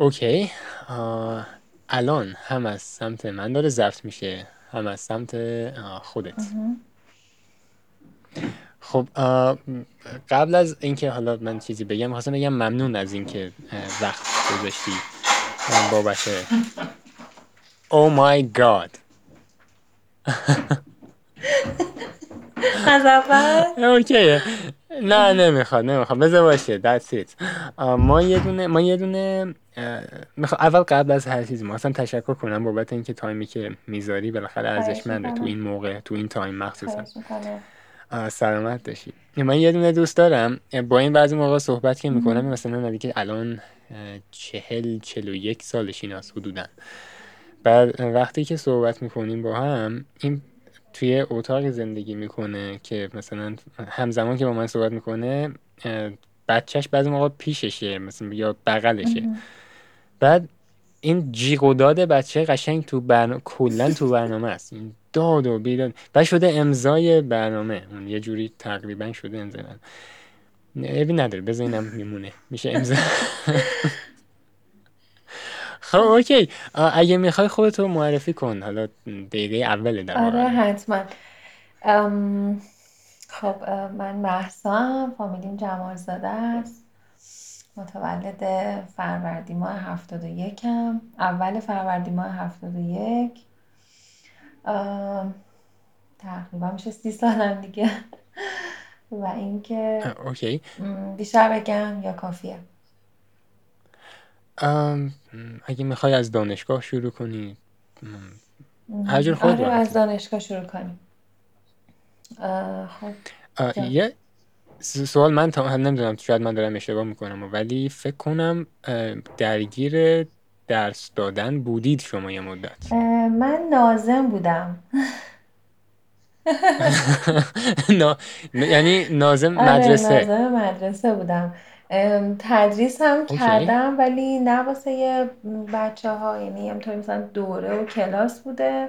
اوکی. الان هم از سمت من داره ضبط میشه هم از سمت خودت. خب قبل از اینکه حالا من چیزی بگم خواستم بگم ممنون از اینکه وقت گذاشتی بابت او مای گاد از اول؟ اوکیه نه نمی‌خواد نمی‌خواد. بذار باشه that's it. ما یه دونه ما یه دونه اه، میخوا- اول قبل از هر چیزی ما اصلا تشکر کنم بابت اینکه تایمی که می‌ذاری. بالاخره ارزشمنده تو این موقع تو این تایم مخصوصا. سلامت باشی. من یه دونه دوست دارم. با این بعضی موقع صحبت که می‌کنم مثلا نزدیک که الان چهل چهل و یک سالش این از حدودا. بعد وقتی که صحبت می‌کنیم با هم این توی اتاق زندگی می‌کنه که مثلا همزمان که با من صحبت می‌کنه بچهش بعضی موقع پیششه مثلا یا بغلشه. بعد این جیغ و داد بچه قشنگ تو برنامه کلا تو برنامه است. این داد و بیداد. بعد شده امضای برنامه. اون یه جوری تقریبا شده امضای عیبی نداره. بذار میمونه. میشه امضا خب اوکی. اگه می‌خوای خودتو معرفی کن. حالا دقیقه اوله در آره حتما. خب من محسا فامیلیم جمالزاده است. متولد فروردین ماه هفتاد و یکم. اول فروردین ماه هفتاد و یک. ام، تقریبا میشه سی سالم دیگه. و اینکه اوکی. بیشتر بگم یا کافیه. اگه می‌خوای از دانشگاه شروع کنی هر جور م، خودت آره از دانشگاه شروع کنیم. اه، خب یه سوال من تا نمی‌دونم شاید من دارم اشتباه می‌کنم ولی فکر کنم درگیر درس دادن بودید شما یه مدت. من ناظم بودم. یعنی ناظم آره مدرسه. ناظم مدرسه بودم. تدریس هم کردم ولی نه واسه بچه ها یعنی همطوری مثلا دوره و کلاس بوده.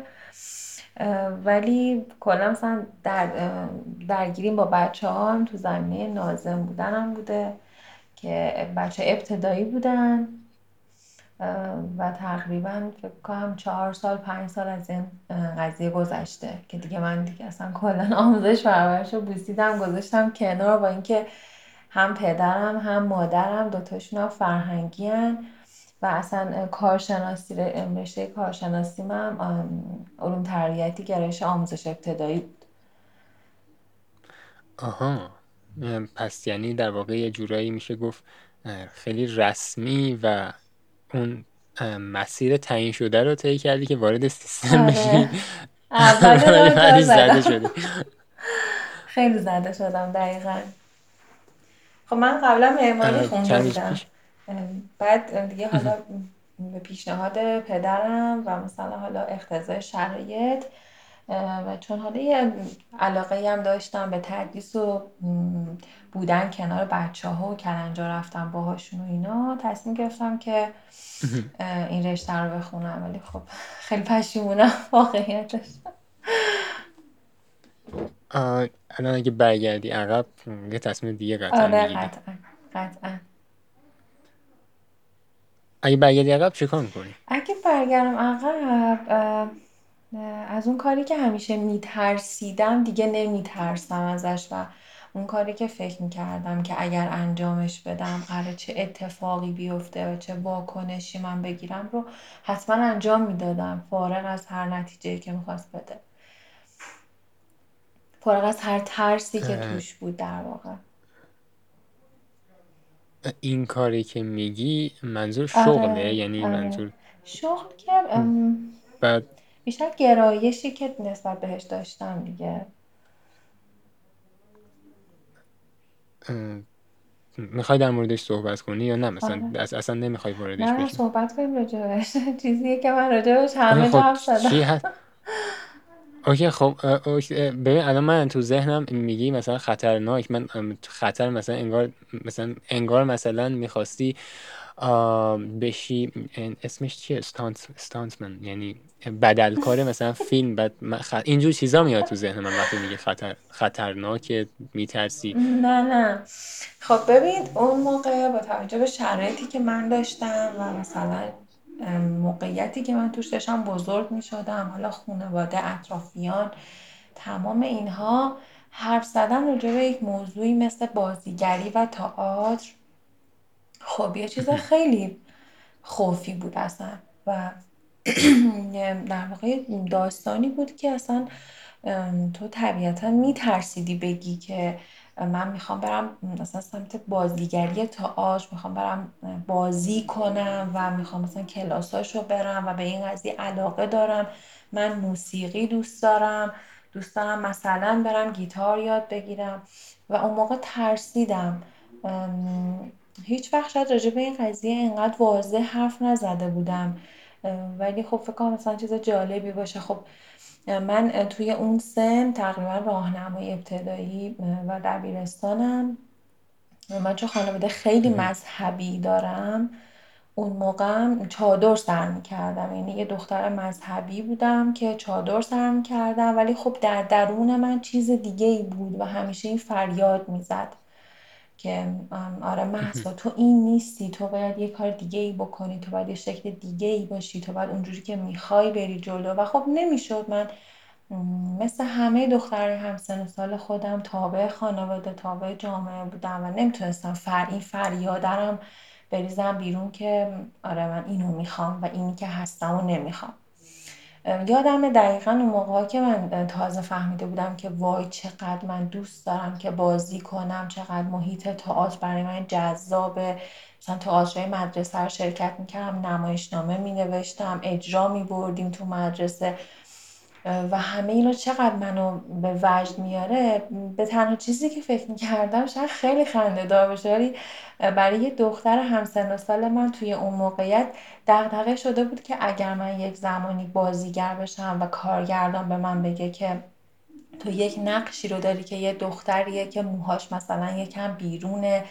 ولی کلا مثلا در درگیریم با بچه ها هم تو زمینه ناظم بودنم بوده که بچه ابتدایی بودن و تقریبا فکر کنم چهار سال پنج سال از این قضیه گذشته که دیگه من دیگه اصلا کلا آموزش پرورش رو بوسیدم گذاشتم کنار با اینکه هم پدرم هم مادرم دوتاشون هم فرهنگی هن و اصلا کارشناسی رشته کارشناسی من علوم تربیتی گرایش آموزش ابتدایی بود. آها. پس یعنی در واقع یه جورایی میشه گفت خیلی رسمی و اون مسیر تعیین شده رو طی کردی که وارد سیستم آره. بشی. اول زده شدی. خیلی زده شدم دقیقا. خب من قبلا معماری خونده بودم. بعد دیگه حالا به پیشنهاد پدرم و مثلا حالا اقتضای شرایط و چون حالا یه علاقه هم داشتم به تدریس و بودن کنار بچه ها و کلنجا رفتم باهاشون و اینا تصمیم گرفتم که این رشته رو بخونم. ولی خب خیلی پشیمونم واقعیتش. الان اگه برگردی عقب یه تصمیم دیگه قطعا آره قطعا. قطعا. اگه برگردی عقب چه کار می‌کنی؟ اگه برگردم عقب از اون کاری که همیشه میترسیدم دیگه نمیترسم ازش و اون کاری که فکر می‌کردم که اگر انجامش بدم قراره چه اتفاقی بیفته و چه واکنشی من بگیرم رو حتما انجام می‌دادم فارغ از هر نتیجه که می‌خواست بده. فارغ از هر ترسی که توش بود در واقع. این کاری که میگی منظور شغله؟ آره یعنی آره. منظور شغل که ام، بعد بیشتر گرایشی که نسبت بهش داشتم دیگه. می‌خوای در موردش صحبت کنی یا نه؟ مثلا آره. اصلا نمی‌خوای واردش نه بشی. صحبت کنیم راجبش چیزیه که من راجبش آره همه جا خب حرف زدم. چی هست؟ اوکی خب ببین الان من تو ذهنم میگی مثلا خطرناک من خطر مثلا انگار مثلا انگار مثلا می‌خواستی بشی اسمش چیه؟ استانت استانتمن یعنی بدلکار مثلا فیلم بعد اینجور چیزا میاد تو ذهن من وقتی میگه خطر خطرناک میترسی. نه نه. خب ببین اون موقع با توجه به شرایطی که من داشتم و مثلا موقعیتی که من توش داشتم بزرگ می شدم حالا خانواده اطرافیان تمام اینها حرف زدن راجع به یک موضوعی مثل بازیگری و تئاتر خب یه چیز خیلی خوفی بود اصلا. و در واقع داستانی بود که اصلا تو طبیعتا میترسیدی بگی که من می‌خوام برم مثلا سمت بازیگری تئاتر می‌خوام برم بازی کنم و می‌خوام مثلا کلاساشو برم و به این قضیه علاقه دارم. من موسیقی دوست دارم دوست دارم مثلا برم گیتار یاد بگیرم. و اون موقع ترسیدم. هیچ وقت شاید راجع به این قضیه اینقدر واضح حرف نزده بودم. ولی خب فکر کنم مثلا چیز جالبی باشه. خب من توی اون سن تقریبا راهنمای ابتدایی و دبیرستانم. من چون خانواده خیلی مذهبی دارم اون موقع چادر سر می‌کردم. یعنی یه دختر مذهبی بودم که چادر سر می‌کردم ولی خب در درون من چیز دیگه ای بود و همیشه این فریاد می‌زد. که آره محسا تو این نیستی تو باید یه کار دیگه ای بکنی تو باید یه شکل دیگه ای باشی تو باید اونجوری که می‌خوای بری جلو. و خب نمی‌شد من مثل همه دخترای همسن و سال خودم تابع خانواده تابع جامعه بودم و نمی‌تونستم فر این فریادرم بریزم بیرون که آره من اینو می‌خوام و اینی که هستم و نمی‌خوام. یادم دقیقا اون موقع که من تازه فهمیده بودم که وای چقدر من دوست دارم که بازی کنم چقدر محیط تئاتر برای من جذابه. مثلا تئاترهای مدرسه رو شرکت می‌کردم نمایشنامه مینوشتم اجرا میبردیم تو مدرسه. و همه اینا چقدر منو به وجد میاره به تنها چیزی که فکر می‌کردم شاید خیلی خنده دار باشه برای یه دختر همسن و سال من توی اون موقعیت دغدغه شده بود که اگر من یک زمانی بازیگر بشم و کارگردان به من بگه که تو یک نقشی رو داری که یه دختریه که موهاش مثلا یکم بیرونه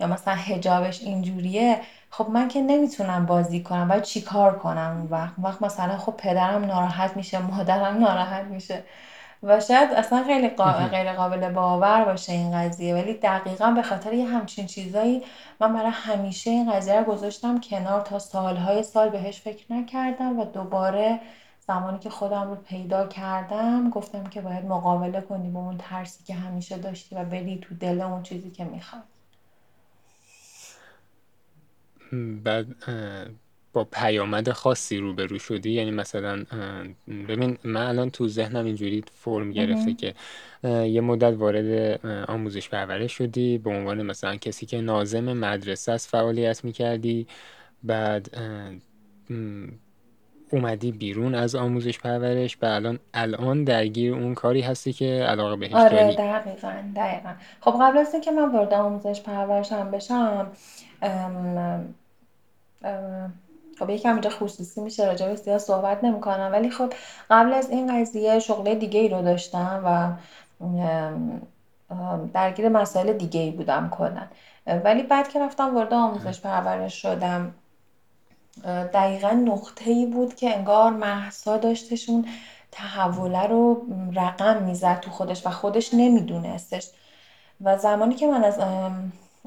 یا مثلا هجابش اینجوریه خب من که نمی‌تونم بازی کنم باید چیکار کنم؟ اون وقت وقت مثلا خب پدرم ناراحت میشه مادرم ناراحت میشه. و شاید اصلا خیلی غیر قابل باور باشه این قضیه. ولی دقیقا به خاطر یه همچین چیزایی من برای همیشه این قضیه رو گذاشتم کنار تا سالهای سال بهش فکر نکردم و دوباره زمانی که خودم رو پیدا کردم گفتم که باید مقابله کنی با اون ترسی که همیشه داشتی و بری تو دل اون چیزی که می‌خواد بعد با پیامد خاصی روبرو شدی. یعنی مثلا ببین من الان تو ذهنم اینجوری فرم گرفته که یه مدت وارد آموزش پرورش شدی. به عنوان مثلا کسی که نازم مدرسه است فعالیت می‌کردی. بعد اومدی بیرون از آموزش پرورش و الان الان درگیر اون کاری هستی که علاقه بهش آره داری. دقیقا دقیقا. خب قبل از اینکه من وارد آموزش پرورشم بشم خب یکم اینجا خصوصی میشه راجع به زیاد صحبت نمی‌کنم. ولی خب قبل از این قضیه شغل دیگه ای رو داشتم و درگیر مسائل دیگه ای بودم کلا. ولی بعد که رفتم وارد آموزش پرورش شدم دقیقا نقطه ای بود که انگار محسا داشتشون تحوله رو رقم می‌زد تو خودش و خودش نمیدونستش. و زمانی که من از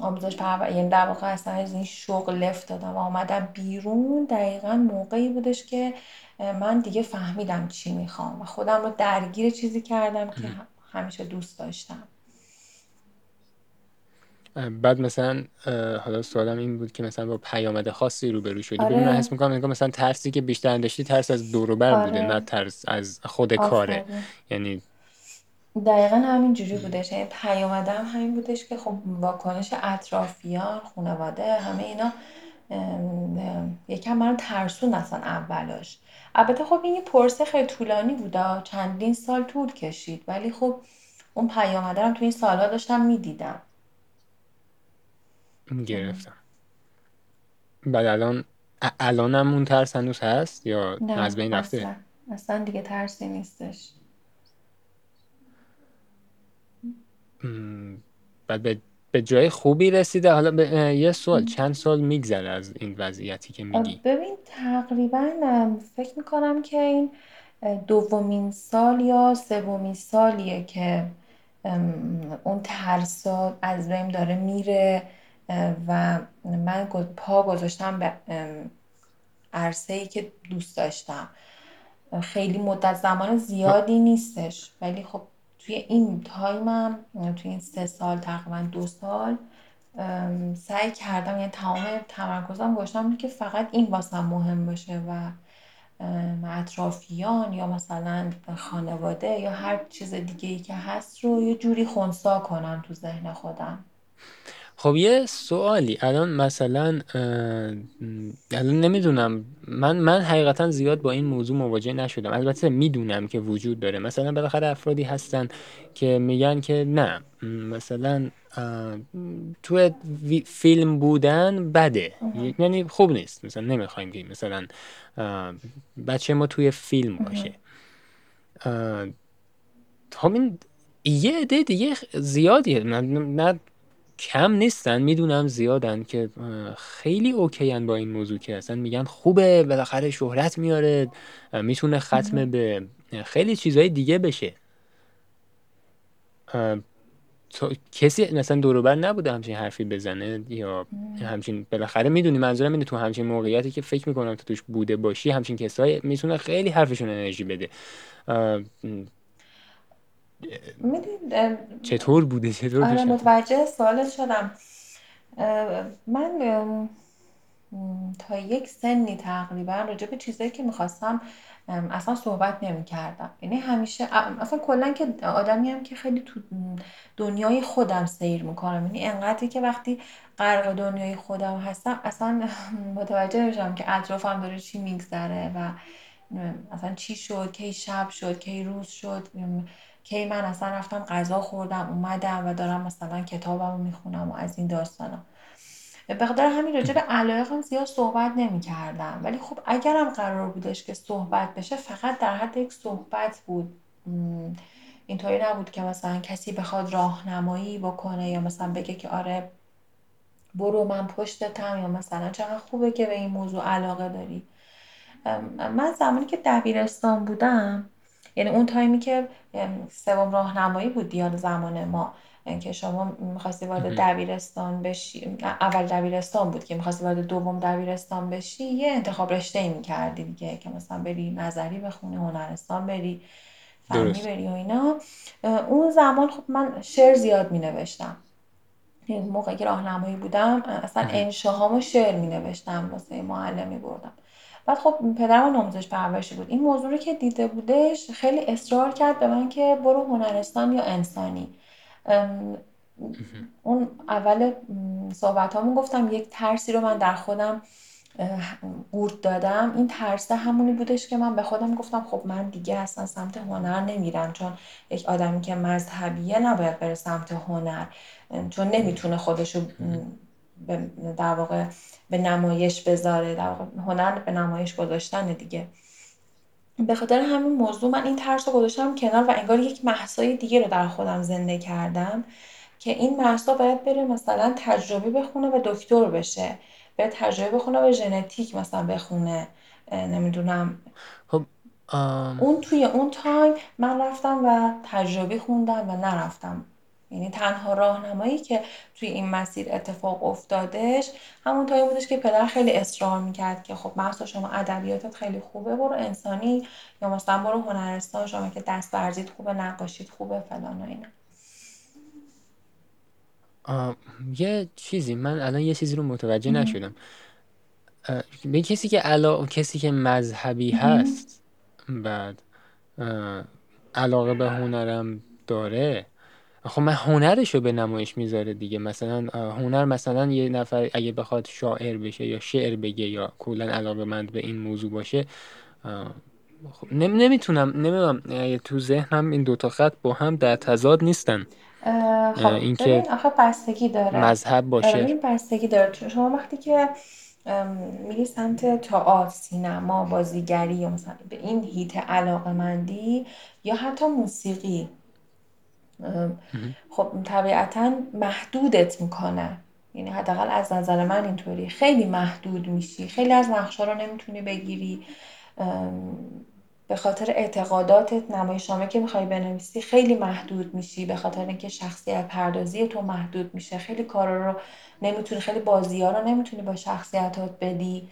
آموزش پرورش یعنی در واقع اصلا از این شغل لفت دادم. و آمدم بیرون. دقیقا موقعی بودش که من دیگه فهمیدم چی می‌خوام و خودم رو درگیر چیزی کردم که همیشه دوست داشتم. بعد مثلا حالا سوالم این بود که مثلا با پیامد خاصی روبرو شدی؟ ببین من آره. حس می‌کنم مثلا ترسی که بیشتر داشتی ترس از دور و بر بوده نه آره ترس از خود کاره. آفرین. یعنی دقیقا همین جوری بودش. یعنی پیامده هم همین بودش که خب واکنش اطرافیان خانواده همه اینا یکم من ترسون اصلا اولاش البته خب این یه پرسه خیلی طولانی بوده چندین سال طول کشید. ولی خب اون پیامده هم تو این سالها داشتم می‌دیدم. گرفتم. بعد الان الانم اون ترس هنوز هست یا از نه بین رفته؟ اصلا. اصلا دیگه ترسی نیستش. بعد به به جای خوبی رسیده. حالا به یه سوال چند سال میگذره از این وضعیتی که میگی؟ ببین تقریبا فکر می‌کنم که این دومین سال یا سومین سالیه که اون ترسا از بین داره میره و من پا گذاشتم به عرصه ای که دوست داشتم. خیلی مدت زمان زیادی نیستش. ولی خب توی این تایمم توی این سه سال تقریبا دو سال سعی کردم یعنی تمام تمرکزم گذاشتم که فقط این واسم مهم باشه و اطرافیان یا مثلا خانواده یا هر چیز دیگه ای که هست رو یه جوری خونسا کنم تو ذهن خودم. خب یه سوالی. الان مثلا الان نمی‌دونم. من من حقیقتا زیاد با این موضوع مواجه نشدم. البته می‌دونم که وجود داره. مثلا بالاخره افرادی هستن که میگن که نه. مثلا تو فیلم بودن بده. یعنی خوب نیست. مثلا نمی‌خوایم که مثلا بچه ما توی فیلم باشه. خب این یه عده دیگه زیادیه. نه کم نیستن می‌دونم زیادن که خیلی اوکیان با این موضوع که اصلا میگن خوبه بالاخره شهرت میاره می‌تونه ختم به خیلی چیزهای دیگه بشه. کسی مثلا دوروبر نبوده همچین حرفی بزنه یا همچین بالاخره می‌دونی منظورم اینه تو همچین موقعیتی که فکر می‌کنم تو توش بوده باشی همچین کسایی می‌تونه خیلی حرفشون انرژی بده. چطور بوده؟ چطور آره متوجه سوالت شدم. من تا یک سنی تقریبا راجع به چیزایی که می‌خواستم اصلا صحبت نمی کردم یعنی همیشه اصلا کلا که آدمی هم که خیلی تو دنیای خودم سیر می‌کنم. یعنی انقدری که وقتی غرق دنیای خودم هستم اصلا متوجه نمیشم که اطرافم داره چی میگذره و اصلا چی شد کی شب شد کی روز شد. کی من اصلا رفتم غذا خوردم اومدم و دارم مثلا کتابم می‌خونم و از این داستانا. به خاطر همین راجع به علایقم زیاد صحبت نمی کردم ولی خب اگرم قرار بودش که صحبت بشه فقط در حد یک صحبت بود. اینطوری نبود که مثلا کسی بخواد راهنمایی بکنه یا مثلا بگه که آره برو من پشتتم یا مثلا چقدر خوبه که به این موضوع علاقه داری. من زمانی که دبیرستان بودم یعنی اون تایمی که سوم راهنمایی بود دیال زمان ما که شما می‌خواستی وارد دبیرستان بشی اول دبیرستان بود که می‌خواستی وارد دوم دبیرستان بشی یه انتخاب رشته ای می‌کردی دیگه که مثلا بری نظری بخونی هنرستان بری فنی بری و اینا. اون زمان خب من شعر زیاد مینوشتم. موقعی که راهنمایی بودم اصلا انشاهامو شعر مینوشتم واسه معلمی بردم. بعد خب پدرم آموزش پرورشی بود. این موضوع رو که دیده بودش خیلی اصرار کرد به من که برو هنرستان یا انسانی. اون اول صحبت همون گفتم یک ترسی رو من در خودم قورت دادم. این ترسه همونی بودش که من به خودم گفتم خب من دیگه اصلا سمت هنر نمیرم چون یک آدمی که مذهبیه نباید بره سمت هنر چون نمی‌تونه خودشو در واقع به نمایش بذاره در هنر به نمایش گذاشتن دیگه. به خاطر همین موضوع من این ترس رو گذاشتم کنار و انگار یک محصای دیگه رو در خودم زنده کردم که این محصا باید بره مثلا تجربی بخونه و دکتر بشه به تجربه بخونه و ژنتیک مثلا بخونه نمی‌دونم. خب اون توی اون تایم من رفتم و تجربی خوندم و نرفتم. یعنی تنها راهنمایی که توی این مسیر اتفاق افتادش همون تایی بودش که پدر خیلی اصرار می‌کرد که خب محصا شما ادبیاتت خیلی خوبه برو انسانی یا مثلا برو هنرستان شما که دست ورزید خوبه نقاشید خوبه فلان و اینا. یه چیزی من الان یه چیزی رو متوجه نشدم. به کسی که علا... کسی که مذهبی هست بعد علاقه به هنرم داره خب من هنرشو به نمایش می‌ذاره دیگه. مثلا هنر مثلا یه نفر اگه بخواد شاعر بشه یا شعر بگه یا کلا علاقه مند به این موضوع باشه خب نمی‌تونم نمی‌دونم تو ذهنم این دوتا خط با هم در تضاد نیستن. خب اینکه آخه بستگی داره. مذهب باشه. این بستگی داره. شما وقتی که میری سمت تئاتر سینما بازیگری یا مثلا به این هیت علاقه مندی یا حتی موسیقی خب طبیعتا محدودت می‌کنه. یعنی حداقل از نظر من اینطوری. خیلی محدود میشی. خیلی از نقشه رو نمی‌تونی بگیری. به خاطر اعتقاداتت نمایشنامه که می‌خوای بنویسی خیلی محدود میشی. به خاطر اینکه شخصیت پردازی تو محدود میشه. خیلی کارا رو نمی‌تونی خیلی بازی ها رو نمی‌تونی با شخصیتات بدی.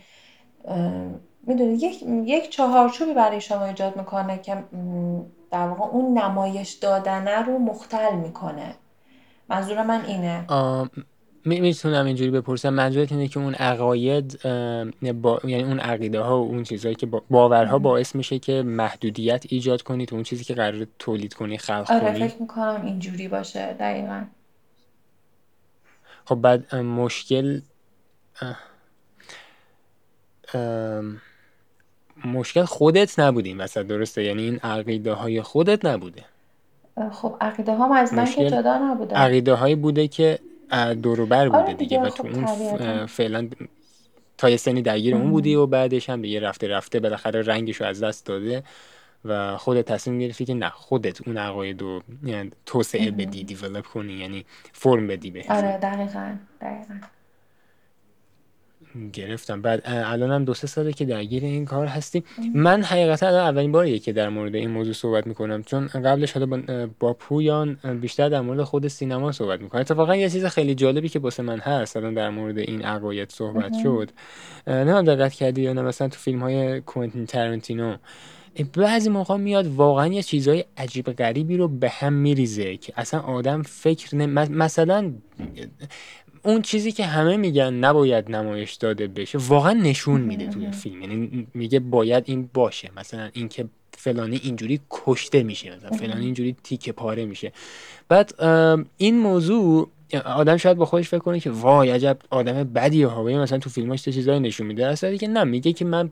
می‌دونی یک, یک چهارچوبی برای شما ایجاد می‌کنه که در واقع اون نمایش دادنه رو مختل می‌کنه. منظور من اینه. می‌تونم اینجوری بپرسم. منظورت اینه که اون عقاید با... یعنی اون عقیده ها و اون چیزهایی که باورها باعث میشه که محدودیت ایجاد کنی تو اون چیزی که قرار تولید کنی خلق آره کنی. فکر می‌کنم اینجوری باشه دقیقا. خب بعد مشکل مشکل خودت نبودیم مثلا درسته؟ یعنی این عقیده های خودت نبوده. خب عقیده ها از من که جدا نبوده. عقیده هایی بوده که دوروبر بوده آره دیگه, و خب تو اون فعلا تا یه سنی درگیر اون بودی و بعدش هم دیگه رفته رفته بالاخره رنگش رو از دست داده و خودت تصمیم گرفتی که نه خودت اون عقاید رو یعنی توسعه بدی دیولپ کنی یعنی فرم بدی به آره دقیقا دقیقا. گرفتم. بعد الان هم دو سه ساله که درگیر این کار هستیم. من حقیقتا الان اولین باریه که در مورد این موضوع صحبت می‌کنم. چون قبلش حالا با, پویان بیشتر در مورد خود سینما صحبت می‌کنم. اتفاقا یه چیز خیلی جالبی که واسه من هست الان در مورد این عقاید صحبت شد. نه دقت کردی یا نه؟ مثلا تو فیلم های کوینتین ترنتینو بعضی موقع میاد واقعا یه چیزای عجیب غریبی رو به هم میریزه که اصلا آدم فکر مثلا اون چیزی که همه میگن نباید نمایش داده بشه واقعا نشون میده توی فیلم. یعنی میگه باید این باشه. مثلا اینکه فلانی اینجوری کشته میشه مثلا فلانی اینجوری تیکه پاره میشه. بعد این موضوع آدم شاید با خودش فکر کنه که وای عجب آدم بدیه ها. مثلا تو فیلماش چیزایی نشون میده. اصلا که نه میگه که من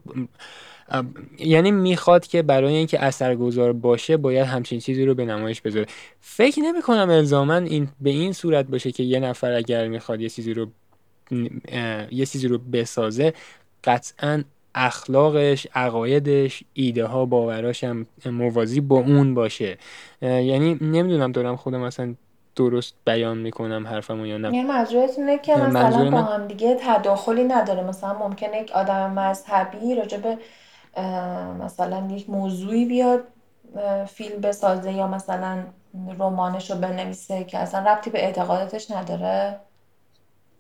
یعنی می‌خواد که برای اینکه اثرگذار باشه باید همچین چیزی رو به نمایش بذاره. فکر نمی کنم الزاما این به این صورت باشه که یه نفر اگر می‌خواد یه چیزی رو یه چیزی رو بسازه قطعا اخلاقش عقایدش ایده ها باوراش هم موازی با اون باشه. یعنی نمی‌دونم دارم خودم مثلا درست بیان می‌کنم حرفمو یا نه. یعنی منظورت اینه که مثلا با هم دیگه تداخلی نداره. مثلا ممکنه یک آدم مذهبی راجع به مثلا یک موضوعی بیاد فیلم بسازه یا مثلا رمانش رو بنویسه که اصلا ربطی به اعتقاداتش نداره؟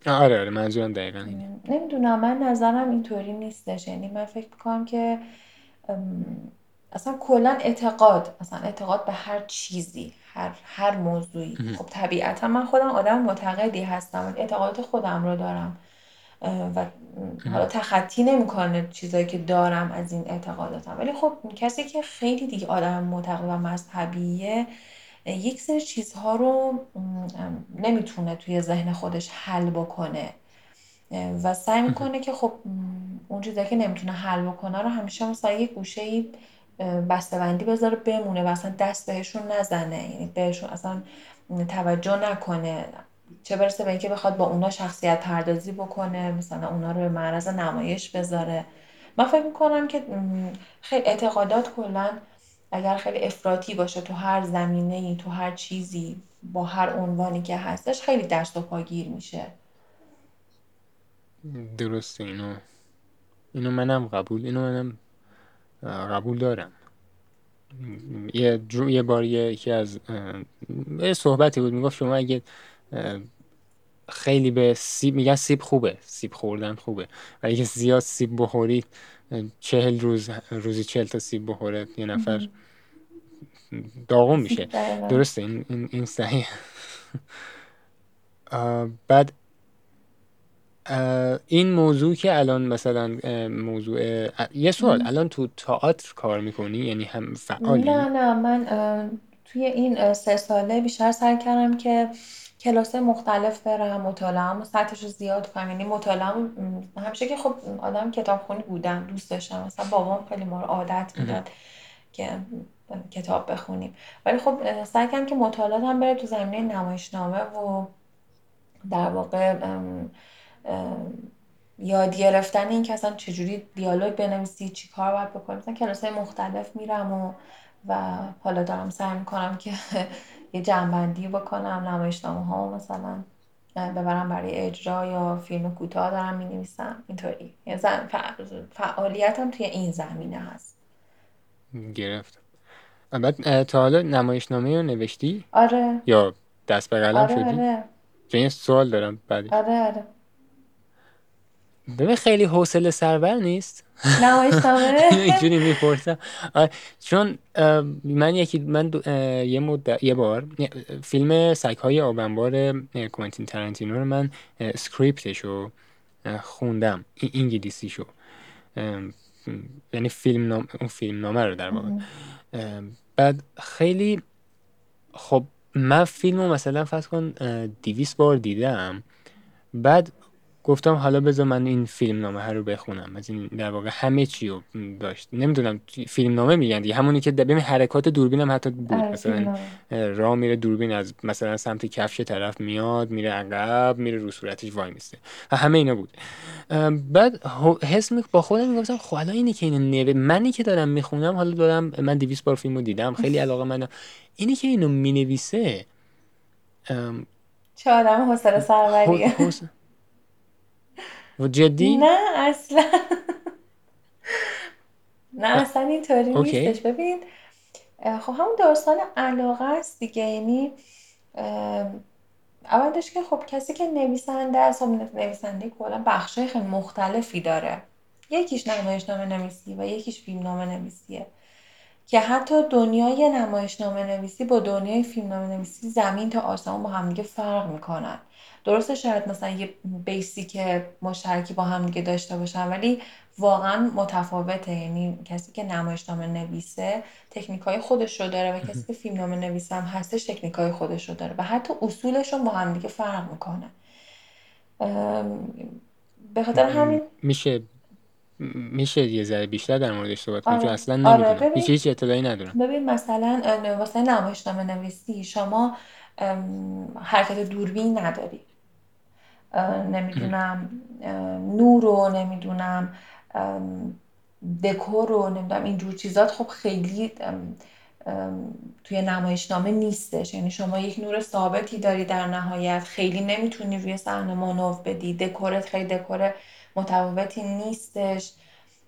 آره آره منظورم دقیقا اینه. نمی‌دونم من نظرم اینطوری نیستش. یعنی من فکر می‌کنم که اصلا کلا اعتقاد مثلا اعتقاد به هر چیزی هر هر موضوعی. خب طبیعتا من خودم آدم معتقدی هستم اعتقادات خودم رو دارم. و حالا تخطی نمی‌کنه چیزایی که دارم از این اعتقاداتم. ولی خب کسی که خیلی دیگه آدم معتقد و مذهبیه یک سری چیزها رو نمی‌تونه توی ذهن خودش حل بکنه. و سعی می‌کنه که خب اون چیزایی که نمی‌تونه حل بکنه رو همیشه مثلا یک گوشه ای بسته‌بندی بذاره بمونه و اصلا دست بهشون نزنه. یعنی بهشون اصلا توجه نکنه. چه برسه به اینکه بخواد با اونا شخصیت پردازی بکنه مثلا اونا رو به معرض نمایش بذاره. من فکر می‌کنم که خیلی اعتقادات کلا اگر خیلی افراطی باشه تو هر زمینه ای تو هر چیزی با هر عنوانی که هستش خیلی دست و پاگیر میشه. درسته اینو اینو منم قبول اینو منم قبول دارم. یه یه بار یکی از یه صحبتی بود می‌گفت شما اگه خیلی به سیب میگن سیب خوبه. سیب خوردن خوبه. ولی اگه زیاد سیب بخوری چهل روز روزی چهل تا سیب بخوره یه نفر داغون میشه. درسته این, این, این صحیح. بعد این موضوع که الان مثلا موضوع یه سوال. الان تو تئاتر کار می‌کنی؟ یعنی هم فعالی؟ نه نه. من توی این سه ساله بیشتر سعی کردم که کلاس مختلف برم مطالعه سطحش رو زیاد کنم یعنی مطالعه همیشه که خب آدم کتابخونی بودم دوست داشتم. مثلا بابام خیلی ما رو عادت می‌داد که کتاب بخونیم. ولی خب سعی کردم که مطالعات هم بره تو زمینه نمایشنامه و در واقع یاد گرفتن این که اصلا چجوری دیالوگ بنویسی چی کار باید بکنی. مثلا کلاس مختلف میرم و و حالا دارم سعی می‌کنم که یه جنبندی بکنم نمایشنامه ها مثلا ببرم برای اجرا یا فیلم کوتاه دارم می نویسم اینطوری یعنی فعالیتم توی این زمینه هست. گرفت بعد تا حالا نمایشنامه رو نوشتی؟ آره. یا دست به قلم آره شدی؟ آره. چون سوال دارم بعدش. آره آره. ببین خیلی حوصله سربر نیست؟ اینجوری می‌پرسم. چون من یکی من یه مدت یه بار فیلم سگ های آبنبار کوانتین ترنتینو رو من اسکریپتش رو خوندم انگلیسی شو یعنی فیلم نام اون فیلم نامه رو در واقع. بعد خیلی خب من فیلم رو مثلا فرض کن دیویس بار دیدم. بعد گفتم حالا بذار من این فیلم نامه رو بخونم. از این در واقع همه چی رو داشت. نمی‌دونم فیلم نامه میگن دیگه. همونی که ببین حرکات دوربین حتی بود. آره، مثلا راه میره دوربین از مثلا سمت کفش طرف میاد میره عقب میره رو صورتش وای میسته. همه اینا بود. بعد حس می با خودم می‌گفتم خب حالا اینی که اینو نوه منی که دارم می‌خونم حالا دارم من 200 بار فیلمو دیدم. خیلی علاقه من اینی که اینو می‌نویسه چه آدم حوصله سروریه. و جدی؟ نه اصلا. نه اصلا اینطوری نیستش. ببین خب همون داستان علاقه است دیگه. یعنی اولش که خب کسی که نویسنده است خب نویسنده کلا بخشای خیلی مختلفی داره. یکیش نمایشنامه نویسی و یکیش فیلمنامه نویسیه. که حتی دنیای نمایشنامه نویسی با دنیای فیلمنامه نویسی زمین تا آسمان با همدیگه فرق می‌کنن. درسته شاید مثلا یه بیسیک مشترکی با هم دیگه داشته باشن ولی واقعا متفاوته. یعنی کسی که نمایشنامه نویسه تکنیک های خودش رو داره و کسی که فیلم نامه نویسه هم هستش تکنیک های خودش رو داره و حتی اصولش رو با هم دیگه فرق می‌کنه. به خاطر همین میشه میشه یه ذره بیشتر در موردش صحبت کنیم آره. اصلا نمی‌دونم. آره. هیچ هیچ اطلاعی ندارم. ببین مثلا واسه نمایشنامه نویسی شما حرکت دوربین نداری. نمی‌دونم نور رو نمی‌دونم دکور رو نمی‌دونم اینجور چیزات خب خیلی توی نمایشنامه نیستش. یعنی شما یک نور ثابتی داری در نهایت. خیلی نمی‌تونی روی صحنه مانو بدی. دکورت خیلی دکور متفاوتی نیستش.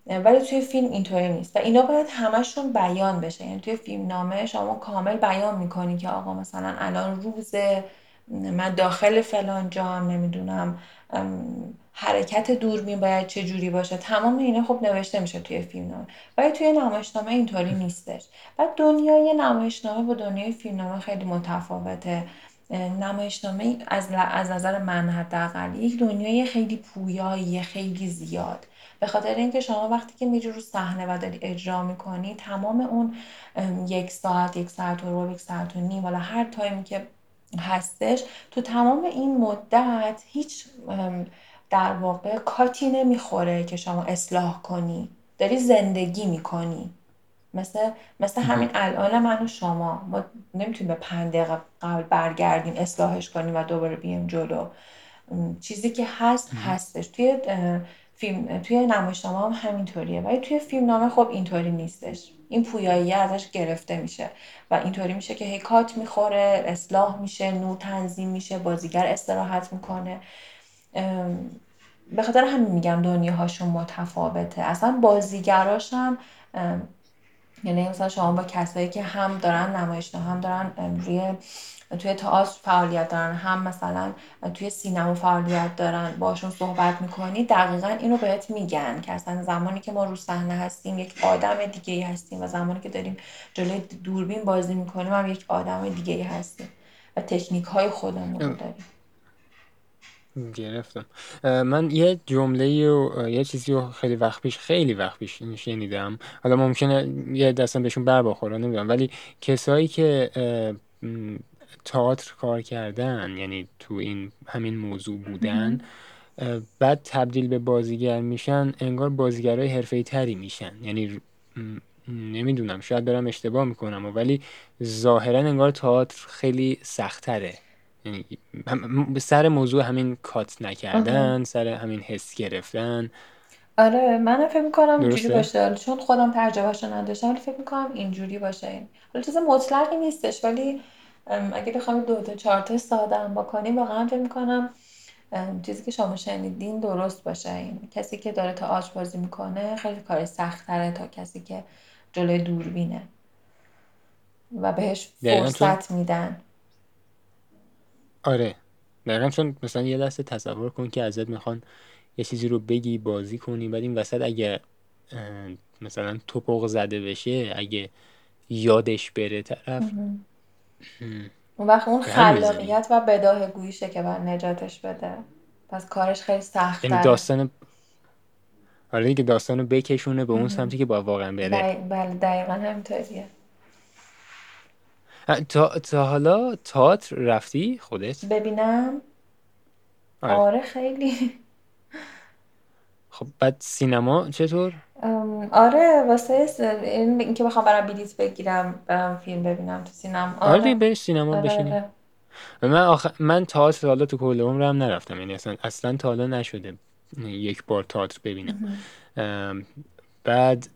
ولی توی فیلم اینطوری نیست. و اینا باید همشون بیان بشه. یعنی توی فیلم نامه شما کامل بیان می‌کنی که آقا مثلا الان روزه من داخل فلان جام نمی‌دونم حرکت دوربین باید چه جوری باشه. تمام اینا خب نوشته میشه توی فیلمنامه ولی توی نمایشنامه اینطوری نیستش. و دنیای نمایشنامه با دنیای فیلمنامه خیلی متفاوته. نمایشنامه از, از نظر من حداقل یک دنیای خیلی پویایی خیلی زیاد. به خاطر اینکه شما وقتی که میری رو صحنه و داری اجرا می‌کنی تمام اون یک ساعت یک ساعت و یک ساعت و نیم والا هر تایمی که هستش تو تمام این مدت هیچ در واقع کاتی نمی‌خوره که شما اصلاح کنی. داری زندگی می‌کنی. مثل, مثل همین الان من و شما. ما نمی‌تونیم به پنج دقیقه قبل برگردیم اصلاحش کنیم و دوباره بیم جلو. چیزی که هست هستش. توی فیلم توی نمایشنامه هم همینطوریه. ولی توی فیلم نامه خب اینطوری نیستش. این پویایی ازش گرفته میشه. و اینطوری میشه که هی کات می‌خوره اصلاح میشه نور تنظیم میشه بازیگر استراحت می‌کنه. به خاطر همین میگم دنیاهاشون متفاوته. اصلا بازیگراش هم یعنی مثلا شما با کسایی که هم دارن نمایشنامه هم دارن روی توی تئاتر فعالیت دارن هم مثلا توی سینما فعالیت دارن باشون صحبت می‌کنی دقیقا اینو بهت میگن که اصلا زمانی که ما رو صحنه هستیم یک آدم دیگه ای هستیم و زمانی که داریم جلوی دوربین بازی می‌کنیم هم یک آدم دیگه ای هستیم و تکنیک های خودمون رو داریم. گرفتم. من یه جمله و یه چیزی رو خیلی وقت پیش خیلی وقت پیش شنیدم. حالا ممکنه یه دستم بهشون بر بخوره نمی‌دونم. ولی کسایی که تئاتر کار کردن یعنی تو این همین موضوع بودن بعد تبدیل به بازیگر میشن انگار بازیگرای حرفه‌ای تری میشن. یعنی نمی‌دونم شاید دارم اشتباه می‌کنم ولی ظاهرا انگار تئاتر خیلی سختره یعنی سر موضوع همین کات نکردن سر همین حس گرفتن. آره من فکر می‌کنم اینجوری باشه. چون خودم تجربهش نداشتم ولی فکر می‌کنم اینجوری باشه. حالا چیز مطلقی نیستش ولی اگه بخوام دو تا چهار تا ساده هم بکنیم واقعا فکر می‌کنم چیزی که شما شنیدین درست باشه. این کسی که داره تا آشپزی می‌کنه خیلی کار سختره تا کسی که جلوی دوربینه و بهش فرصت میدن. آره. دقیقا چون مثلا یه دسته تصور کن که ازت می‌خوان یه چیزی رو بگی بازی کنی بعد این وسط اگه مثلا توپق زده بشه اگه یادش بره طرف. اون وقت اون خلاقیت و بداه گویشه که باید نجاتش بده. پس کارش خیلی سخت یعنی داستان آره دیگه داستانو بکشونه به اون سمتی که با واقعا بره. بله دقیقا همینطوریه. تا, تا حالا تئاتر رفتی خودت؟ ببینم. آره, آره خیلی. خب بعد سینما چطور؟ آره واسه این اینکه بخوام برام بلیط بگیرم برم فیلم ببینم تو سینما. آره, آره به سینما آره بشینی آره. من آخ... من تئاتر حالا تو کل عمرم نرفتم یعنی اصلا اصلا تا حالا نشده یک بار تئاتر ببینم. بعد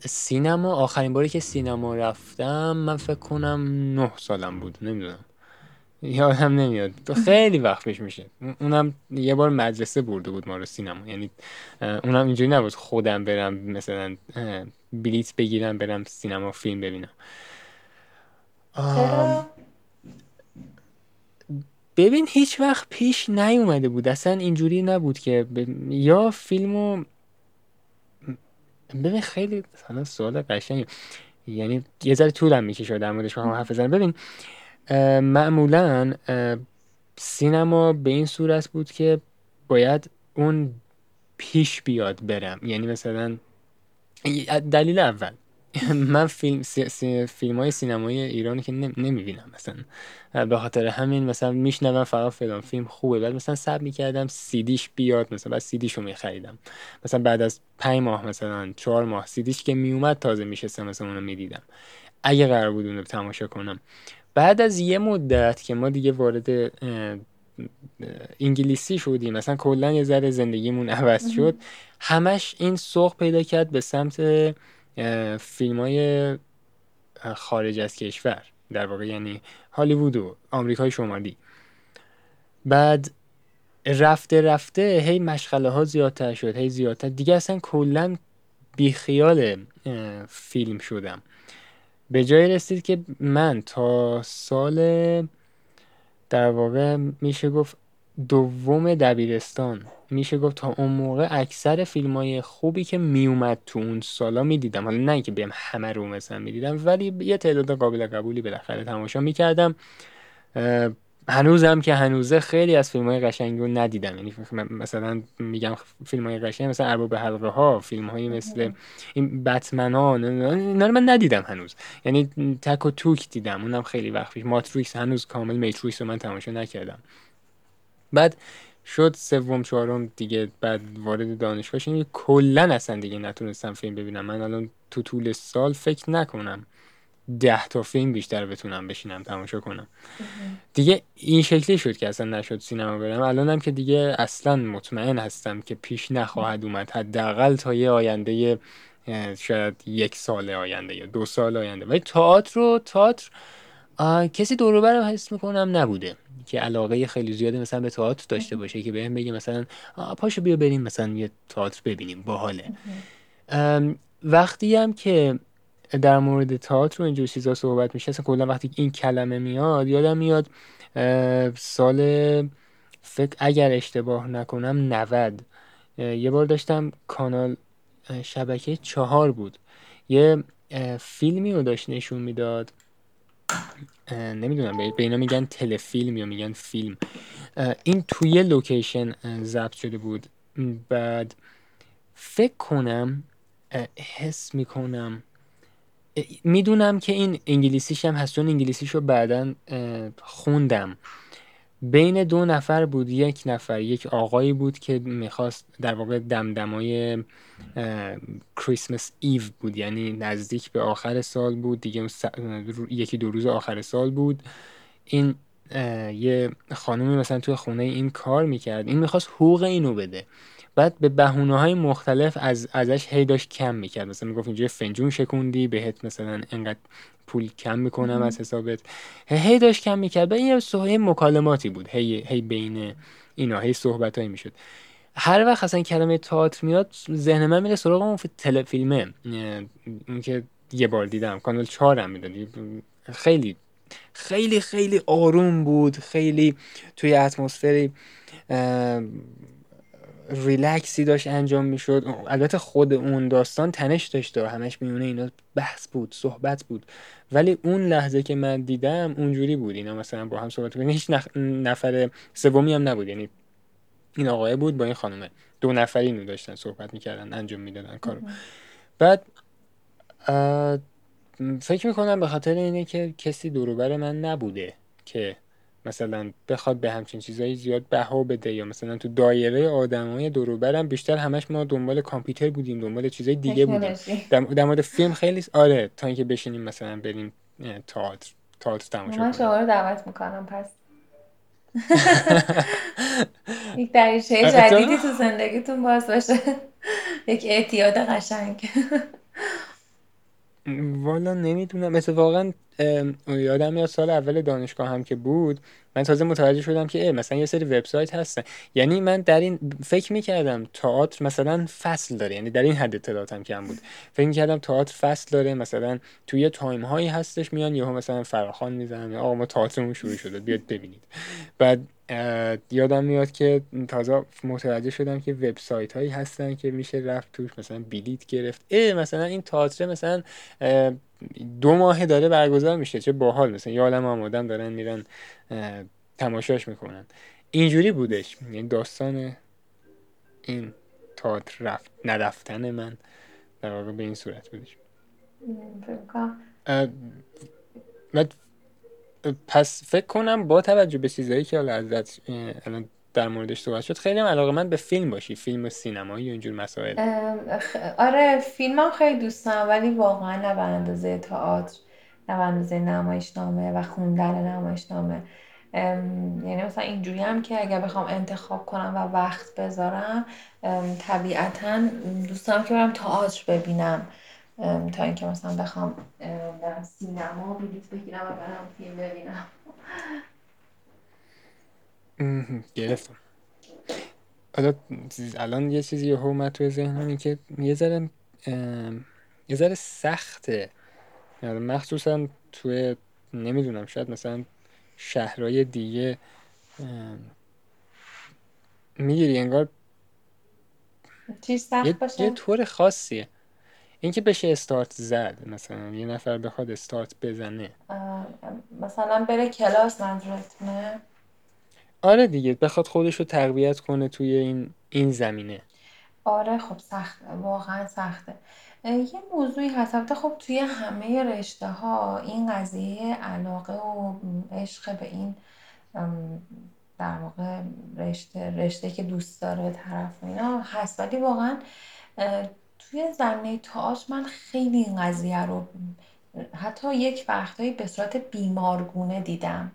سینما آخرین باری که سینما رفتم من فکر کنم نه سالم بود نمی‌دونم. یادم نمیاد. تو خیلی وقت پیش میشه. اونم یه بار مدرسه برده بود ما رو سینما. یعنی اونم اینجوری نبود خودم برم مثلا بلیت بگیرم برم سینما فیلم ببینم. ببین هیچ وقت پیش نیومده بود. اصلا اینجوری نبود که یا فیلمو ببین خیلی سوال قشنگی یعنی یه ذره طولم می‌کشه در موردش بخوام حرف بزنم. ببین معمولا سینما به این صورت بود که باید اون پیش بیاد برم. یعنی مثلا دلیل اول. من فیلم فیلم های سینمایی ایرانی که نمی‌بینم مثلا. به خاطر همین مثلا میشنوم فقط فلان فیلم خوبه. بعد مثلا سب می‌کردم سیدیش بیاد مثلا بعد سیدیش رو میخریدم. مثلا بعد از پنج ماه مثلا چهار ماه سیدیش که میومد تازه میشستم مثلا اونو می‌دیدم. اگه قرار بود اونو تماشا کنم. بعد از یه مدت که ما دیگه وارد انگلیسی شدیم مثلا کلا یه ذره زندگیمون عوض شد همش این سوق پیدا کرد به سمت فیلم های خارج از کشور. در واقع یعنی هالیوود و آمریکای شمالی. بعد رفته رفته هی مشغله ها زیادتر شد هی زیادتر. دیگه اصلا کلا بیخیال فیلم شدم. به جای رسید که من تا سال در واقع میشه گفت دوم دبیرستان میشه گفت تا اون موقع اکثر فیلم های خوبی که میومد تو اون سالا می‌دیدم. حالا نه که بهم همه رو مثلا می‌دیدم ولی یه تعداد قابل قبولی بالاخره تماشا می‌کردم. هنوزم که هنوزه خیلی از فیلم های قشنگ رو ندیدم. یعنی مثلا میگم فیلم های قشنگ مثلا ارباب حلقه ها فیلم های مثل این بتمن ها اینا رو من ندیدم هنوز. یعنی تک و توک دیدم. اونم خیلی وقت پیش. ماتریکس هنوز کامل میتریکس رو من تماشا نکردم. بعد شد سوم چهارم دیگه بعد وارد دانشگاه شدیم کلا اصلا دیگه نتونستم فیلم ببینم. من الان تو طول سال فکر نکنم ده تا فیلم بیشتر بتونم بشینم تماشا کنم. دیگه این شکلی شد که اصلا نشد سینما برم. الانم که دیگه اصلا مطمئن هستم که پیش نخواهد اومد. حداقل تا یه آینده شاید یک سال آینده یا دو سال آینده. ولی تئاتر رو تئاتر کسی دور برم حس می‌کنم نبوده که علاقه خیلی زیادی مثلا به تئاتر داشته باشه که بهم بگه مثلا پاشو بیا بریم مثلا یه تئاتر ببینیم باحاله. وقتی هم که در مورد تئاتر و اینجور چیزا صحبت میشه اصلا کلا وقتی این کلمه میاد یادم میاد سال فکر اگر اشتباه نکنم 90 یه بار داشتم کانال شبکه چهار بود. یه فیلمی رو داشت نشون می‌داد. نمی‌دونم به اینا میگن تلفیلم یا میگن فیلم. این توی لوکیشن ضبط شده بود. بعد فکر کنم حس می‌کنم می‌دونم که این انگلیسیش هم هست چون انگلیسیش رو بعدا خوندم. بین دو نفر بود یک نفر یک آقایی بود که می‌خواست در واقع دمدمای کریسمس ایو بود یعنی نزدیک به آخر سال بود دیگه یکی دو روز آخر سال بود. این یه خانومی مثلا توی خونه این کار می‌کرد. این می‌خواست حقوق اینو بده. بعد به بهونه های مختلف از ازش هی داشت کم می‌کرد. مثلا می‌گفت اینجا فنجون شکوندی بهت مثلا انقدر پول کم می‌کنم از حسابت. هی داشت کم می‌کرد. این یه مکالماتی بود. هی, هی بین اینا هی صحبت می‌شد. هر وقت اصلا کلمه تئاتر میاد ذهن من میره سراغ اون تلفیلمه این که یه بار دیدم. کانال 4 هم می‌دادی. خیلی خیلی خیلی آروم بود. خیلی توی اتمسفری ریلکسی داشت انجام می‌شد. البته خود اون داستان تنش داشته و همش میونه اینا بحث بود صحبت بود. ولی اون لحظه که من دیدم اونجوری بود. اینا مثلا با هم صحبت کنیم هیچ نفر سومی هم نبود. یعنی این آقای بود با این خانومه. دو نفری اینو داشتن صحبت می‌کردن انجام می‌دادن کارو. بعد فکر می‌کنم به خاطر اینه که کسی دوروبر من نبوده که مثلا بخواد به همچین چیزایی زیاد بها بده یا مثلا تو دایره آدمای دوروبرم بیشتر همش ما دنبال کامپیوتر بودیم دنبال چیزای دیگه بودیم. در مورد فیلم خیلی آره تا اینکه بشینیم مثلا بریم تئاتر تئاتر تماشا کنیم. من شما رو دعوت می‌کنم پس. یک دریچه جدیدی تو زندگیتون باز باشه. یک اعتیاد قشنگ. والا نمی‌دونم. اتفاقا یادم میاد سال اول دانشگاه هم که بود من تازه متوجه شدم که مثلا یه سری وبسایت هستن. یعنی من در این فکر می‌کردم تئاتر مثلا فصل داره. یعنی در این حد اطلاعاتم کم بود. فکر می‌کردم تئاتر فصل داره. مثلا توی تایم هایی هستش میان یهو مثلا فراخان می‌زنن. آقا ما تئاترمون شروع شده. بیاد ببینید. بعد یادم میاد که تازه متوجه شدم که وبسایت هایی هستن که میشه رفت توش مثلا بلیت گرفت. اه مثلا این تئاتر مثلا دو ماه داره برگزار میشه چه باحال. مثلا یه عالم آمادن دارن میرن تماشاش می‌کنن. اینجوری بودش. یعنی داستان این تئاتر رفت نرفتن من در واقع به این صورت بودش. پس فکر کنم با توجه به چیزایی که حالا ازت الان در موردش صحبت شد خیلی علاقه من به فیلم باشی فیلم و سینمایی و اینجور مسائل. آره فیلم هم خیلی دوست دارم ولی واقعا نه به اندازه تئاتر نه به اندازه نمایشنامه و خوندن نمایشنامه. یعنی مثلا اینجوری هم که اگر بخوام انتخاب کنم و وقت بذارم طبیعتا دوستم که برم تئاتر ببینم. تا اینکه مثلا بخوام برم سینما بلیط بگیرم و برم فیلم ببینم. گرفتم. حالا الان یه چیزی یه اومد توی ذهنم که یه ذره یه ذره سخته. یعنی مخصوصا توی نمی‌دونم شاید مثلا شهرهای دیگه می‌گیری انگار چیز سخت باشه؟ یه طور خاصیه. اینکه بشه استارت زد مثلا یه نفر بخواد استارت بزنه. مثلا بره کلاس منظورتونه آره دیگه بخواد خودش رو تقویت کنه توی این این زمینه. آره خب سخته واقعا سخته. یه موضوعی هست. خب توی همه رشته ها این قضیه علاقه و عشق به این در واقع رشته رشته که دوست داره طرف اینا هست. ولی واقعا توی زمینه تئاتر من خیلی این قضیه رو حتی یک وقتهایی به صورت بیمارگونه دیدم.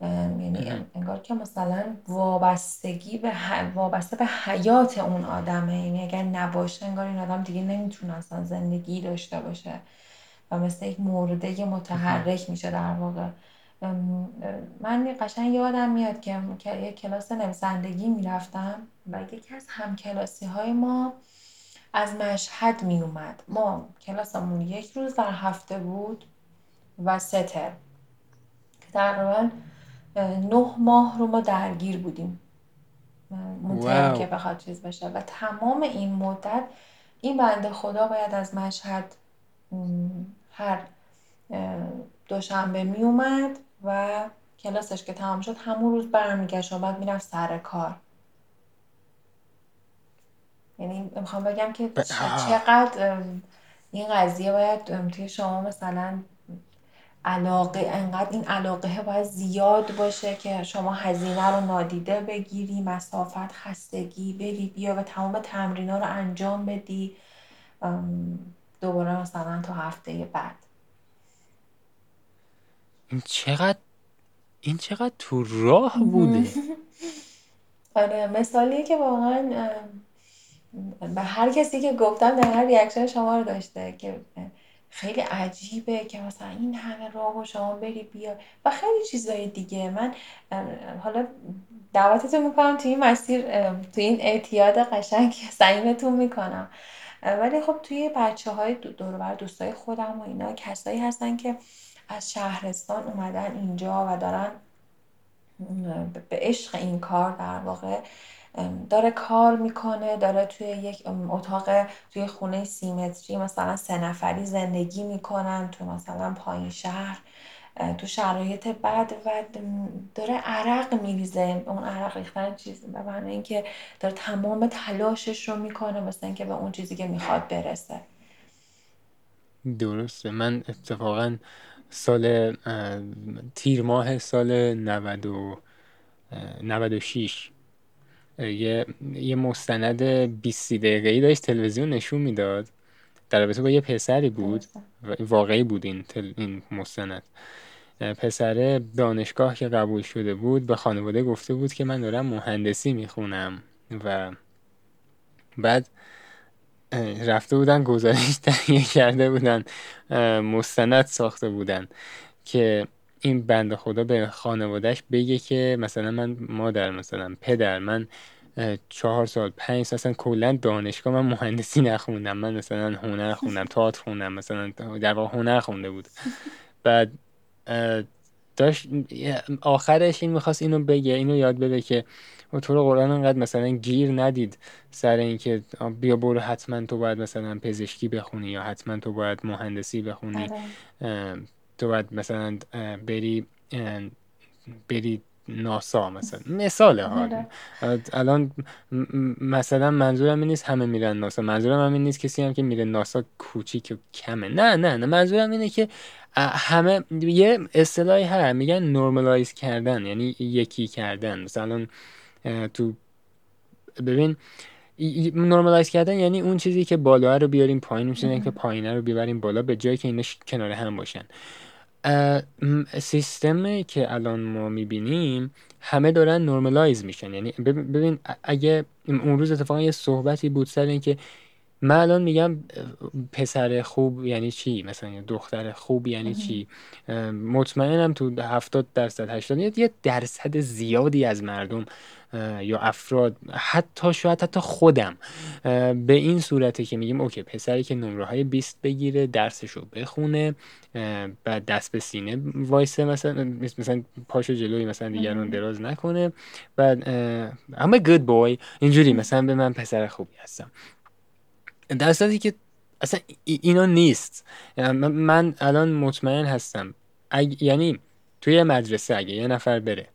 یعنی انگار که مثلا وابستگی به وابسته به حیات اون آدمه. یعنی اگر نباشه انگار این آدم دیگه نمی‌تونه اصلا زندگی داشته باشه و مثل یک مرده متحرک میشه در واقع. من قشنگ یادم میاد که یک کلاس نویسندگی می‌رفتم و یکی از همکلاسی های ما از مشهد می اومد ما کلاسمون یک روز در هفته بود و ستر که تقریبا نه ماه رو ما درگیر بودیم. مطمئن که بخواد چیز بشه و تمام این مدت این بنده خدا باید از مشهد هر دوشنبه می اومد و کلاسش که تمام شد همون روز برمیگشت و بعد می‌رفت سر کار. یعنی می‌خوام بگم که چقدر این قضیه باید توی شما مثلا علاقه انقدر این علاقه باید زیاد باشه که شما هزینه رو نادیده بگیری مسافت خستگی بری بیا و تمام تمرین ها رو انجام بدی دوباره مثلا تا هفته بعد. این چقدر این چقدر تو راه بوده. آره مثالیه که واقعا به هر کسی که گفتم در هر ریاکشن شما رو داشته که خیلی عجیبه که مثلا این همه راه و شما بری بیا و خیلی چیزای دیگه. من حالا دعوتتون می‌کنم توی این مسیر توی این اعتیاد قشنگ سعیمتون می‌کنم. ولی خب توی بچه های دور بر دوستای خودم و اینا کسایی هستن که از شهرستان اومدن اینجا و دارن به عشق این کار در واقع داره کار می‌کنه داره توی یک اتاق توی خونه سیمتری مثلا سه نفری زندگی می‌کنن تو مثلا پایین شهر تو شرایط بد و داره عرق میریزه. اون عرق ریختن چیز به معنی اینکه داره تمام تلاشش رو می‌کنه مثل اینکه به اون چیزی که می‌خواد برسه. درسته. من اتفاقا سال تیر ماه سال 90 96 یه یه مستند 20 دقیقه‌ای داشت تلویزیون نشون می‌داد. در رابطه با یه پسری بود. واقعی بود این, این مستند. پسر دانشگاه که قبول شده بود به خانواده گفته بود که من دارم مهندسی می‌خونم. و بعد رفته بودن گزارش تهیه کرده بودن مستند ساخته بودن که این بند خدا به خانوادهش بگه که مثلا من مادر مثلا پدر من چهار سال پنج سال اصلا کلا دانشگاه من مهندسی نخوندم. من مثلا هنر خوندم تئاتر خوندم مثلا در واقع هنر خونده بود. بعد داشت آخرش این می‌خواست اینو بگه اینو یاد بده که طور قرآن انقدر مثلا گیر ندید سر اینکه بیا برو حتما تو باید مثلا پزشکی بخونی یا حتما تو باید مهندسی بخونی. آره. تو باید مثلا بری بری ناسا مثلا. مثال ها آره. الان مثلا منظورم این نیست همه میرن ناسا. منظورم این نیست کسی هم که میره ناسا کوچیک و کمه. نه نه نه. منظورم اینه که همه یه اصطلاحی هست. میگن نورمالایز کردن یعنی یکی کردن. مثلا تو ببین نورمالایز کردن یعنی اون چیزی که بالا رو بیاریم پایین اون که پایینه رو بیاریم بالا به جایی که اینا کنار هم باشن. سیستمی که الان ما می‌بینیم همه دارن نورمالایز میشن. یعنی ببین اگه اون روز اتفاقا یه صحبتی بود سر اینکه من الان میگم پسر خوب یعنی چی؟ مثلا دختر خوب یعنی چی؟ مطمئنم تو هفتاد درصد هشتاد یه درصد زیادی از مردم یا افراد حتی شاید حتی خودم. به این صورته که میگیم اوکی پسری که نمره های 20 بگیره درسشو بخونه بعد دست به سینه وایسه مثلا مثلا پاشو جلوی مثلا دیگران دراز نکنه. بعد اما گود بوی اینجوری مثلا به من پسر خوبی هستم. در که اصلا اینا نیست. من الان مطمئن هستم. یعنی توی مدرسه اگه یه نفر بره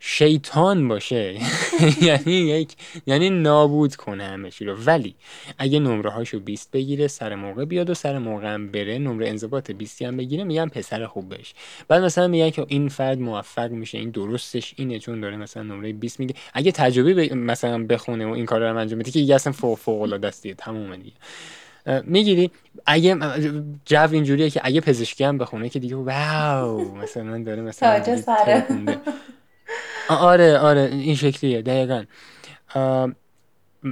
شیطان باشه. یعنی یک یعنی نابود کنه همه چی رو. ولی اگه نمره هاشو 20 بگیره سر موقع بیاد و سر موقع هم بره نمره انضباط 20 هم بگیره میگن پسر خوب بش بعد مثلا میگن که این فرد موفق میشه این درستش اینه چون داره مثلا نمره 20 میگه. اگه تجربه مثلا بخونه و این کار رو انجام بده که دیگه اصلا فوق فوق العاده است تمام دیگه. می‌گیری؟ اگه جو اینجوریه که اگه پزشکی هم بخونه که دیگه واو مثلا داره مثلا آره آره این شکلیه دقیقا.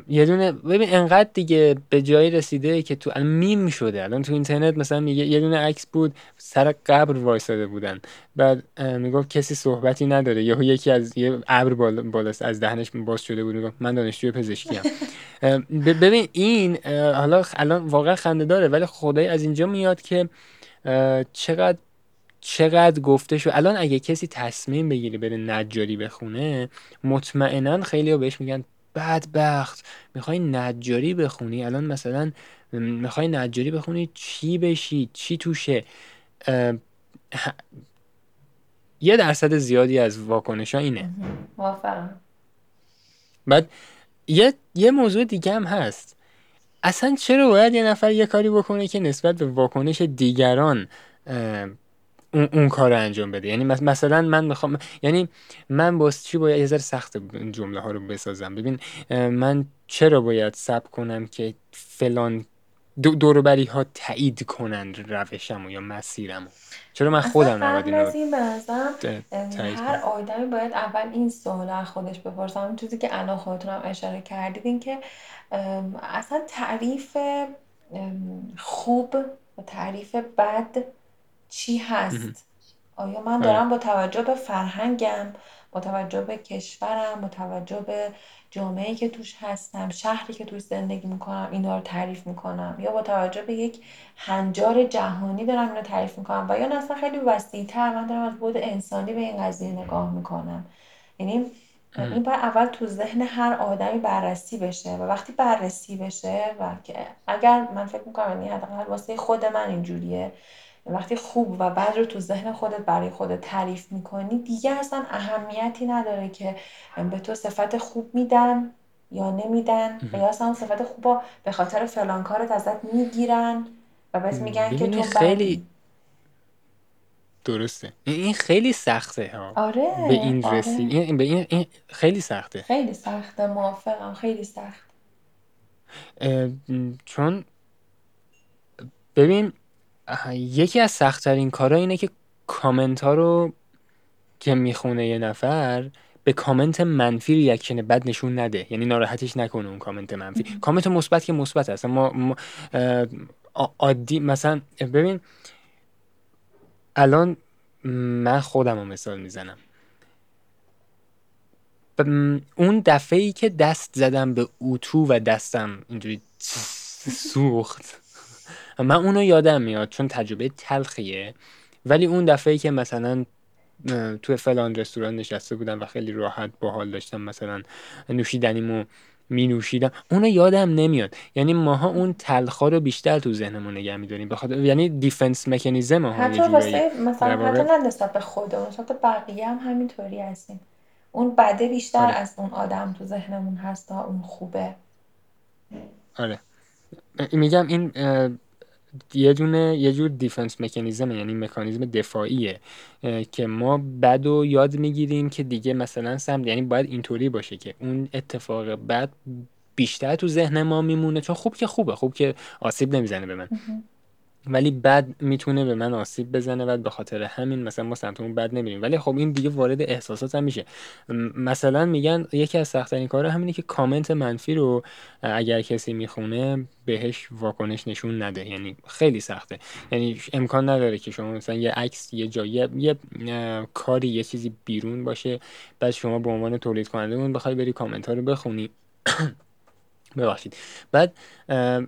یه دونه ببین انقدر دیگه به جایی رسیده که تو الان میم شده الان تو اینترنت مثلا میگه یه دونه عکس بود سر قبر وایساده بودن. بعد می‌گفت کسی صحبتی نداره. یهو یکی از یه ابر بالا از دهنش باز شده بود می‌گفت من دانشجوی پزشکی ام ببین این حالا الان واقعا خنده داره ولی خدای از اینجا میاد که چقدر چقدر گفته شو الان اگه کسی تصمیم بگیره بره نجاری بخونه مطمئنا خیلی ها بهش میگن بدبخت. می‌خوای نجاری بخونی؟ الان مثلا می‌خوای نجاری بخونی چی بشی؟ چی توشه؟ یه درصد زیادی از واکنش ها اینه بعد یه, یه موضوع دیگه هم هست. اصلا چرا باید یه نفر یه کاری بکنه که نسبت به واکنش دیگران اون, اون کار رو انجام بده. یعنی مثلا من می‌خوام یعنی من باز چی باید یه ذره سخت جمله ها رو بسازم. ببین من چرا باید سب کنم که فلان دوروبری ها تایید کنند روشم یا مسیرم چرا من خودم نباید اینو هر آدمی باید اول این سوال از خودش بپرسم چیزی که الان خودتونم اشاره کردید این که اصلا تعریف خوب و تعریف بد چی هست؟ آیا من آره. دارم با توجه به فرهنگم با توجه به کشورم با توجه به جامعه که توش هستم شهری که توش زندگی می‌کنم اینا رو تعریف می‌کنم؟ یا با توجه به یک هنجار جهانی دارم اینو تعریف می‌کنم؟ و یا اصلا خیلی وسیعتر من دارم از بود انسانی به این قضیه نگاه می‌کنم. یعنی این باید اول تو ذهن هر آدمی بررسی بشه و وقتی بررسی بشه و که اگر من فکر می‌کنم یعنی حداقل واسه خود من اینجوریه وقتی خوب و بد رو تو ذهن خودت برای خودت تعریف می‌کنی دیگه اصلا اهمیتی نداره که به تو صفت خوب میدن یا نمیدن. و یا اصلا صفت خوب به خاطر فلان کارت ازت می‌گیرن و بهت میگن که تو خیلی درسته. این خیلی سخته ها. آره. به این آره. رسید این, به این, این خیلی سخته. خیلی سخته موافقم. خیلی سخت. چون ببین یکی از سختترین کارا اینه که کامنت ها رو که می‌خونه یه نفر به کامنت منفی reaction بد نشون نده. یعنی ناراحتش نکنه اون کامنت منفی. کامنت مثبت که مثبت هست ما, ما عادی مثلا ببین الان من خودم رو مثال می‌زنم. اون دفعه ای که دست زدم به اوتو و دستم اینجوری سوخت. من اونو یادم میاد چون تجربه تلخیه. ولی اون دفعه که مثلا تو فلان رستوران نشسته بودم و خیلی راحت باحال داشتم مثلا نوشیدنیمو می نوشیدم اونو یادم نمیاد. یعنی ماها اون تلخا رو بیشتر تو ذهنمون نگه میداریم. بخاطر یعنی دیفنس مکانیزم ها حتی واسه مثلا حتی نه نسبت به خودمون نسبت بقیه هم همینطوری هستیم. اون بده بیشتر آره. از اون آدم تو ذهنمون هست تا اون خوبه. آره. میگم این یه دونه یه جور دیفنس مکانیزم یعنی مکانیزم دفاعیه که ما بد و یاد می‌گیریم که دیگه مثلا سم یعنی باید اینطوری باشه که اون اتفاق بد بیشتر تو ذهن ما میمونه چون خوب که خوبه خوب که آسیب نمی‌زنه به من. ولی بد می‌تونه به من آسیب بزنه و به خاطر همین مثلا ما سمت اون بد نمیریم. ولی خب این دیگه وارد احساسات هم میشه. مثلا میگن یکی از سختترین کارا همینه که کامنت منفی رو اگر کسی می‌خونه بهش واکنش نشون نده. یعنی خیلی سخته. یعنی امکان نداره که شما مثلا یه عکس یه جایی یه کاری یه چیزی بیرون باشه. بعد شما به عنوان تولید کننده اون بخوای بری کامنت ها رو بخونی. ببخشید. بعد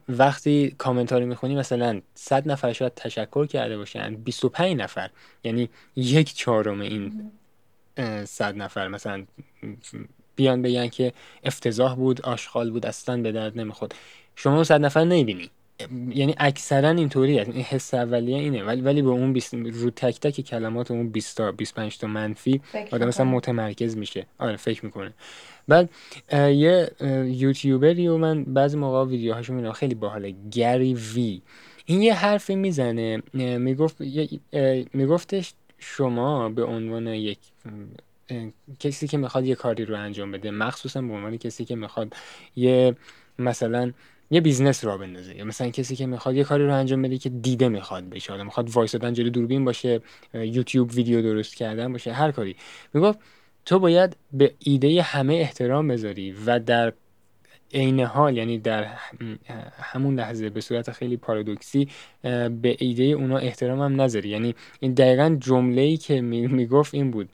وقتی کامنت رو می‌خونی مثلا 100 نفر شاید تشکر کرده باشن 25 نفر. یعنی یک چهارم این 100 نفر. مثلا بیان بگن که افتضاح بود آشغال بود اصلا به درد نمی‌خورد. شما 100 نفر نمی‌بینی. یعنی اکثرا اینطوری هست این حس اولیه اینه. ولی ولی به اون بیست... رو تک تک کلمات اون 20 تا 25 تا منفی آدم مثلا متمرکز میشه. آره فکر می‌کنه. بعد یه یوتیوبری و من بعضی موقع ویدیوهاشو می‌بینم. خیلی باحاله. گری وی. این یه حرفی می‌زنه. می‌گفت میگفتش شما به عنوان یک کسی که می‌خواد یه کاری رو انجام بده. مخصوصا به عنوان کسی که می‌خواد یه مثلا یه business را بندازه. یا مثلا کسی که می‌خواد یه کاری رو انجام بده که دیده می‌خواد بشه. حالا می‌خواد وایسادن جلوی دوربین باشه یوتیوب ویدیو درست کردن باشه هر کاری. می‌گفت تو باید به ایده همه احترام بذاری و در عین حال یعنی در همون لحظه به صورت خیلی پارادوکسی به ایده اونا احترام هم نذاری. یعنی این دقیقا جمله ای که می‌گفت این بود.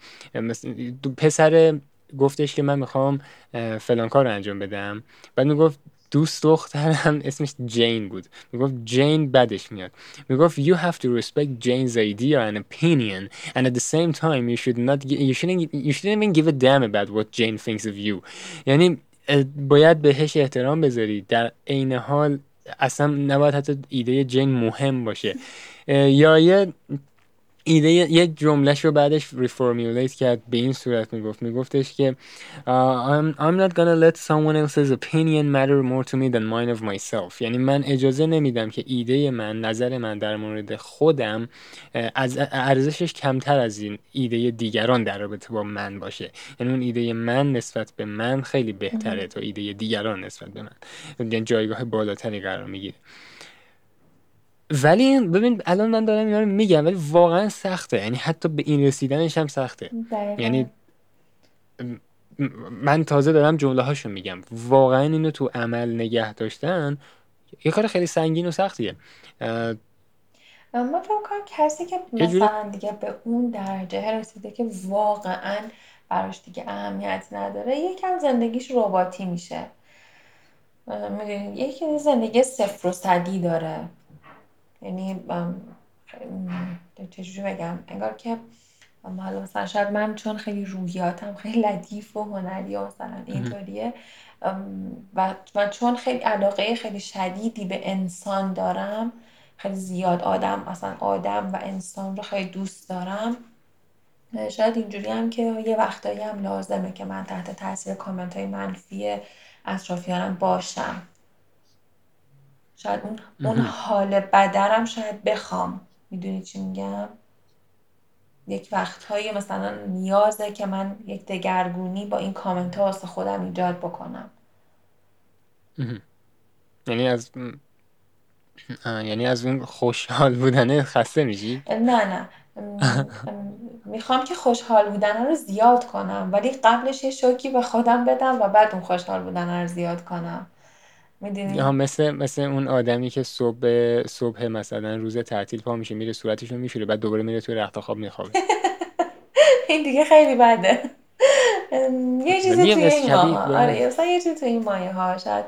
پسر گفتش که من می‌خوام فلان کار رو انجام بدم. بعد می‌گفت دوست دخترم اسمش جین بود می‌گفت جین بدش میاد می‌گفت you have to respect Jane's idea and opinion and at the same time you should not you shouldn't you shouldn't even give a damn about what Jane thinks of you یعنی باید بهش احترام بذاری در عین حال اصلا نباید حتی ایده جین مهم باشه یا یه ایده یه جملهش رو بعدش ریفورمیولیت کرد به این صورت می‌گفت. میگفتش که I'm, I'm not gonna let someone else's opinion matter more to me than mine of myself. یعنی من اجازه نمیدم که ایده من نظر من در مورد خودم از ارزشش کمتر از این ایده دیگران در رابطه با من باشه. یعنی اون ایده من نسبت به من خیلی بهتره تا ایده دیگران نسبت به من. یعنی جایگاه بالاتری قرار می‌گیره. ولی ببین الان من دارم اینا رو میگم ولی واقعا سخته. یعنی حتی به این رسیدنش هم سخته. دقیقا. یعنی من تازه دارم جمله هاشو میگم. واقعا اینو تو عمل نگه داشتن یه کار خیلی سنگین و سختیه. من فکر کنم کسی که مثلا دیگه به اون درجه رسیده که واقعا براش دیگه اهمیت نداره یکم زندگیش رباتی میشه. می‌دونی؟ یکی زندگی صفر و صدی داره. یعنی چجوری بگم انگار که حالا مثلا شاید من چون خیلی روحیاتم خیلی لطیف و هنری و مثلا. اینطوریه و و چون خیلی علاقه خیلی شدیدی به انسان دارم خیلی زیاد آدم اصلا آدم و انسان رو خیلی دوست دارم شاید اینجوری هم که یه وقتایی هم لازمه که من تحت تاثیر کامنت های منفی اطرافیانم باشم شاید اون اون. حال بدرم شاید بخوام. می‌دونی چی میگم؟ یک وقتهایی مثلا نیازه که من یک دگرگونی با این کامنت ها واسه خودم ایجاد بکنم. یعنی از یعنی از اون خوشحال بودنه خسته میشی؟ نه نه. ام، ام، می‌خوام که خوشحال بودن رو زیاد کنم ولی قبلش یه شوکی به خودم بدم و بعد اون خوشحال بودن رو زیاد کنم. ها می‌دونی مثل مثل اون آدمی که صبح صبح مثلا روز تعطیل پا میشه میره صورتشو میشوره بعد دوباره میره توی رخت خواب میخوابه. این دیگه خیلی بده. یه چیزی دیگه توی بس این ماها. آره مثلا یه چیزی توی این مایه ها شاید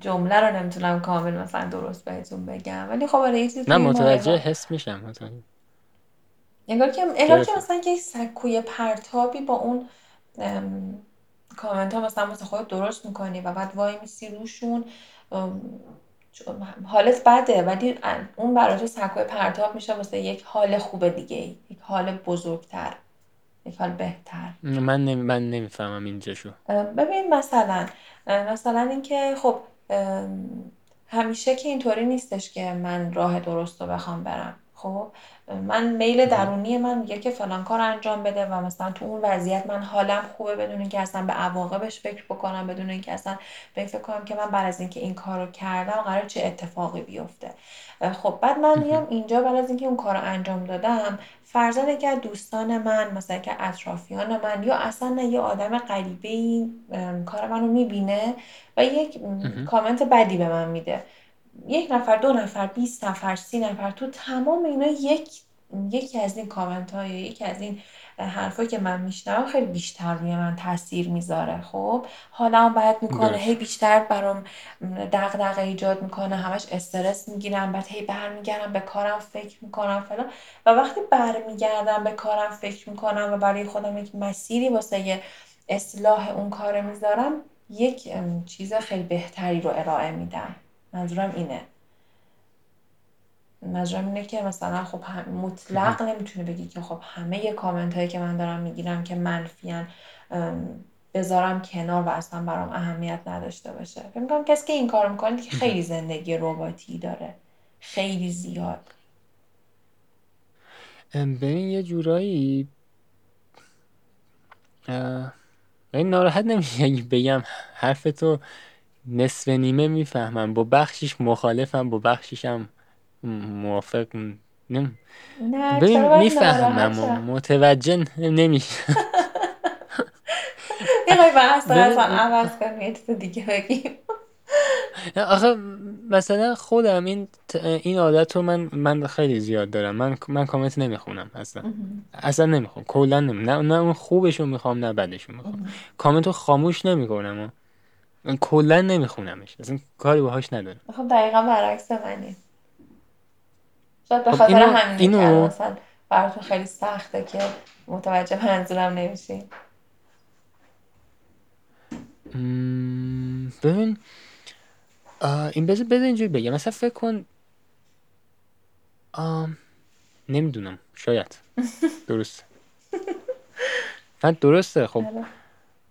جمله رو نمی‌تونم کامل مثلا درست بهتون بگم. ولی خب آره یه چیزی نه توی متوجه ها حس میشم متوجه انگار که انگار که مثلا که سکوی پرتابی با اون کامنت ها مثلا واسه خودت درست می‌کنی و بعد وای میسی روشون حالت بده ولی اون برای تو سکوی پرتاب میشه واسه یک حال خوب دیگه یک حال بزرگتر یک حال بهتر. من نمی... من نمی‌فهمم اینجاشو. ببین مثلا مثلا اینکه خب همیشه که اینطوری نیستش که من راه درست رو بخوام برم خب؟ من میل. درونی من میگه که فلان کار انجام بده و مثلا تو اون وضعیت من حالم خوبه بدون اینکه اصلا به عواقبش فکر بکنم بدون اینکه اصلا به فکر کنم که من بعد از اینکه این کار رو کردم قرار چه اتفاقی بیفته خب بعد من. میام اینجا بعد از اینکه اون کار رو انجام دادم فرضاً اگر دوستان من مثلا که اطرافیان من یا اصلا نه یه آدم غریبه این کار منو می‌بینه و یک. کامنت بدی به من میده یک نفر دو نفر 20 نفر سی نفر تو تمام اینا یک یکی از این کامنت های یکی از این حرفایی که من میشنوم خیلی بیشتر روی من تاثیر می‌ذاره خب؟ حالم بد می‌کنه هی بیشتر برام دغدغه ایجاد می‌کنه همش استرس می‌گیرم بعد هی برمیگردم به کارم فکر می‌کنم فلان. و وقتی برمیگردم به کارم فکر می‌کنم و برای خودم یک مسیری واسه اصلاح اون کار می‌ذارم یک چیز خیلی بهتری رو ارائه میدم. منظورم اینه منظورم اینه که مثلا خب هم-. مطلق نمی‌تونه بگی که خب همه کامنت هایی که من دارم می‌گیرم که منفیان بذارم کنار و اصلا برام اهمیت نداشته باشه فکر می‌کنم کسی که این کار می‌کنه که. خیلی زندگی رباتی داره خیلی زیاد ببین یه جورایی این ناراحت نمیشه بگم حرف تو نصف نیمه می‌فهمم. با بخشیش مخالفم با بخشیشم موافق نم نه ببین می‌فهمم متوجه نمیشه می‌خوای بحث عوض کنیم چیز دیگه بگیم. آخه مثلا خودم این این عادت رو من من خیلی زیاد دارم. من من کامنت نمی‌خونم اصلا. اصلا نمی‌خونم. کلا نمی نه نه اون خوبش رو می‌خوام نه بدش رو می‌خوام. کامنت رو خاموش نمی‌کنم. من کلا نمیخونمش. اصلا کاری باهاش ندارم. خب دقیقا برعکس منی. شاید به خب خاطر اینو همینه که الان اینو مثلا براتون خیلی سخته که متوجه منظورم نمیشین م، ببین این بذار بذار اینجوری بگم. مثلا فکر کن آم، نمی‌دونم. شاید. درست نه درسته. خب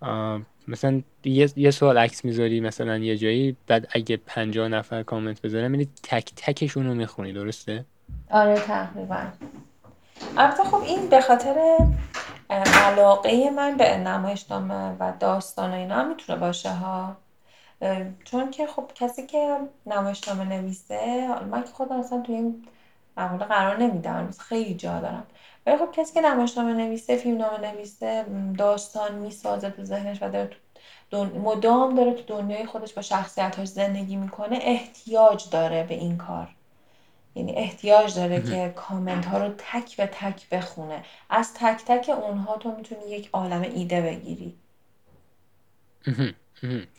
آره. مثلا یه, یه سوال عکس می‌ذاری مثلا یه جایی بعد اگه پنجاه نفر کامنت بذارن میری تک تکشون رو می‌خونی درسته؟ آره تقریبا. البته خب این به خاطر علاقه من به نمایشنامه و داستان و اینا می‌تونه باشه ها. چون که خب کسی که نمایشنامه نویسه من که خودم اصلا توی این قرار نمیدم خیلی جا دارم. ولی خب کسی که نمایشنامه نویسه فیلم نامه نویسه داستان می‌سازه تو ذهنش و داره تو مدام داره تو دنیای خودش با شخصیتاش زندگی می‌کنه احتیاج داره به این کار. یعنی احتیاج داره که کامنت ها رو تک به تک بخونه. از تک تک اونها تو می‌تونی یک عالم ایده بگیری.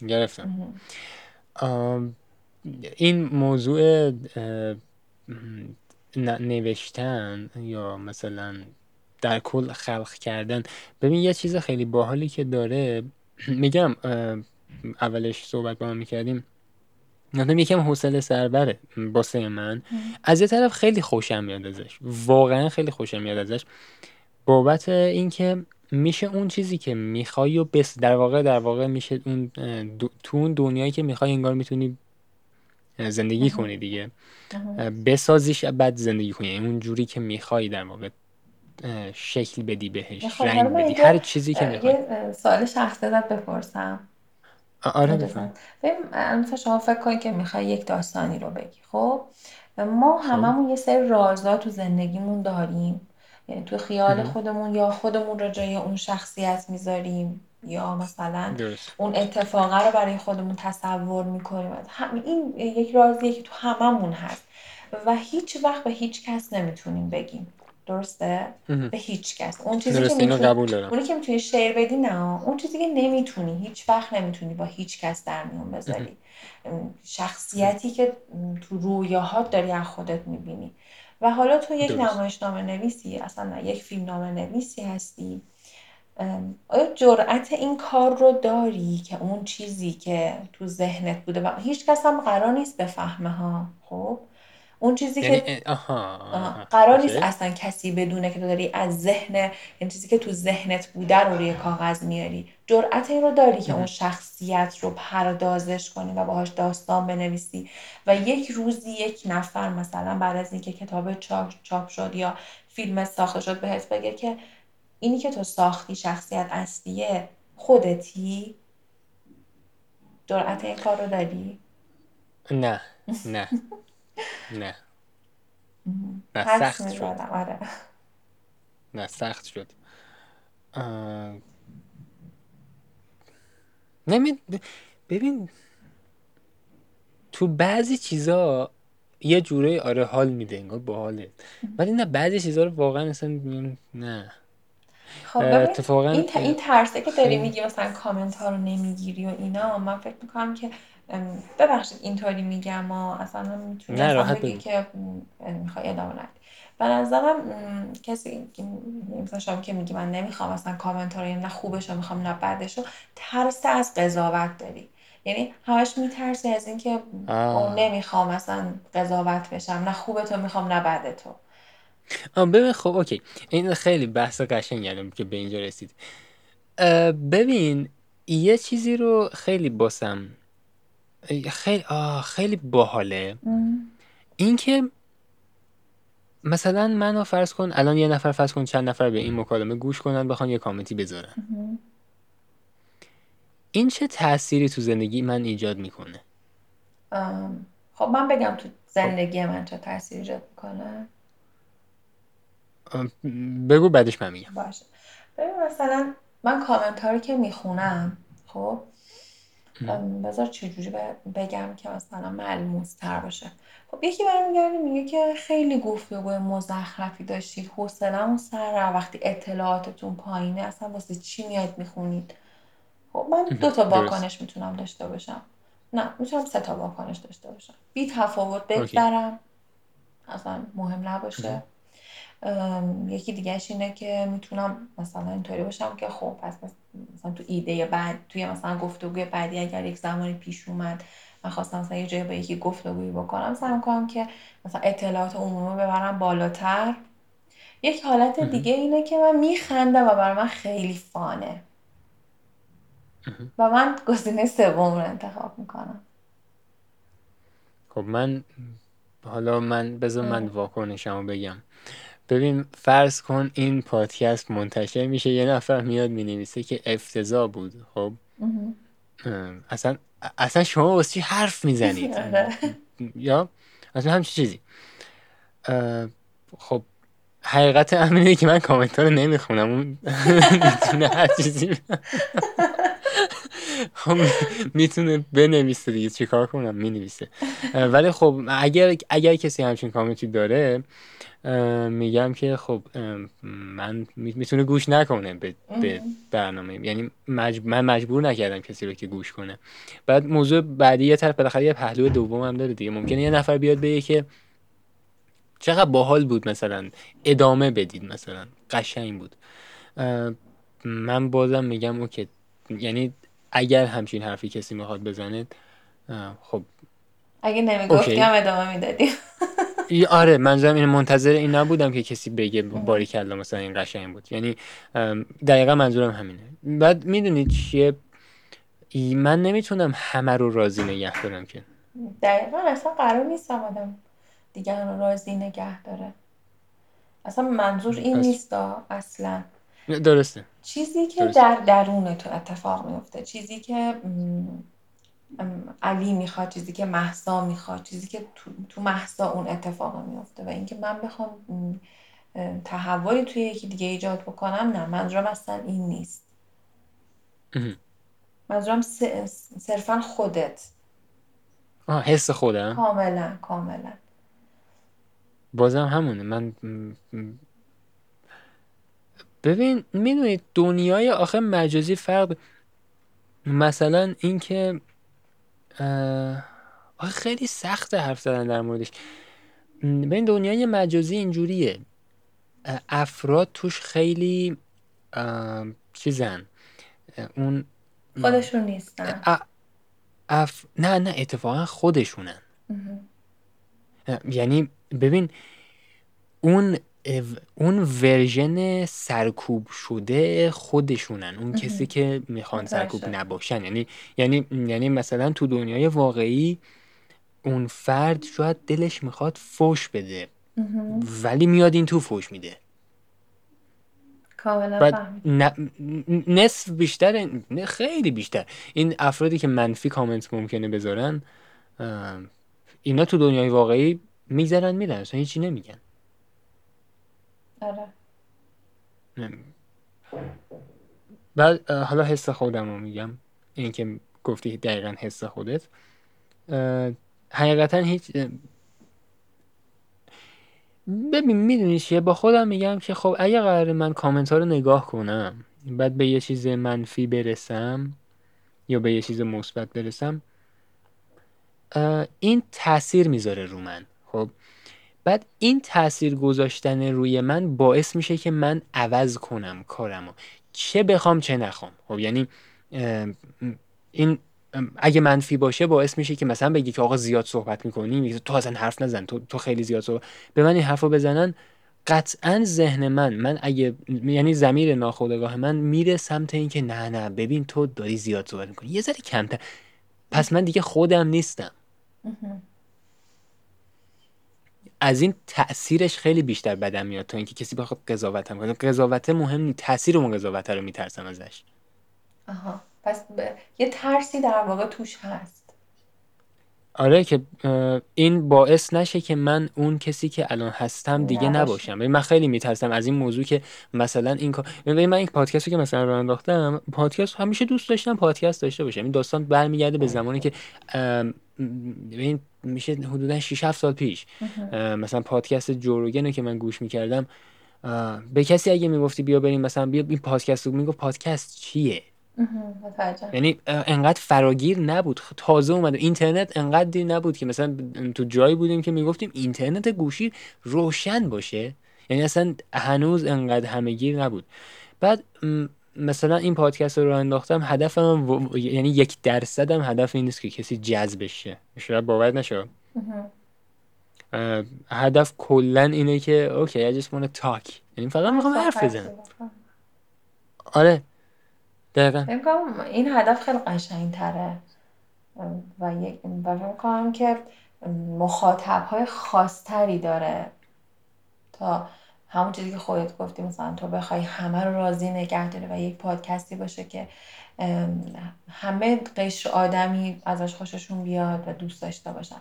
گرفتم. این موضوع نوشتن یا مثلا در کل خلق کردن. ببین یه چیز خیلی باحالی که داره میگم اولش صحبت با هم می‌کردیم. نظرم یکم حوصله سربره باسه من. از یه طرف خیلی خوشم میاد ازش. واقعا خیلی خوشم میاد ازش. بابت اینکه میشه اون چیزی که می‌خوای و بس در واقع در واقع میشه اون تو اون دنیایی که می‌خوای انگار می‌تونی زندگی کنی دیگه. بسازیش بعد زندگی کنی. یعنی اون جوری که می‌خوای در واقع شکل بدی بهش رنگ بدی. هر چیزی که می‌خوای. یه سوال شخصی بپرسم. آره بفهم مثلا شما فکر کنید که می‌خوای یک داستانی رو بگی خب؟ ما خب. هممون یه سری رازا تو زندگیمون داریم. یعنی تو خیال خودمون یا خودمون رو جای اون شخصیت می‌ذاریم. یا مثلا اون اتفاقه رو برای خودمون تصور می‌کنیم. این یک رازیه که تو هممون هست. و هیچ وقت به هیچ کس نمی‌تونیم بگیم. درسته؟ به هیچ کس. اون چیزی که می‌تونی قبول دارم. اونی که می‌تونی شعر بدی نه. اون چیزی که نمی‌تونی هیچ وقت نمی‌تونی با هیچ کس در میون بذاری. شخصیتی که تو رویاهات داری از خودت می‌بینی. و حالا تو یک نمایشنامه نویسی اصلا نه یک فیلم نامه نویسی هستی. آیا جرأت این کار رو داری که اون چیزی که تو ذهنت بوده و هیچ کس هم قرار نیست بفهمه ها؟ خب اون چیزی یعنی که آها, قرار نیست اصلا کسی بدونه که تو داری از ذهن این یعنی چیزی که تو ذهنت بوده رو روی کاغذ میاری. جرأت این رو داری که اون شخصیت رو پردازش کنی و باهاش داستان بنویسی و یک روزی یک نفر مثلا بعد از اینکه کتاب چاپ, چاپ شد یا فیلم ساخته شد بهت بگه که اینی که تو ساختی شخصیت اصلیه خودتی؟ جرأت این کار رو داری؟ نه نه نه. نه سخت شد. آره. نه سخت شد. نمی ببین تو بعضی چیزا یه جوره آره حال میده انگار باحاله. ولی نه بعضی چیزا رو واقعا اصلا نه. خب اتفاقا این, این ترسه که داری میگی مثلا کامنت ها رو نمی‌گیری و اینا من فکر می‌کنم که ببخشید اینطوری میگم ما اصلا می‌تونی اصلا بگی که می‌خوای ادامه ندی. به نظرم کسی مثلا شما که میگی من نمی‌خوام اصلا کامنت رو نه خوبش رو می‌خوام نه بعدش رو ترس از قضاوت داری. یعنی همش میترسی از اینکه نمی‌خوام اصلا قضاوت بشم نه خوب تو می‌خوام نه بعد تو ببین خب اوکی. این خیلی بحث قشنگه که به اینجا رسید. ببین یه چیزی رو خیلی باسم خیلی آه خیلی باحاله. اینکه مثلا منو فرض کن الان یه نفر فرض کن چند نفر به این مکالمه گوش کنن بخوان یه کامنتی بذارن. این چه تأثیری تو زندگی من ایجاد می‌کنه؟ خب من بگم تو زندگی من چه تأثیری ایجاد می‌کنه. بگو بعدش من میگم. باشه. ببین مثلا من کامنت ها رو که می‌خونم خب بذار چجوری بگم که مثلا ملموس تر باشه. خب یکی برمیگرده میگه که خیلی گفتگو مزخرفی داشتید. حوصلمون سر وقتی اطلاعاتتون پایینه اصلا واسه چی میاد می‌خونید؟ خب من دو تا واکنش می‌تونم داشته باشم. نه می‌تونم سه تا واکنش داشته باشم. بی تفاوت بگذرم. اصلا مهم نباشه. یکی دیگهش اینه که می‌تونم مثلا اینطوری باشم که خب پس مثلا تو ایده بعد توی مثلا گفتگوی بعدی اگر یک زمانی پیش اومد من خواستم مثلا یه جایی با یکی گفتگویی بکنم سعی کنم که مثلا اطلاعات عمومی ببرم بالاتر. یک حالت دیگه اینه که من میخندم و برای من خیلی فانه. و من گزینه سوم رو انتخاب می‌کنم. خب من حالا من بذار من واکنشمو بگم. ببین فرض کن این پادکست منتشر میشه یه نفر میاد می‌نویسه که افتضاح بود خب؟ اصلا اصلا شما واسه چی حرف می‌زنید؟ آره. یا اصلا همچین چیزی. خب حقیقت امر اینه که من کامنت رو نمی‌خونم. اون می‌تونه هر چیزی خب می‌تونه بنویسه دیگه چیکار کنم؟ می‌نویسه. ولی خب اگر اگر کسی همچین کامنتی داره میگم که خب من می- می‌تونه گوش نکنه به, به برنامه. یعنی مج... من مجبور نکردم کسی رو که گوش کنه. بعد موضوع بعدی یه طرف بالاخره یه پهلو دوم هم داره دیگه. ممکنه یه نفر بیاد بگه که چقدر باحال بود مثلا. ادامه بدید مثلا. قشنگ بود. من بازم میگم اوکی. یعنی اگر همچین حرفی کسی می‌خواد بزنه خب. اگه نمی‌گفتی اوکی. هم ادامه می‌دادی ای- آره منظورم این منتظر این نبودم که کسی بگه باری کلا مثلا این قشنگ بود. یعنی دقیقا منظورم همینه. بعد می‌دونید چیه؟ ای- من نمی‌تونم همه رو راضی نگه دارم که. دقیقا اصلا قرار نیستم آدم دیگران رو راضی نگه داره. اصلا منظور این نیست اصلا. درسته. چیزی که درسته. در درون تو اتفاق میفته چیزی که علی می‌خواد چیزی که محسا می‌خواد چیزی که تو, تو محسا اون اتفاق میفته و اینکه من بخوام تحولی توی یکی دیگه ایجاد بکنم نه منظورم اصلا این نیست. منظورم صرفا خودت. آه حس خودم. کاملا کاملا. بازم همونه. من ببین می‌دونید دنیای آخه مجازی فرق مثلا اینکه خیلی سخته حرف زدن در موردش. ببین دنیای مجازی اینجوریه. افراد توش خیلی چیزن. اون خودشون نیستن. اف... نه نه اتفاقا خودشونن. یعنی ببین اون او- اون ورژن سرکوب شده خودشونن. اون کسی که می‌خوان سرکوب. نباشن. یعنی یعنی یعنی مثلا تو دنیای واقعی اون فرد شاید دلش می‌خواد فوش بده. ولی میاد این تو فوش میده. کاملا نصف بیشتر خیلی بیشتر. این افرادی که منفی کامنت ممکنه بذارن اینا تو دنیای واقعی می‌ذارن میرن. اصلا هیچی نمیگن. آره. بعد حالا حس خودم رو میگم. این که گفتی دقیقا حس خودت. حقیقتا هیچ ببین می‌دونی چیه؟ با خودم میگم که خب اگه قرار من کامنت ها رو نگاه کنم بعد به یه چیز منفی برسم یا به یه چیز مثبت برسم این تاثیر می‌ذاره رو من. خب بعد این تاثیر گذاشتن روی من باعث میشه که من عوض کنم کارمو. چه بخوام چه نخوام. خب یعنی این اگه منفی باشه باعث میشه که مثلا بگی که آقا زیاد صحبت می‌کنی میگه تو اصلا حرف نزن تو, تو خیلی زیاد صحبت. به من این حرفو بزنن قطعا ذهن من من اگه یعنی زمیر ناخودآگاه من میره سمت اینکه نه نه ببین تو داری زیاد صحبت می‌کنی. یه ذره کمتر. پس من دیگه خودم نیستم. از این تأثیرش خیلی بیشتر بدم میاد تا اینکه کسی بخواد قضاوتم کنه. قضاوت مهم نیست. تأثیر اون قضاوت رو میترسم ازش. آها. پس ب... یه ترسی در واقع توش هست. آره که این باعث نشه که من اون کسی که الان هستم دیگه. نباشم. من خیلی میترسم از این موضوع که مثلا این کار من این پادکستی که مثلا راه انداختم پادکست همیشه دوست داشتم پادکست داشته باشم. این داستان برمیگرده به زمانی که ام، ببین میشه حدودا 6 7 سال پیش مثلا پادکست جوروگن رو که من گوش می‌کردم به کسی اگه می‌گفتی بیا بریم مثلا بیا این پادکست رو می‌گفت پادکست چیه؟ یعنی انقدر فراگیر نبود. خ- تازه اومده. اینترنت انقدر دیر نبود که مثلا تو جایی بودیم که می‌گفتیم اینترنت گوشی روشن باشه. یعنی اصلا هنوز انقدر همهگیر نبود. بعد مثلا این پادکست رو انداختم هدفم و- یعنی یک درصدم هدف این نیست که کسی جذبش شه شاید باور نشه. هدف کلا اینه که اوکی I just wanna talk. یعنی فقط می‌خوام حرف بزنم. آره. دقیقا. فکر کنم این هدف خیلی قشنگ تره و یک و فکر کنم که مخاطب های خاصتری داره. تا همون چیزی که خودت گفتی مثلا تو بخوای همه رو راضی نگه داری و یک پادکستی باشه که همه قشر آدمی ازش خوششون بیاد و دوست داشته باشن.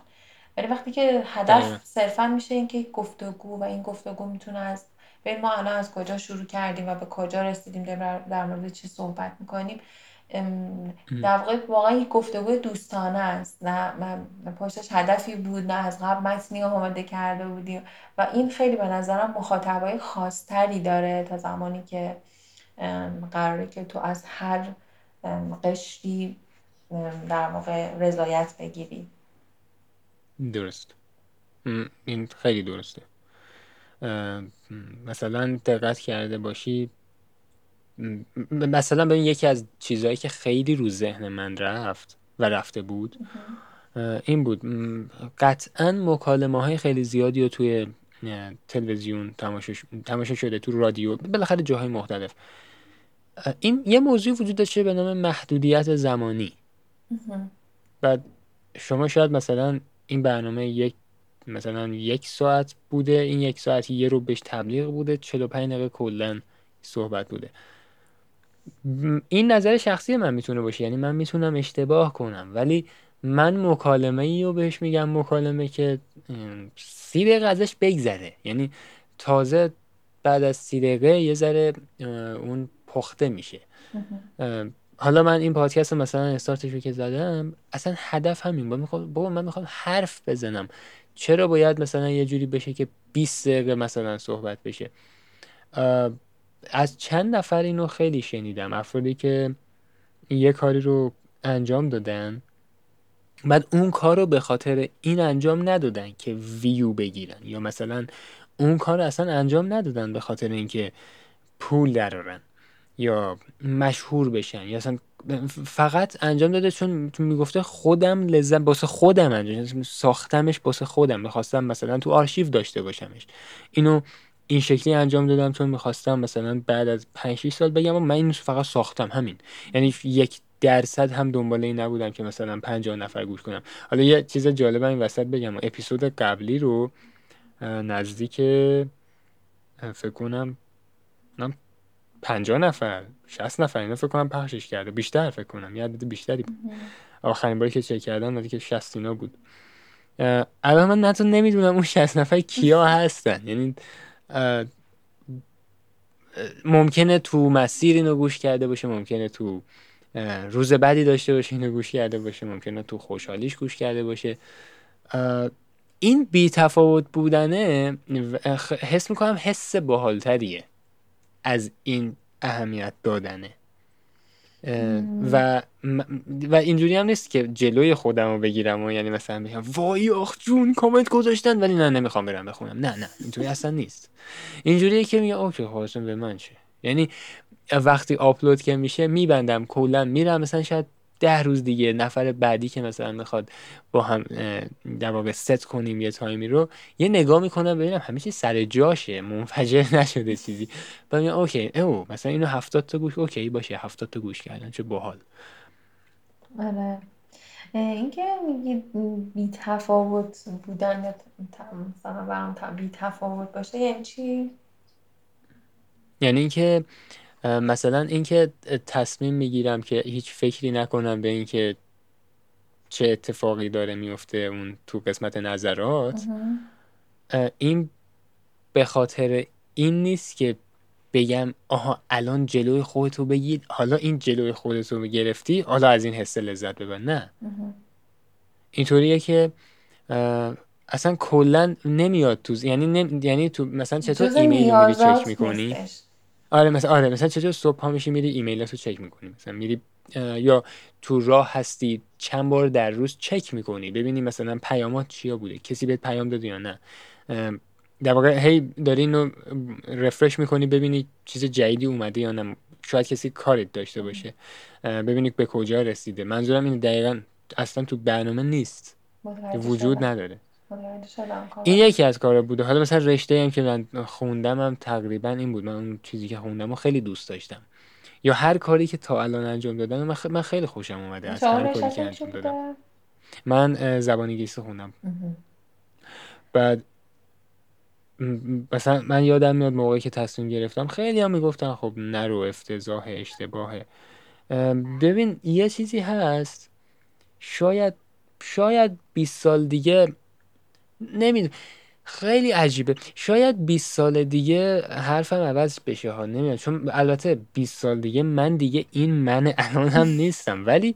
ولی وقتی که هدف صرفا میشه اینکه گفتگو و این گفتگو می‌تونه از ببین ما الان از کجا شروع کردیم و به کجا رسیدیم در مورد چی صحبت می‌کنیم؟ در واقع واقعا یک گفتگو دوستانه است. نه من پشتش هدفی بود نه از قبل متنی آماده کرده بودیم و این خیلی به نظرم مخاطبای خاصتری داره تا زمانی که قراره که تو از هر قشری در واقع رضایت بگیری. درست. این خیلی درسته. مثلا دقت کرده باشی مثلا ببین یکی از چیزهایی که خیلی رو ذهن من رفت و رفته بود این بود قطعا مکالمه های خیلی زیادی رو توی تلویزیون تماشا شده تو رادیو بالاخره جاهای مختلف. این یه موضوع وجود داشته به نام محدودیت زمانی. بعد شما شاید مثلا این برنامه یک مثلا یک ساعت بوده این یک ساعتی یه رو بهش تبلیغ بوده 45 دقیقه کلا صحبت بوده. این نظر شخصی من می‌تونه باشه یعنی من می‌تونم اشتباه کنم. ولی من مکالمه ای رو بهش میگم مکالمه که سی دقیقه ازش بگذره. یعنی تازه بعد از سی دقیقه یه ذره اون پخته میشه. حالا من این پادکست مثلا استارتش رو که زدم اصلا هدف همین. با بابا من می‌خوام حرف بزنم. چرا باید مثلا یه جوری بشه که 20 دقیقه مثلا صحبت بشه؟ از چند نفر اینو خیلی شنیدم. افرادی که یه کاری رو انجام دادن بعد اون کار رو به خاطر این انجام ندادن که ویو بگیرن. یا مثلا اون کار رو اصلا انجام ندادن به خاطر اینکه پول درارن یا مشهور بشن یا اصلا فقط انجام داده چون می‌گفته خودم لذت باسه خودم انجام ساختمش باسه خودم. می‌خواستم مثلا تو آرشیو داشته باشمش. اینو این شکلی انجام دادم چون می‌خواستم مثلا بعد از 5 6 سال بگم من این فقط ساختم. همین. یعنی یک درصد هم دنبال این نبودم که مثلا 50 نفر گوش کنم. حالا یه چیز جالب این وسط بگم. اپیزود قبلی رو نزدیک فکر کنم 50 نفر 60 نفر اینا فکر کنم پخشش کرده. بیشتر فکر کنم یه عدد بیشتری بود. آخرین باری که چک کردم که 60 اینا بود. الان من نتون نمی‌دونم اون 60 نفر کیا هستن. یعنی ممکنه تو مسیر اینو گوش کرده باشه ممکنه تو روز بعدی داشته باشه اینو گوش کرده باشه ممکنه تو خوشحالیش گوش کرده باشه. این بی تفاوت بودنه حس می‌کنم حس باحالتریه. از این اهمیت دادنه. و و اینجوری هم نیست که جلوی خودم رو بگیرم و یعنی مثلا بگم وای آخ جون کامنت گذاشتن. ولی نه نمی‌خوام برم بخونم. نه نه اینجوری اصلا نیست. اینجوریه که میگه okay خب به من چه؟ یعنی وقتی آپلود که میشه میبندم کلا میرم مثلا شاید ده روز دیگه نفر بعدی که مثلا می‌خواد با هم در واقع ست کنیم یه تایمی رو یه نگاه می‌کنم ببینم همه چی سر جاشه منفجر نشده چیزی. بعد میگم okay او مثلا اینو هفتاد تا گوش okay باشه هفتاد تا گوش کردن چه باحال. آره. اینکه میگی بی تفاوت بودن مثلا برام بی تفاوت باشه یعنی چی؟ یعنی اینکه مثلا اینکه تصمیم می‌گیرم که هیچ فکری نکنم به اینکه چه اتفاقی داره میفته اون تو قسمت نظرات. این به خاطر این نیست که بگم آها الان جلوی خودتو بگید حالا این جلوی خودتو گرفتی حالا از این حس لذت ببر. نه. اینطوریه که اصلا کلا نمیاد تو یعنی یعنی تو مثلا چطور ایمیل میری چک می‌کنی؟ آره مثلا آره مثلا چطور صبح ها میشی میری ایمیل رو چک می‌کنی مثلا میری یا تو راه هستی چند بار در روز چک می‌کنی ببینی مثلا پیامات چیا بوده کسی بهت پیام داده یا نه. در واقع هی داری اینو رفرش می‌کنی ببینی چیز جدیدی اومده یا نه. شاید کسی کارت داشته باشه. ببینی به کجا رسیده. منظورم این دقیقا اصلا تو برنامه نیست. وجود نداره. این یکی از کارا بوده. حالا مثلا رشته هم که من خوندم هم تقریبا این بود. من اون چیزی که خوندم و خیلی دوست داشتم. یا هر کاری که تا الان انجام دادم من, من خیلی خوشم اومده. از هر کاری که انجام دادم. من زبان انگلیسی خوندم. بعد مثلا من یادم میاد موقعی که تصمیم گرفتم خیلی هم می‌گفتن خب نرو افتضاح اشتباهه ببین یه چیزی هست. شاید شاید 20 سال دیگه نمی‌دونم. خیلی عجیبه. شاید 20 سال دیگه حرفم عوض بشه ها. نمی‌دونم. چون البته 20 سال دیگه من دیگه این من الان هم نیستم. ولی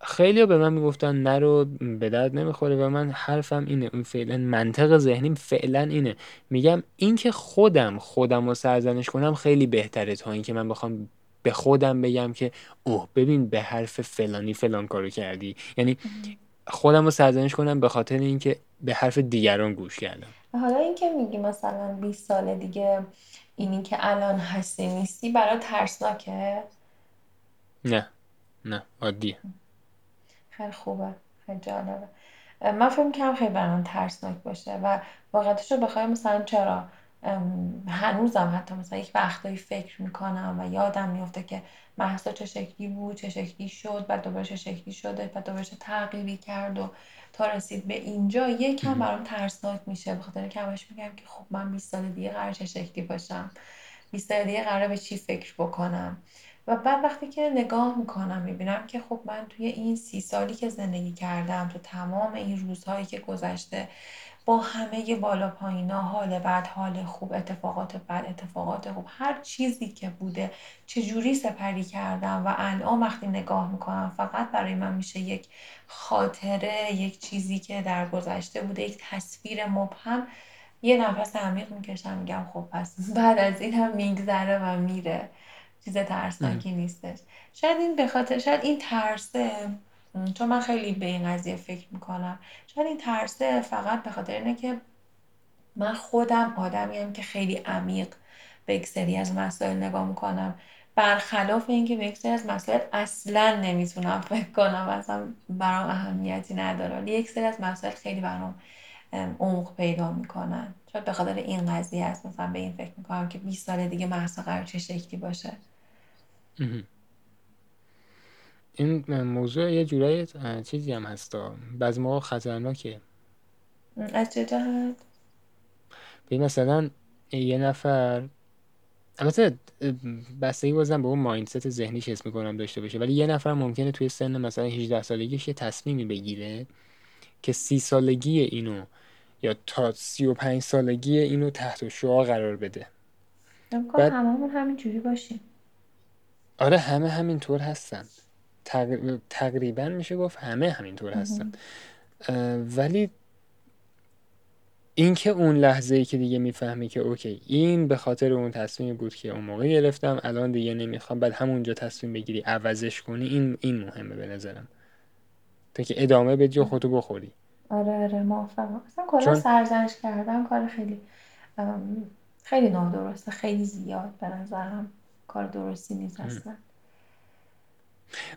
خیلی به من می‌گفتن نرو به درد نمی‌خوره و من حرفم اینه. اون فعلا منطق ذهنیم فعلا اینه. میگم اینکه خودم خودم رو سرزنش کنم خیلی بهتره تا اینکه من بخوام به خودم بگم که اوه ببین به حرف فلانی فلان کارو کردی. یعنی خودم رو سرزنش کنم به خاطر اینکه به حرف دیگران گوش کردم. حالا اینکه میگی مثلا 20 سال دیگه اینی که الان هستی نیستی برای ترسناکه؟ نه نه عادیه. خیلی خوبه خیلی جالبه. من فکر می‌کنم خیلی برام ترسناک باشه و واقعیتش رو بخوای مثلا چرا؟ هنوزم حتی مثلا یک وقتایی فکر می‌کنم و یادم میفته که محسا چه شکلی بود چه شکلی شد و دوباره چه شکلی شده و دوباره چه تغییری کرد و تا رسید به اینجا. یکم برام ترسناک میشه به خاطر که همش میگم که خب من 20 سال دیگه قرار چه شکلی باشم. 20 سال دیگه قرار به چی فکر بکنم؟ و بعد وقتی که نگاه می‌کنم می‌بینم که خب من توی این سی سالی که زندگی کردم تو تمام این روزهایی که گذشته با همه بالا پایینا حال بد حال خوب اتفاقات بد اتفاقات خوب هر چیزی که بوده چجوری سپری کردم و الان وقتی نگاه می‌کنم فقط برای من میشه یک خاطره یک چیزی که در گذشته بوده یک تصویر مبهم. یه نفس عمیق می‌کشم میگم خب پس بعد از این هم میگذره و میره. چیز ترسناکی نیستش. شاید این به خاطر شاید این ترسه چون من خیلی به این قضیه فکر می‌کنم. شاید این ترسه فقط به خاطر اینه که من خودم آدمیم که خیلی عمیق به یک سری از مسائل نگاه می‌کنم. برخلاف اینکه به یک سری از مسائل اصلا نمی‌تونم فکر کنم اصلا برام اهمیتی نداره. ولی یک سری از مسائل خیلی برام عمق پیدا می‌کنن. شاید به خاطر این قضیه است مثلا به این فکر می‌کنم که 20 سال دیگه محصا قرار چه شکلی باشه. این موضوع یه جورایی چیزی هم هستا بعضی موقع خطرناکه از چه جهت؟ به مثلا یه نفر البته بستگی بازم به اون مایندست ذهنیش حس می‌کنم داشته باشه ولی یه نفر ممکنه توی سن مثلا 18 سالگیش یه تصمیمی بگیره که سی سالگی اینو یا تا سی و پنج سالگی اینو تحت شعا قرار بده. بعد هممون همین جوری باشیم آره همه همینطور هستن. تقریبا میشه گفت همه همینطور هستن. ولی اینکه اون لحظه ای که دیگه می‌فهمی که اوکی این به خاطر اون تصمیم بود که اون موقع گرفتم الان دیگه نمی‌خوام. بعد همونجا تصمیم بگیری عوضش کنی این این مهمه به نظرم. تا که ادامه بدی و خودتو بخوری. آره آره موافقم. اصلا کلا چون... سرزنش کردن کار خیلی خیلی نادرسته خیلی زیاد به نظرم کار درستی نیست اصلا.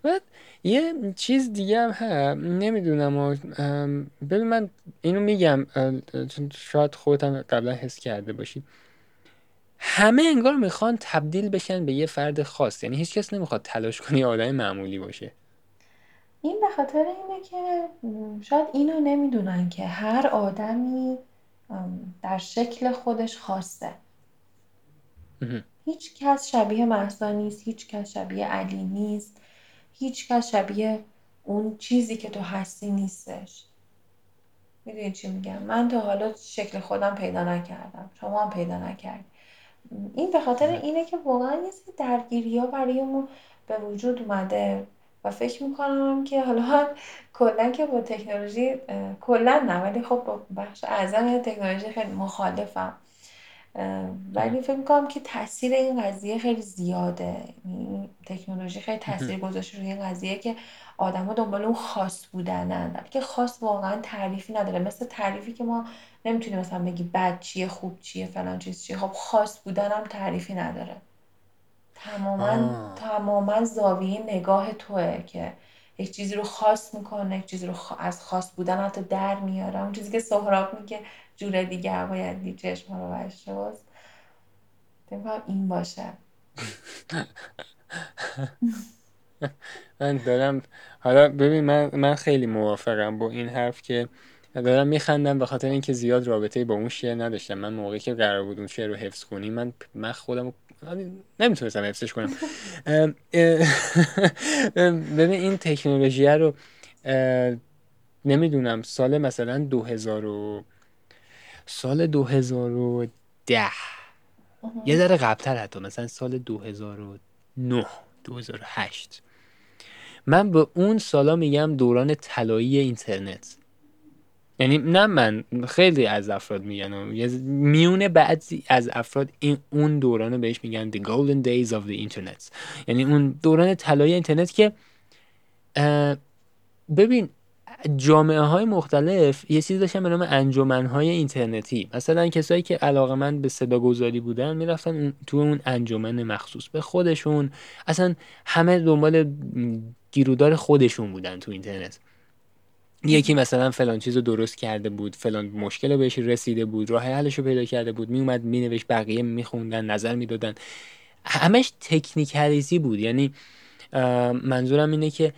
بعد یه چیز دیگه هم هست. نمی‌دونم ببین من اینو میگم شاید خودم قبلا حس کرده باشی. همه انگار می‌خوان تبدیل بشن به یه فرد خاص. یعنی هیچ کس نمی‌خواد تلاش کنی آدم معمولی باشه. این به خاطر اینه که شاید اینو نمی‌دونن که هر آدمی در شکل خودش خاصه. هیچ کس شبیه محسا نیست هیچ کس شبیه علی نیست. هیچ کس شبیه اون چیزی که تو هستی نیستش. می‌دونی چی میگم؟ من تا حالا شکل خودم پیدا نکردم. شما هم پیدا نکرد این به خاطر اینه که واقعا یه سری درگیری ها برای به وجود اومده و فکر می‌کنم که حالا کلا که با تکنولوژی کلا نه ولی خب با بخش اعظم تکنولوژی خیلی مخالفم. ولی فکر می‌کنم که تاثیر این قضیه خیلی زیاده. یعنی تکنولوژی خیلی تاثیر گذاشته روی این قضیه که آدما دنبال اون خاص بودنن. که خاص واقعا تعریفی نداره. مثل تعریفی که ما نمی‌تونیم مثلا بگی بد چیه خوب چیه فلان چیز چیه. خب خاص بودن هم تعریفی نداره. تماما تماما زاویه نگاه توه که یک چیزی رو خاص می‌کنه یک چیزی رو از خاص بودن حتی در میاره. اون چیزی که سهراب میگه جور دیگر باید دید چشم رو بشست این باشه. من دارم حالا ببین من, من خیلی موافقم با این حرف که دارم میخندم به خاطر اینکه زیاد رابطه با اون شعر نداشتم. من موقعی که قرار بود اون شعر رو حفظ کنیم من من خودم نمی‌تونستم حفظش کنم. ببین این تکنولوژی رو نمی‌دونم سال مثلا 2000 و سال 2010 یه ذره قبلتر حتی مثلا سال 2009 2008 من به اون سالا میگم دوران طلایی اینترنت. یعنی نه من خیلی از افراد میگن. میونه بعضی از افراد این اون دوران بهش میگن the golden days of the internet. یعنی اون دوران طلایی اینترنت که ببین جامعه های مختلف یه چیزی داشتن به نام انجمن های اینترنتی. مثلا کسایی که علاقه من به صدا گذاری بودن می‌رفتن تو اون انجمن مخصوص به خودشون. اصلا همه دنبال گیرودار خودشون بودن تو اینترنت. یکی مثلا فلان چیز رو درست کرده بود فلان مشکل رو بهش رسیده بود راه حلش رو پیدا کرده بود میومد مینوشت بقیه میخوندن نظر می‌دادن. همش تکنیکالیزی بود. یعنی منظورم اینه که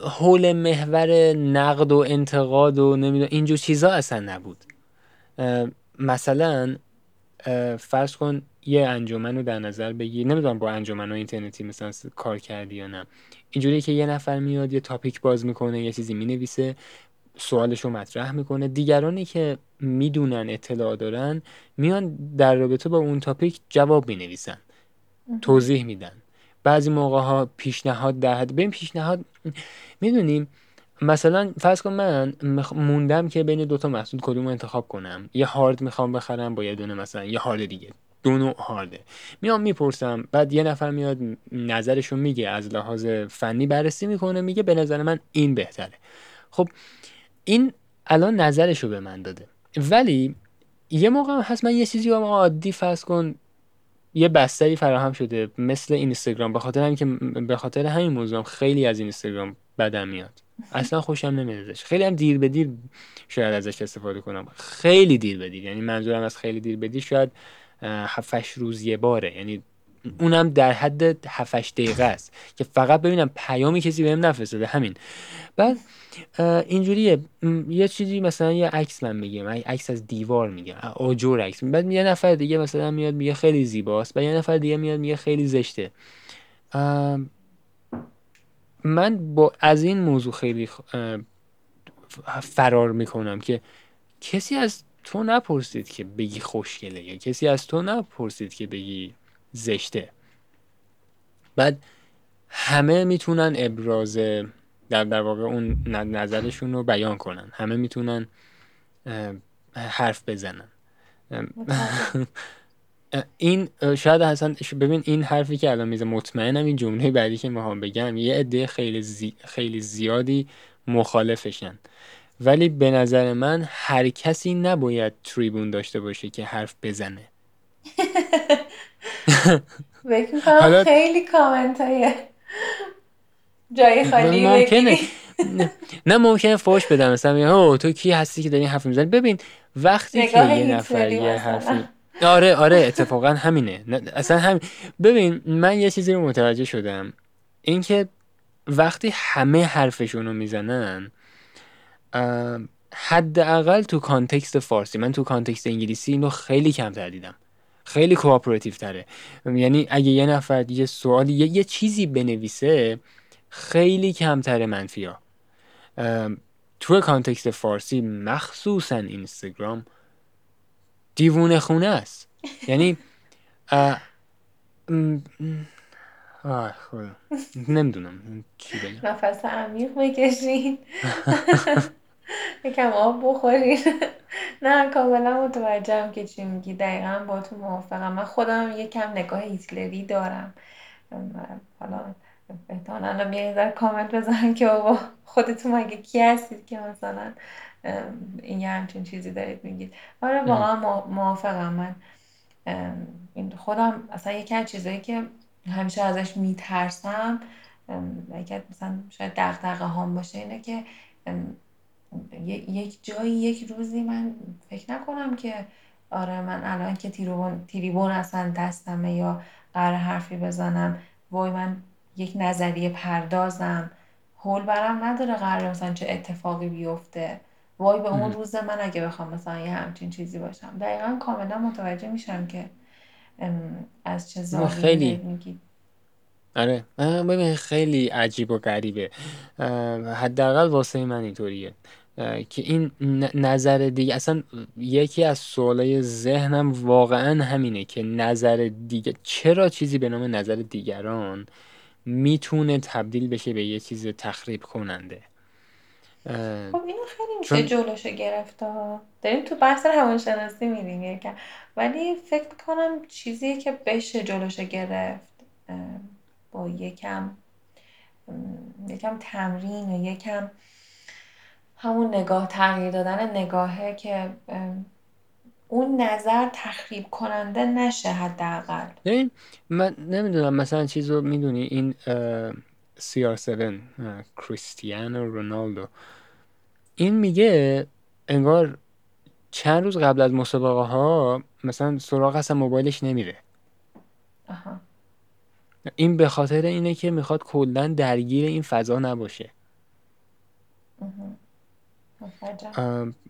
حول محور نقد و انتقاد و نمی‌دونم اینجور چیزا اصلا نبود. مثلا فرض کن یه انجمن رو در نظر بگیر. نمی‌دونم با انجمن اینترنتی مثلا کار کردی یا نه. اینجوری که یه نفر میاد یه تاپیک باز می‌کنه یه چیزی می‌نویسه سوالش رو مطرح می‌کنه. دیگرانی که می‌دونن اطلاع دارن میان در رابطه با اون تاپیک جواب می‌نویسن. توضیح میدن. بعضی موقع ها پیشنهاد در حد ببین پیشنهاد می‌دونیم مثلا فرض کن من موندم که بین دوتا محصول کدوم انتخاب کنم. یه هارد می‌خوام بخرم با یه دونه مثلا یه هارد دیگه. دو نوع هارده. میام می‌پرسم بعد یه نفر میاد نظرشو میگه از لحاظ فنی بررسی می‌کنه میگه به نظر من این بهتره. خب این الان نظرشو به من داده. ولی یه موقع هست من یه چیزی رو عادی فرض کن یه بستری فراهم شده مثل اینستاگرام به خاطر همین که به خاطر همین موضوع خیلی از اینستاگرام بدم میاد. اصلا خوشم نمیادش خیلی هم دیر به دیر شاید ازش استفاده کنم. خیلی دیر به دیر. یعنی منظورم از خیلی دیر به دیر شاید هفتش روز یه باره. یعنی اونم در حد هفتش دقیقه است که فقط ببینم پیامی کسی بهم نفرستاده همین. بعد اینجوریه. یه چیزی مثلا یه عکس من میگم. عکس از دیوار میگم. آجور عکس. بعد یه نفر دیگه مثلا میاد میگه خیلی زیباست. و یه نفر دیگه میاد میگه خیلی زشته. من با از این موضوع خیلی فرار می‌کنم که کسی از تو نپرسید که بگی خوشگله یا کسی از تو نپرسید که بگی زشته. بعد همه می‌تونن ابراز در, در واقع اون نظرشون رو بیان کنن. همه می‌تونن حرف بزنن. این شاید اصلا ببین این حرفی که الان میزه مطمئنم این جمله بعدی که می‌خوام بگم یه عده خیلی, خیلی زیادی مخالفشن. ولی به نظر من هر کسی نباید تریبون داشته باشه که حرف بزنه. حالا... خیلی کامنت های جای خالی ممکنه. نه ممکنه فوش بدم. مثلا تو کی هستی که داری حرف می‌زنی؟ ببین وقتی که یه نفر یه حرفی آره آره اتفاقا همینه. اصلا همین ببین من یه چیزی رو متوجه شدم. اینکه وقتی همه حرفشون رو می‌زنن حداقل تو context فارسی من تو context انگلیسی اینو خیلی کمتر دیدم. خیلی cooperative تره. یعنی اگه یه نفر یه سوالی یه, یه چیزی بنویسه خیلی کمتر منفی ها تو کانتکست فارسی مخصوصا اینستاگرام دیوونه خونه است. یعنی آه نمی‌دونم نفس عمیق بکشین. یکم آب بخورین. نه کاملا متوجهم که چی میگی. دقیقا با تو موافقم. من خودم یکم نگاه هیتلری دارم. حالا احتمالا الان در کامنت بزنن که بابا خودتون مگه کی هستید که مثلا این یه همچین چیزی دارید میگید. آره واقعا موافقم من. خودم اصلا یکی از چیزایی که همیشه ازش میترسم یکی مثلا شاید دقدقه هم باشه اینه که یک جایی یک روزی من فکر نکنم که آره من الان که تیریبون, تیریبون اصلا دستمه یا قرار حرفی بزنم وای من یک نظریه پردازم. حول برم نداره قرار مثلا چه اتفاقی بیفته. وای به اون روز من اگه بخوام مثلا یه همچین چیزی باشم. دقیقا کاملا متوجه میشم که از چه زاویه‌ای خیلی میگی آره. ببین خیلی عجیب و غریبه. حداقل واسه من اینطوریه. که این نظر دیگه اصلا یکی از سوالای ذهنم واقعا همینه که نظر دیگه چرا چیزی به نام نظر دیگران می‌تونه تبدیل بشه به یه چیز تخریب کننده؟ خب اینو خیلی میشه چون... جلوشو گرفت داریم تو بحث روانشناسی میریم یکم ولی فکر می‌کنم چیزی که بشه جلوشو گرفت با یکم یکم تمرین و یکم همون نگاه تغییر دادن نگاهه که اون نظر تخریب کننده نشه حداقل. ببین من نمی‌دونم مثلا چیز رو می‌دونی؟ این CR7 کریستیانو رونالدو. این میگه انگار چند روز قبل از مسابقه ها مثلا سراغ اصلا موبایلش نمیره. این به خاطر اینه که می‌خواد کلا درگیر این فضا نباشه.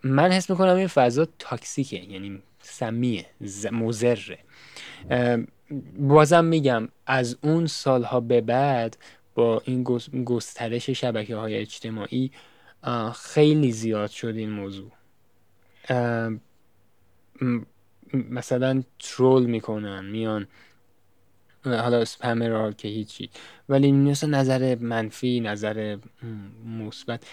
من حس می‌کنم این فضا تاکسیکه یعنی سمیه مزره بازم میگم از اون سالها به بعد با این گسترش شبکه های اجتماعی خیلی زیاد شد این موضوع. مثلا ترول می‌کنن میان حالا سپمر که هیچی ولی مثلا نظر منفی نظر مثبت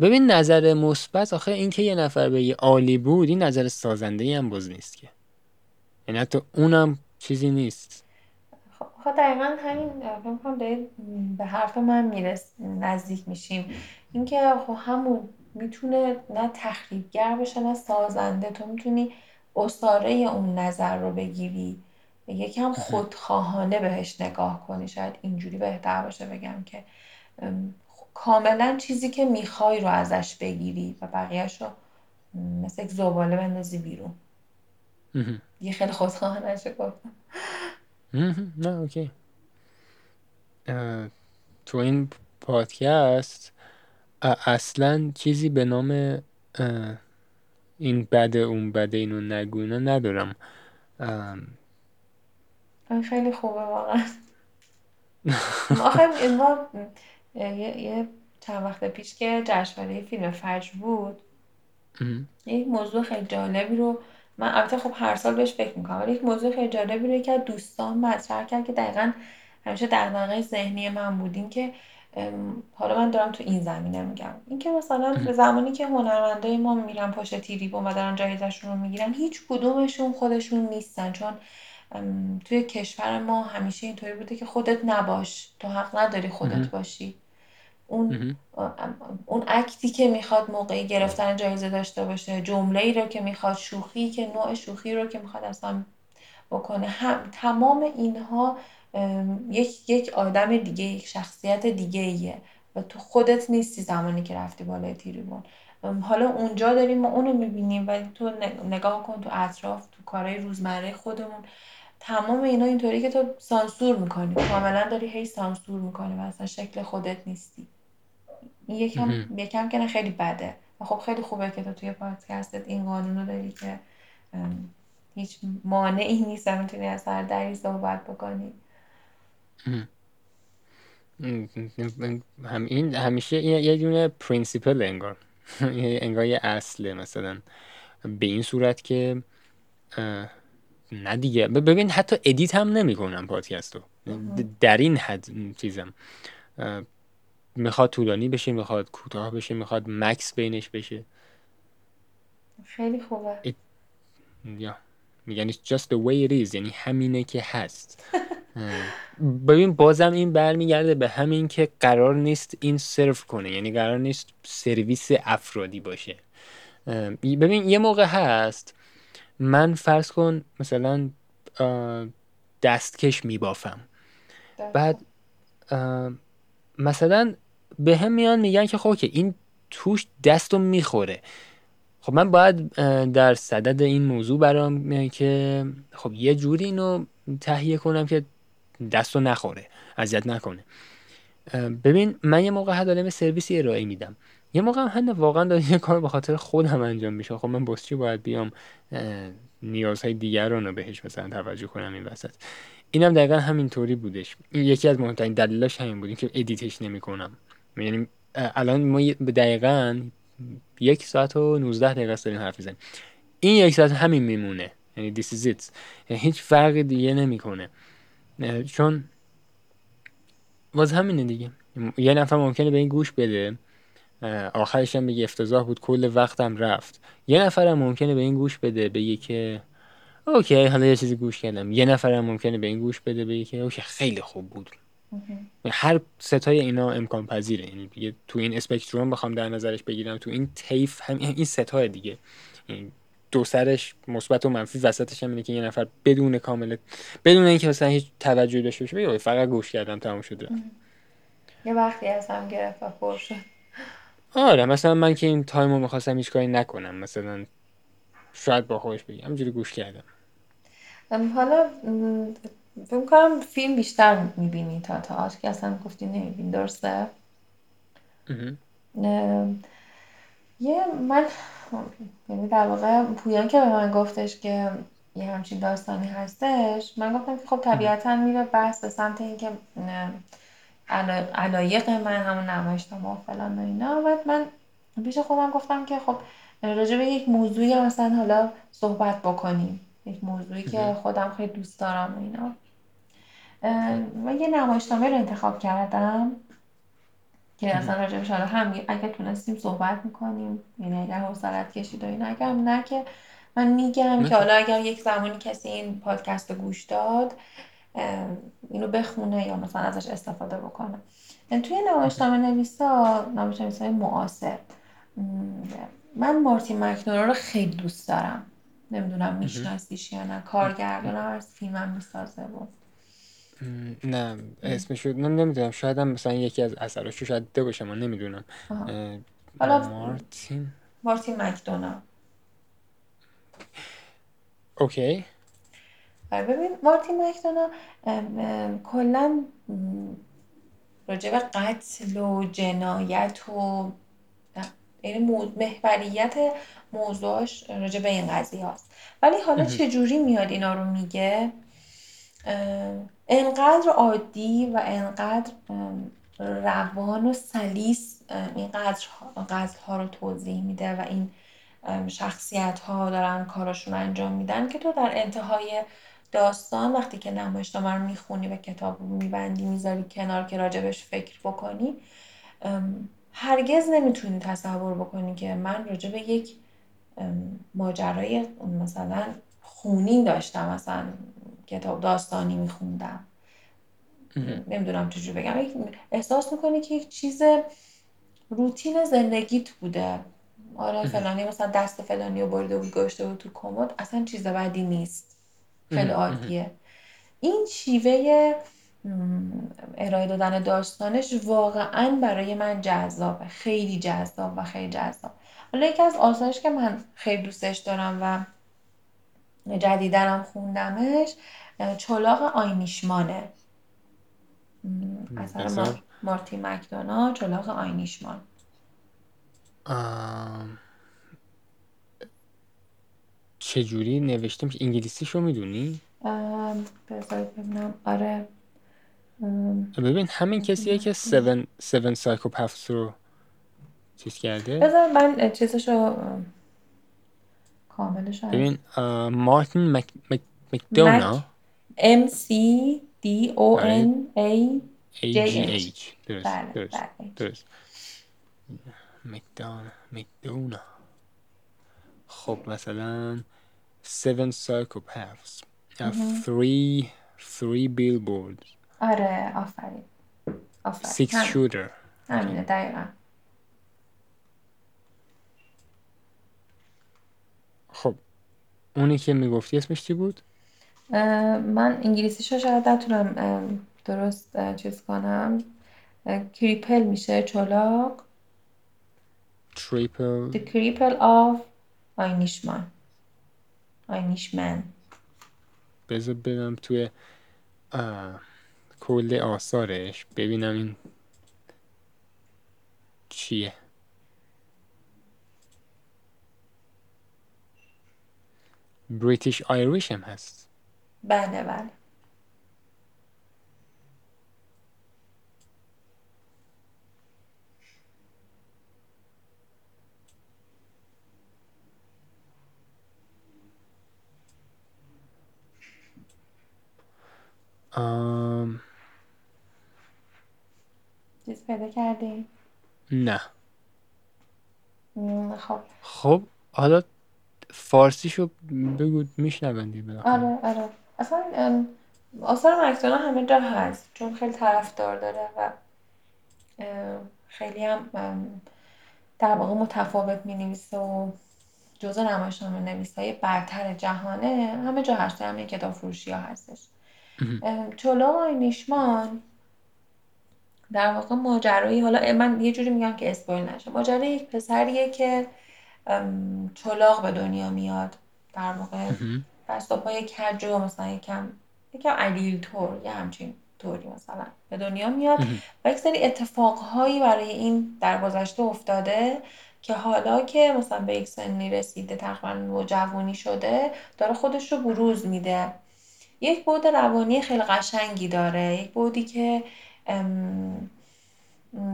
ببین نظر مثبت آخه این که یه نفر به یه عالی بود این نظر سازنده ای هم باز نیست که. یعنی حتی اونم چیزی نیست. خب دقیقا همین فکر به حرف من میرس نزدیک میشیم. اینکه خب همون می‌تونه نه تخریبگر باشه نه سازنده. تو می‌تونی اصاره اون نظر رو بگیری. یکم خودخواهانه بهش نگاه کنی. شاید اینجوری بهتر باشه بگم که کاملا چیزی که می‌خوای رو ازش بگیری و بقیهش رو مثل یک زباله بندازی بیرون. یه خیلی خودخواهانه شو گفتم. نه اوکی. تو این پادکست اصلا چیزی به نام این بده اون بده اینو نگونه ندارم. خیلی خوبه واقعا. ما یه چند وقت پیش که جشنواره فیلم فجر بود یک موضوع خیلی جالبی رو من البته خب هر سال بهش فکر می‌کنم ولی یک موضوع خیلی جالبی رو که دوستان مطرح کرد که دقیقا همیشه در ذهنی من بود. که حالا من دارم تو این زمینه میگم. اینکه مثلا به زمانی که هنرمندای ما میرن پشت تیری و دارن جایزشون رو می‌گیرن هیچ کدومشون خودشون نیستن. چون توی کشور ما همیشه اینطوری بوده که خودت نباش. تو حق نداری خودت باشی. اون اون اکتی که می‌خواد موقعی گرفتن جایزه داشته باشه جمله ای رو که می‌خواد شوخی که نوع شوخی رو که می‌خواد اصلا بکنه. هم تمام اینها یک یک آدم دیگه یک شخصیت دیگه ایه. و تو خودت نیستی زمانی که رفتی بالای تیریبون. حالا اونجا داریم ما اونو می‌بینیم ولی تو نگاه کن تو اطراف تو کارهای روزمره خودمون. تمام اینا اینطوری که تو سانسور می‌کنی. کاملا داری هی سانسور می‌کنی و اصلا شکل خودت نیستی. این یکم یکم که خیلی بده. و خب خیلی خوبه که تو توی پادکستت این قانون رو داری که هیچ مانعی نیست می‌تونی از هر دری صحبت بکنی. هم این همیشه یه دونه principle انگار. انگار یه اصله مثلا. به این صورت که نه دیگه. ببین حتی edit هم نمی‌کنم پادکستو. در این حد چیزم. می‌خواد طولانی بشه می‌خواد کوتاه بشه می‌خواد مکث بینش بشه. خیلی خوبه. یا میگن it's just the way it is یعنی همینه که هست. ببین بازم این برمیگرده به همین که قرار نیست این سرف کنه یعنی قرار نیست سرویس افرادی باشه. ببین یه موقع هست من فرض کن مثلا دستکش میبافم. بعد مثلا به هم میان میگن که خب که این توش دستو می‌خوره. خب من باید در صدد این موضوع برام که خب یه جوری اینو تهیه کنم که دستو نخوره اذیت نکنه. ببین من یه موقع هدالم سرویسی ارائه میدم. یه موقع هم واقعا داره یه کار به خاطر خودم انجام میشه. خب من باز چی باید بیام نیازهای دیگران رو بهش مثلا توجه کنم این وسط. اینم دقیقا همینطوری بودش. یکی از مهمترین دلیلاش همین بود که ادیتش نمی‌کنم. یعنی الان ما دقیقا یک ساعت و 19 دقیقه است داریم حرف می‌زنیم. این یک ساعت همین میمونه. یعنی this is it. یعنی هیچ فرق دیگه نمی‌کنه. چون باز همینه دیگه. یه نفر ممکنه به این گوش بده. آخرش هم بگه افتضاح بود کل وقتم رفت. یه نفرم ممکنه به این گوش بده بگه که okay حالا یه چیزی گوش کردم. یه نفرم ممکنه به این گوش بده بگه که okay خیلی خوب بود. هر سه تای اینا امکان پذیره. یعنی تو این spectrum بخوام در نظرش بگیرم تو این طیف هم این سه تای دیگه. یعنی دو سرش مثبت و منفی وسطش هم اینه که یه نفر بدون کامل بدون اینکه مثلا هیچ توجهی داشته باشه بگه فقط گوش کردم تموم شده یه وقتی از هم گرفت و پر شد. آره مثلا من که این تایمو می‌خواستم هیچ کاری نکنم. مثلا شاید با خودش بگم همجوری گوش کردم. حالا فکر کنم فیلم بیشتر می‌بینی تا تا که اصلا گفتی نمیبین درسته؟ یه من یعنی در واقع پویان که به من گفتش که یه همچین داستانی هستش من گفتم که خب طبیعتا میره بحث به سمت اینکه علایق من همون نمایشنامه و فلان و اینا. و من پیش خودم گفتم که خب راجع به یک موضوعی مثلا حالا صحبت بکنیم. یک موضوعی که خودم خیلی دوست دارم و اینا. و یه نمایشنامه رو انتخاب کردم که اصلا راجبش حالا هم اگر تونستیم صحبت می‌کنیم یعنی اگر حوصلت کشید و این اگر نه که من میگم که حالا اگر یک زمانی کسی این پادکست رو گوش داد اینو بخونه یا مثلا ازش استفاده بکنه. توی نمایشنامه نویسا نمایشنامه نویسا معاصر. من مارتین مکنورا رو خیلی دوست دارم. نمی‌دونم میشناسیش یا نه. کارگردانم از فیلمم می‌سازه بود نه اسمش رو نمی‌دونم شاید هم مثلا یکی از اثراشو شاید ده باشه من نمی‌دونم. حالا مارتین؟ مارتین مکدونا. اوکی. ببین مارتین مکدونا کلا راجع به قتل و جنایت و یعنی محوریت موضوعش راجع به این قضیه هست ولی حالا چجوری میاد اینا رو میگه؟ انقدر عادی و انقدر روان و سلیس این قتل ها رو توضیح میده و این شخصیت ها دارن کاراشون انجام میدن که تو در انتهای داستان وقتی که نمایشنامه رو می‌خونی و کتاب رو میبندی می‌ذاری کنار که راجبش فکر بکنی هرگز نمی‌تونی تصور بکنی که من راجب یک ماجرای مثلا خونین داشتم مثلا کتاب داستانی میخوندم. نمی‌دونم چجوری بگم. احساس می‌کنی که یک چیز روتین زندگیت بوده. آره فلانی مثلا دست فلانی رو برده بود گشته بود تو کمد. اصلا چیز بدی نیست. خیلی عادیه. این شیوه ارائه دادن داستانش واقعا برای من جذابه. خیلی جذاب و خیلی جذاب. حالا یکی از آثارش که من خیلی دوستش دارم و جدیدنم خوندمش چلاق آینیشمانه. اثر مارتی مکدونا چلاق آینیشمان. چجوری نوشتیم انگلیسیشو می‌دونی؟ بذارید ببینم. آره. ببین همین کسیه که 7 7 سایکوپث رو چیز کرده. بذار من چیزشو کاملش ببین مارتین مک... مک... مکدونا M C D O N A A G H. درست بله، درست بله. درست. مکدونا مکدونا. خب مثلا seven psychopaths three three billboards. آره آفرین. آفرین. Six shooter. همینه دقیقا. خب اونی که می‌گفتی اسمش چی بود؟ من انگلیسیشو شاید نتونم درست چیز کنم. کریپل میشه چلاق. تریپل The Cripple of آینیشمان آینیشمن بذار برم توی کل آثارش ببینم این چیه. بریتیش آیریش هم هست. بله بله. آم... چیز پیدا کردی؟ نه خب. خب حالا فارسیشو بگو میشنوندی بالاخره آره آره. اصلا آثار مکدونا همه جا هست چون خیلی طرفدار داره و خیلی هم در واقع متفاوت می نویسه و جزو نمایشنامه نویسای برتر جهانه همه جا هست. همه کتاب فروشی ها هستش. مهم. ام، چولا و آینیشمان در واقع ماجرایی حالا من یه جوری میگم که اسپویل نشه. ماجرای یک پسریه که چلاق به دنیا میاد در واقع. دست و پای کج و مثلا یکم یکم علیل طور یه همچین طوری مثلا به دنیا میاد. و یک سری اتفاقهایی برای این در گذشته افتاده که حالا که مثلا به یک سنی رسیده تقریبا نوجوانی شده داره خودش رو بروز میده یک بعد روانی خیلی قشنگی داره یک بعدی که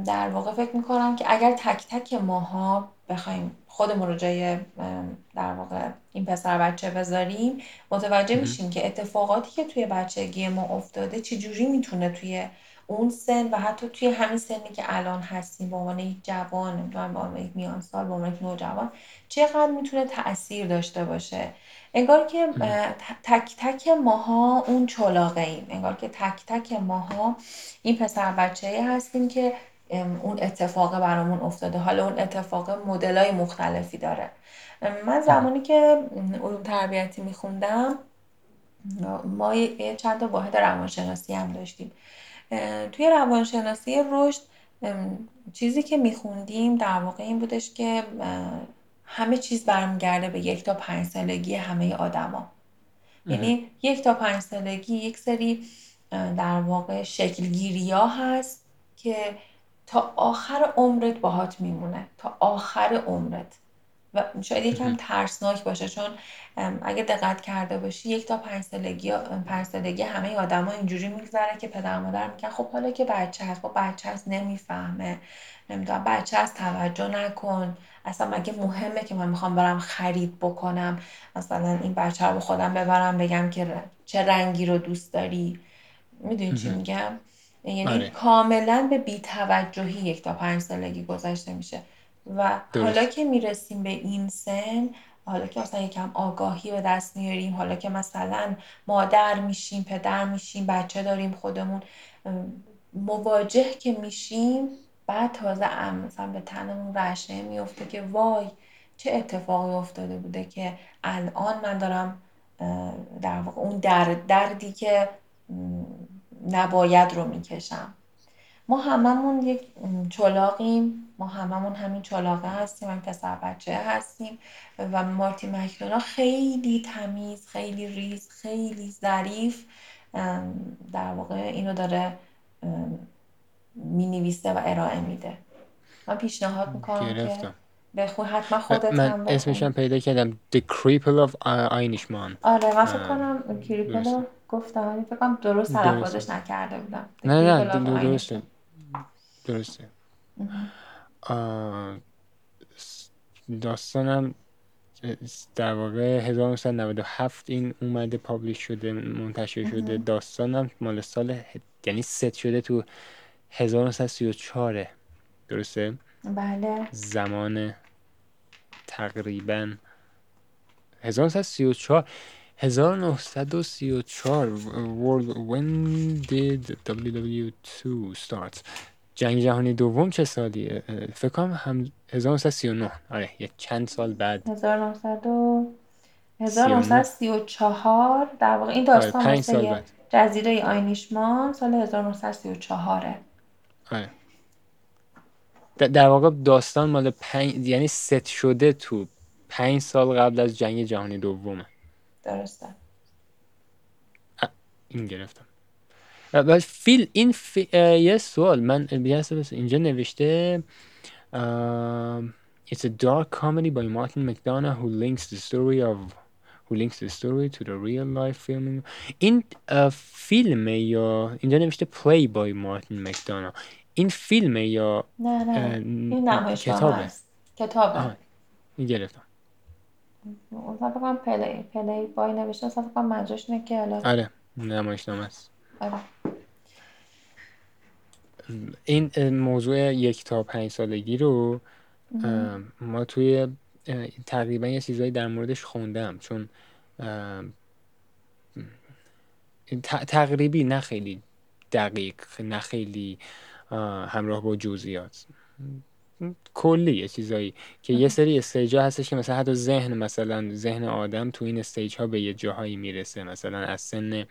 در واقع فکر می‌کنم که اگر تک تک ماها بخوایم خودمون رو جای در واقع این پسر بچه بذاریم. متوجه. میشیم که اتفاقاتی که توی بچگی ما افتاده چجوری می‌تونه توی اون سن و حتی توی همین سنی که الان هستیم به عنوان یک جوان نمی‌دونم به عنوان یک میان سال به عنوان یک نوجوان چقدر می‌تونه تأثیر داشته باشه؟ انگار که تک تک ماها اون چلاقه ایم انگار که تک تک ماها این پسر بچه هستیم که اون اتفاق برامون افتاده حالا اون اتفاق مدلای مختلفی داره من مهم. زمانی که علوم تربیتی میخوندم ما یه چند تا واحد روانشناسی هم داشتیم توی روانشناسی رشد چیزی که میخوندیم در واقع این بودش که همه چیز برمیگرده به یک تا پنج سالگی همه آدما. یعنی یک تا پنج سالگی یک سری در واقع شکلگیری ها هست که تا آخر عمرت باهات میمونه. تا آخر عمرت. و شاید یکم. ترسناک باشه چون اگه دقت کرده باشی یک تا پنج سالگی پنج سالگی همه آدما اینجوری میگذره که پدر مادر میگن خب حالا که بچه هست خب بچه هست نمی‌فهمه. نمی‌دونم بچه هست توجه نکن. اصلا مگه مهمه که من می‌خوام برم خرید بکنم؟ مثلا این بچه رو خودم ببرم بگم که چه رنگی رو دوست داری. می‌دونی چی. میگم؟ یعنی آره کاملا به بیتوجهی یک تا پنج سالگی گذشته میشه. و حالا درست که می‌رسیم به این سن حالا که مثلا یکم آگاهی به دست میاریم حالا که مثلا مادر میشیم پدر میشیم بچه داریم خودمون مواجه که میشیم بعد تازه مثلا به تنمون رعشه میفته که وای چه اتفاقی افتاده بوده که الان من دارم در واقع اون درد دردی که نباید رو می‌کشم. ما هممون یک چلاقیم. ما هممون همین چلاقه هستیم همین پسر بچه هستیم. و مارتی مکدونا خیلی تمیز خیلی ریز خیلی ظریف در واقع اینو داره می نویسه و ارائه میده. من پیشنهاد می‌کنم که گرفتم. بخون حتما م- خودت من هم اسمشم پیدا کردم. The Cripple of آینیشمان آره من فکر کنم رو گفتم ولی فکر کنم درست تلفظش نکرده بودم. نه نه درسته. درسته. داستانم در واقع 1997 این اومده پابلیش شده منتشر شده. داستانم مال سال یعنی ست شده تو 1934 درسته؟ بله. زمان تقریبا 1934 1934 World when did WW2 start جنگ جهانی دوم چه سالیه؟ اه، فکر کنم هم 1939 آره یه چند سال بعد. 1900 و 39 1934 در واقع این آره داستان پنج سال بعد. جزیره آینیشمان سال 1934 آره. در واقع داستان مال پنج یعنی ست شده تو پنج سال قبل از جنگ جهانی دومه. درسته. این گرفتم. فیل این فی... یه سوال من بس اینجا نوشته It's a dark comedy by Martin McDonough who links the story of who links the story to the real life filming. این فیلمه یا اینجا نوشته play by مارتین مکدانا این فیلمه یا نه نه این نمایشنامه کتابه؟ است. کتابه. گرفتم. اون فکر کنم پلی پلی بای نوشته اصلا فکر کنم منظورش اینه که حالا آره نمایشنامه است. آره. این موضوع یک تا پنج سالگی رو ما توی تقریبا یه چیزایی در موردش خوندم چون تقریبی نه خیلی دقیق نه خیلی اه، همراه با جزئیات. کلی یه چیزایی که یه سری stage ها هستش که مثلا حتی ذهن مثلا ذهن آدم تو این stage ها به یه جاهایی می‌رسه. مثلا از سن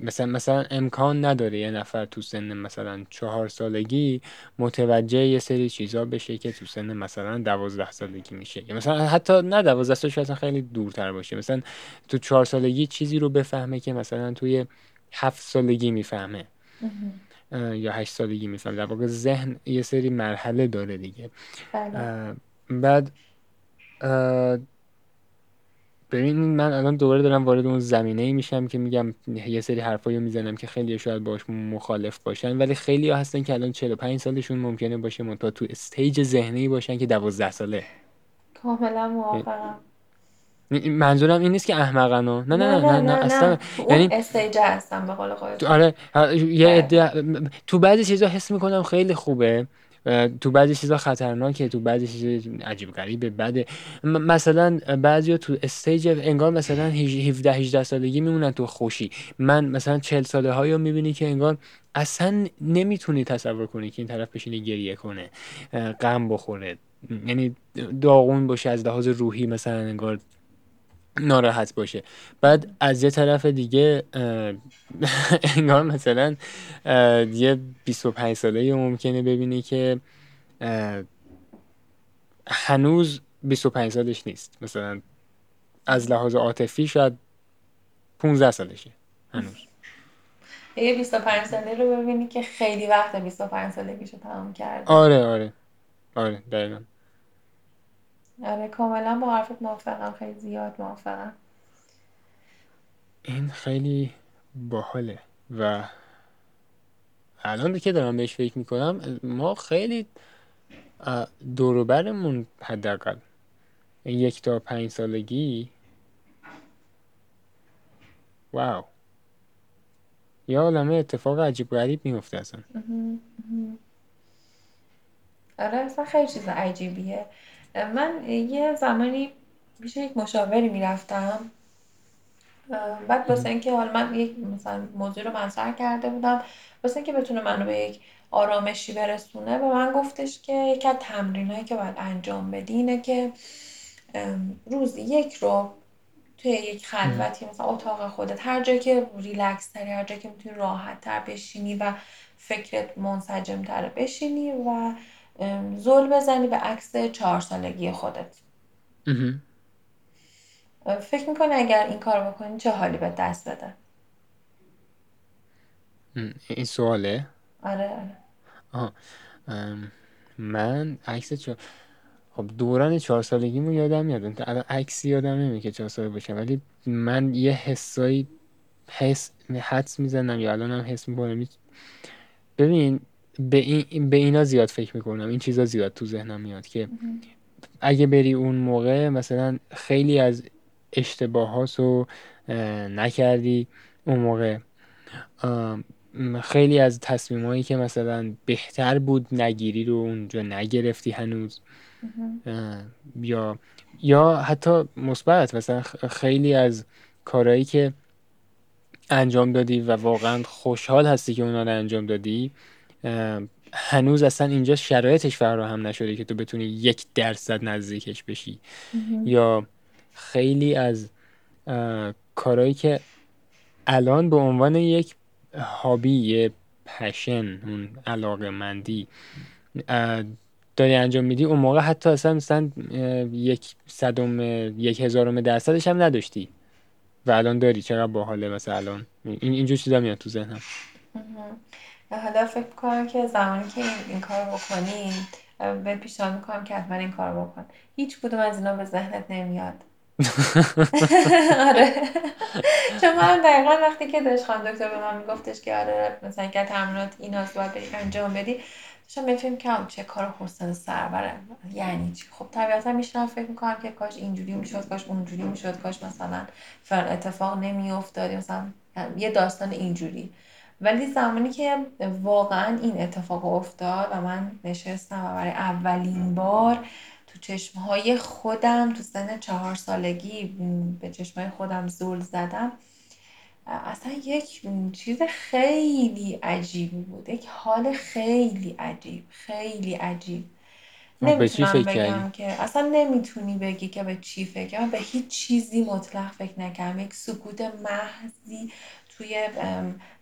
مثلا مثلا امکان نداره یه نفر تو سن مثلا چهار سالگی متوجه یه سری چیزا بشه که تو سن مثلا دوازده سالگی میشه. یا مثلا حتی نه دوازده سالش اصلا خیلی دورتر باشه. مثلا تو چهار سالگی چیزی رو بفهمه که مثلا توی هفت سالگی می‌فهمه. یا هشت سالگی می‌فهمه در واقع ذهن یه سری مرحله داره دیگه. بله. بعد ببین من الان دوباره دارم وارد اون زمینه ای میشم که میگم یه سری حرفایی رو می‌زنم که خیلی شاید باش مخالف باشن. ولی خیلی ها هستن که الان 45 سالشون ممکنه باشه منتها تو استیج ذهنی باشن که 12 ساله. کاملا موافقم. منظورم این نیست که احمقن ها نه نه نه نه, نه, نه, اصلا یعنی stage هستم به قول خودت. آره یه آره. تو بعضی چیزا حس می‌کنم خیلی خوبه. تو بعضی چیزا خطرناکه تو بعضی چیزا عجیب غریب بده. مثلا بعضیا تو stage انگار مثلا 17 18 سالگی میمونن تو خوشی. من مثلا 40 ساله هایو می‌بینی که انگار اصلا نمی‌تونی تصور کنی که این طرف بشینه گریه کنه غم بخوره. یعنی داغون باشه از لحاظ روحی مثلا انگار ناراحت باشه. بعد از یه طرف دیگه انگار مثلا یه 25 ساله ممکنه ببینی که هنوز 25 سالش نیست. مثلا از لحاظ عاطفی شاید 15 سالشه. هنوز. یه 25 ساله رو ببینی که خیلی وقت 25 سالگیشو تمام کرده. آره آره. آره دقیقا. آره کاملا با حرفت موافقم. خیلی زیاد موافقم. این خیلی باحاله و الان که دارم بهش فکر می‌کنم ما خیلی اه، دور و برمون حداقل. یک تا پنج سالگی. واو. یه عالمه اتفاق عجیب غریب میفته اصلا. آره اصلا خیلی چیز عجیبیه. من یه زمانی پیش یک مشاوری می‌رفتم بعد واسه اینکه حالا من یک مثلا موضوع رو مطرح کرده بودم واسه اینکه بتونه منو به یک آرامشی برسونه به من گفتش که یکی از تمرینایی که باید انجام بدی اینه که روزی یک رو توی یک خلوتی مثلا اتاق خودت هر جایی که ریلکس تری هر جایی که می‌تونی راحت تر بشینی و فکرت منسجم تر بشینی و زل بزنی به عکس چهار سالگی خودت. فکر می‌کنی اگر این کار بکنی چه حالی به دست بده؟ این سواله؟ آره آره. ام، من عکس چهار خب دوران چهار سالگیمو یادم میاد. الان عکسی یادم نمیاد که چهار ساله باشم. ولی من یه حسایی حس حدس می‌زنم یا الان هم حس می‌کنم. ببین به, این به اینا زیاد فکر می‌کنم. این چیزا زیاد تو ذهنم میاد که اگه بری اون موقع مثلا خیلی از اشتباهات رو نکردی اون موقع. خیلی از تصمیمایی که مثلا بهتر بود نگیری رو اونجا نگرفتی هنوز. یا یا حتی مثبت مثلا خیلی از کارهایی که انجام دادی و واقعا خوشحال هستی که اونا رو انجام دادی هنوز اصلا اینجا شرایطش فراهم نشده که تو بتونی یک درصد نزدیکش بشی. یا خیلی از کارهایی که الان به عنوان یک هابی یه پشن اون علاقه مندی داری انجام میدی اون موقع حتی اصلا مثلا یک صدم یک هزارم درصدش هم نداشتی. و الان داری چقدر باحاله مثلا الان. این اینجور چیزا میاد تو ذهنم. حالا فکر کنم که زمانی که این, این کار بکنی به پیشنهاد می‌کنم که حتما این کار بکن. هیچ کدوم از اینا به ذهنت نمیاد. آره. چون من دقیقا وقتی که داشت خانم دکتر به من میگفتش که آره مثلا که تمرینات این هاست باید بری انجام بدی داشتم فکر کم چه کار حسن سربره یعنی چی؟ خب طبیعتا میشنم فکر می‌کنم که کاش اینجوری می‌شد کاش اونجوری می‌شد کاش مثلا فعلا اتفاق نمیافتاد. مثلا یه داستان اینجوری. ولی زمانی که واقعا این اتفاق افتاد و من نشستم و برای اولین بار تو چشمهای خودم تو سن چهار سالگی به چشمهای خودم زل زدم اصلا یک چیز خیلی عجیبی بود. یک حال خیلی عجیب خیلی عجیب. نمی‌تونم بگم که اصلا نمی‌تونی بگی که به چی فکر به هیچ چیزی مطلق فکر نکردم. یک سکوت محضی توی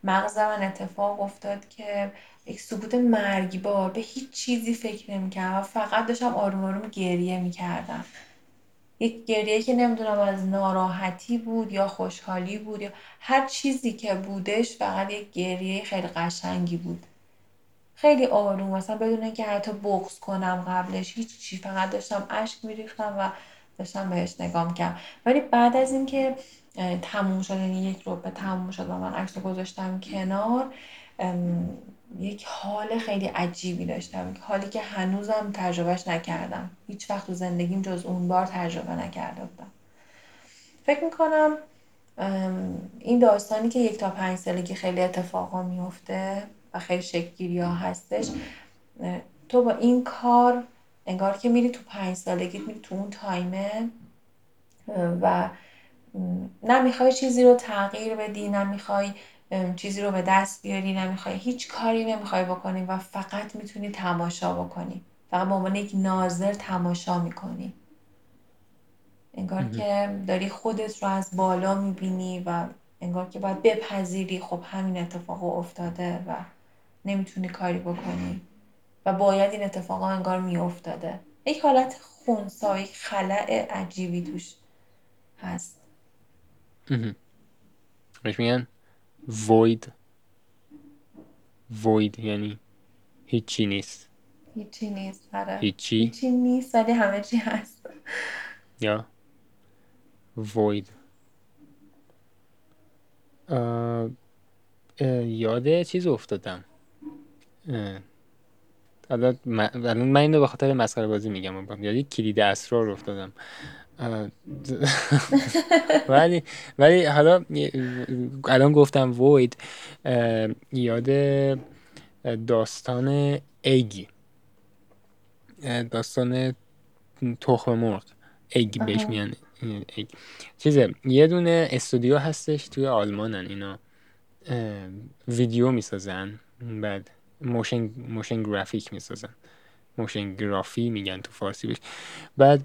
مغز من اتفاق افتاد که یک سکوت مرگبار به هیچ چیزی فکر نمی‌کردم و فقط داشتم آروم آروم گریه می‌کردم. یک گریه که نمی‌دونم از ناراحتی بود یا خوشحالی بود یا هر چیزی که بودش فقط یک گریه خیلی قشنگی بود. خیلی آروم مثلا بدون اینکه حتی بغض کنم قبلش هیچ چی فقط داشتم اشک میریختم و داشتم بهش نگاه می‌کردم. ولی بعد از اینکه تموم شد یعنی یک رو به تموم شد و من عکس گذاشتم کنار. یک حال خیلی عجیبی داشتم. حالی که هنوزم تجربهش نکردم. هیچ وقت تو زندگیم جز اون بار تجربه نکرده بودم. فکر می‌کنم این داستانی که یک تا پنج سالگی خیلی اتفاقا میفته و خیلی شکلگیری ها هستش تو با این کار انگار که میری تو پنج سالگی میری تو اون تایمه و نمی‌خوای چیزی رو تغییر بدی نمی‌خوای چیزی رو به دست بیاری نمی‌خوای هیچ کاری نمی‌خوای بکنی و فقط می‌تونی تماشا بکنی. فقط به عنوان یک ناظر تماشا می‌کنی. انگار که داری خودت رو از بالا می‌بینی و انگار که باید بپذیری خب همین اتفاق افتاده و نمی‌تونی کاری بکنی و باید این اتفاق انگار میافتاده. یک حالت خونسا یک خلع عجیبی توش هست. میگن void. void یعنی هیچی نیست. هیچی نیست آره. هیچی؟ هیچی نیست ولی همه چی هست. یا void. یاد چیز افتادم. الان من اینو به خاطر مسخره بازی میگم یادی کلید اسرار افتادم. ولی ولی حالا الان گفتم وید یاد داستان egg ی. داستان تخم مرغ. egg بهش میگن egg. چیزه یه دونه استودیو هستش توی آلمانن اینا. ویدیو می‌سازن بعد motion motion graphic می‌سازن. motion graphy میگن تو فارسی بش بعد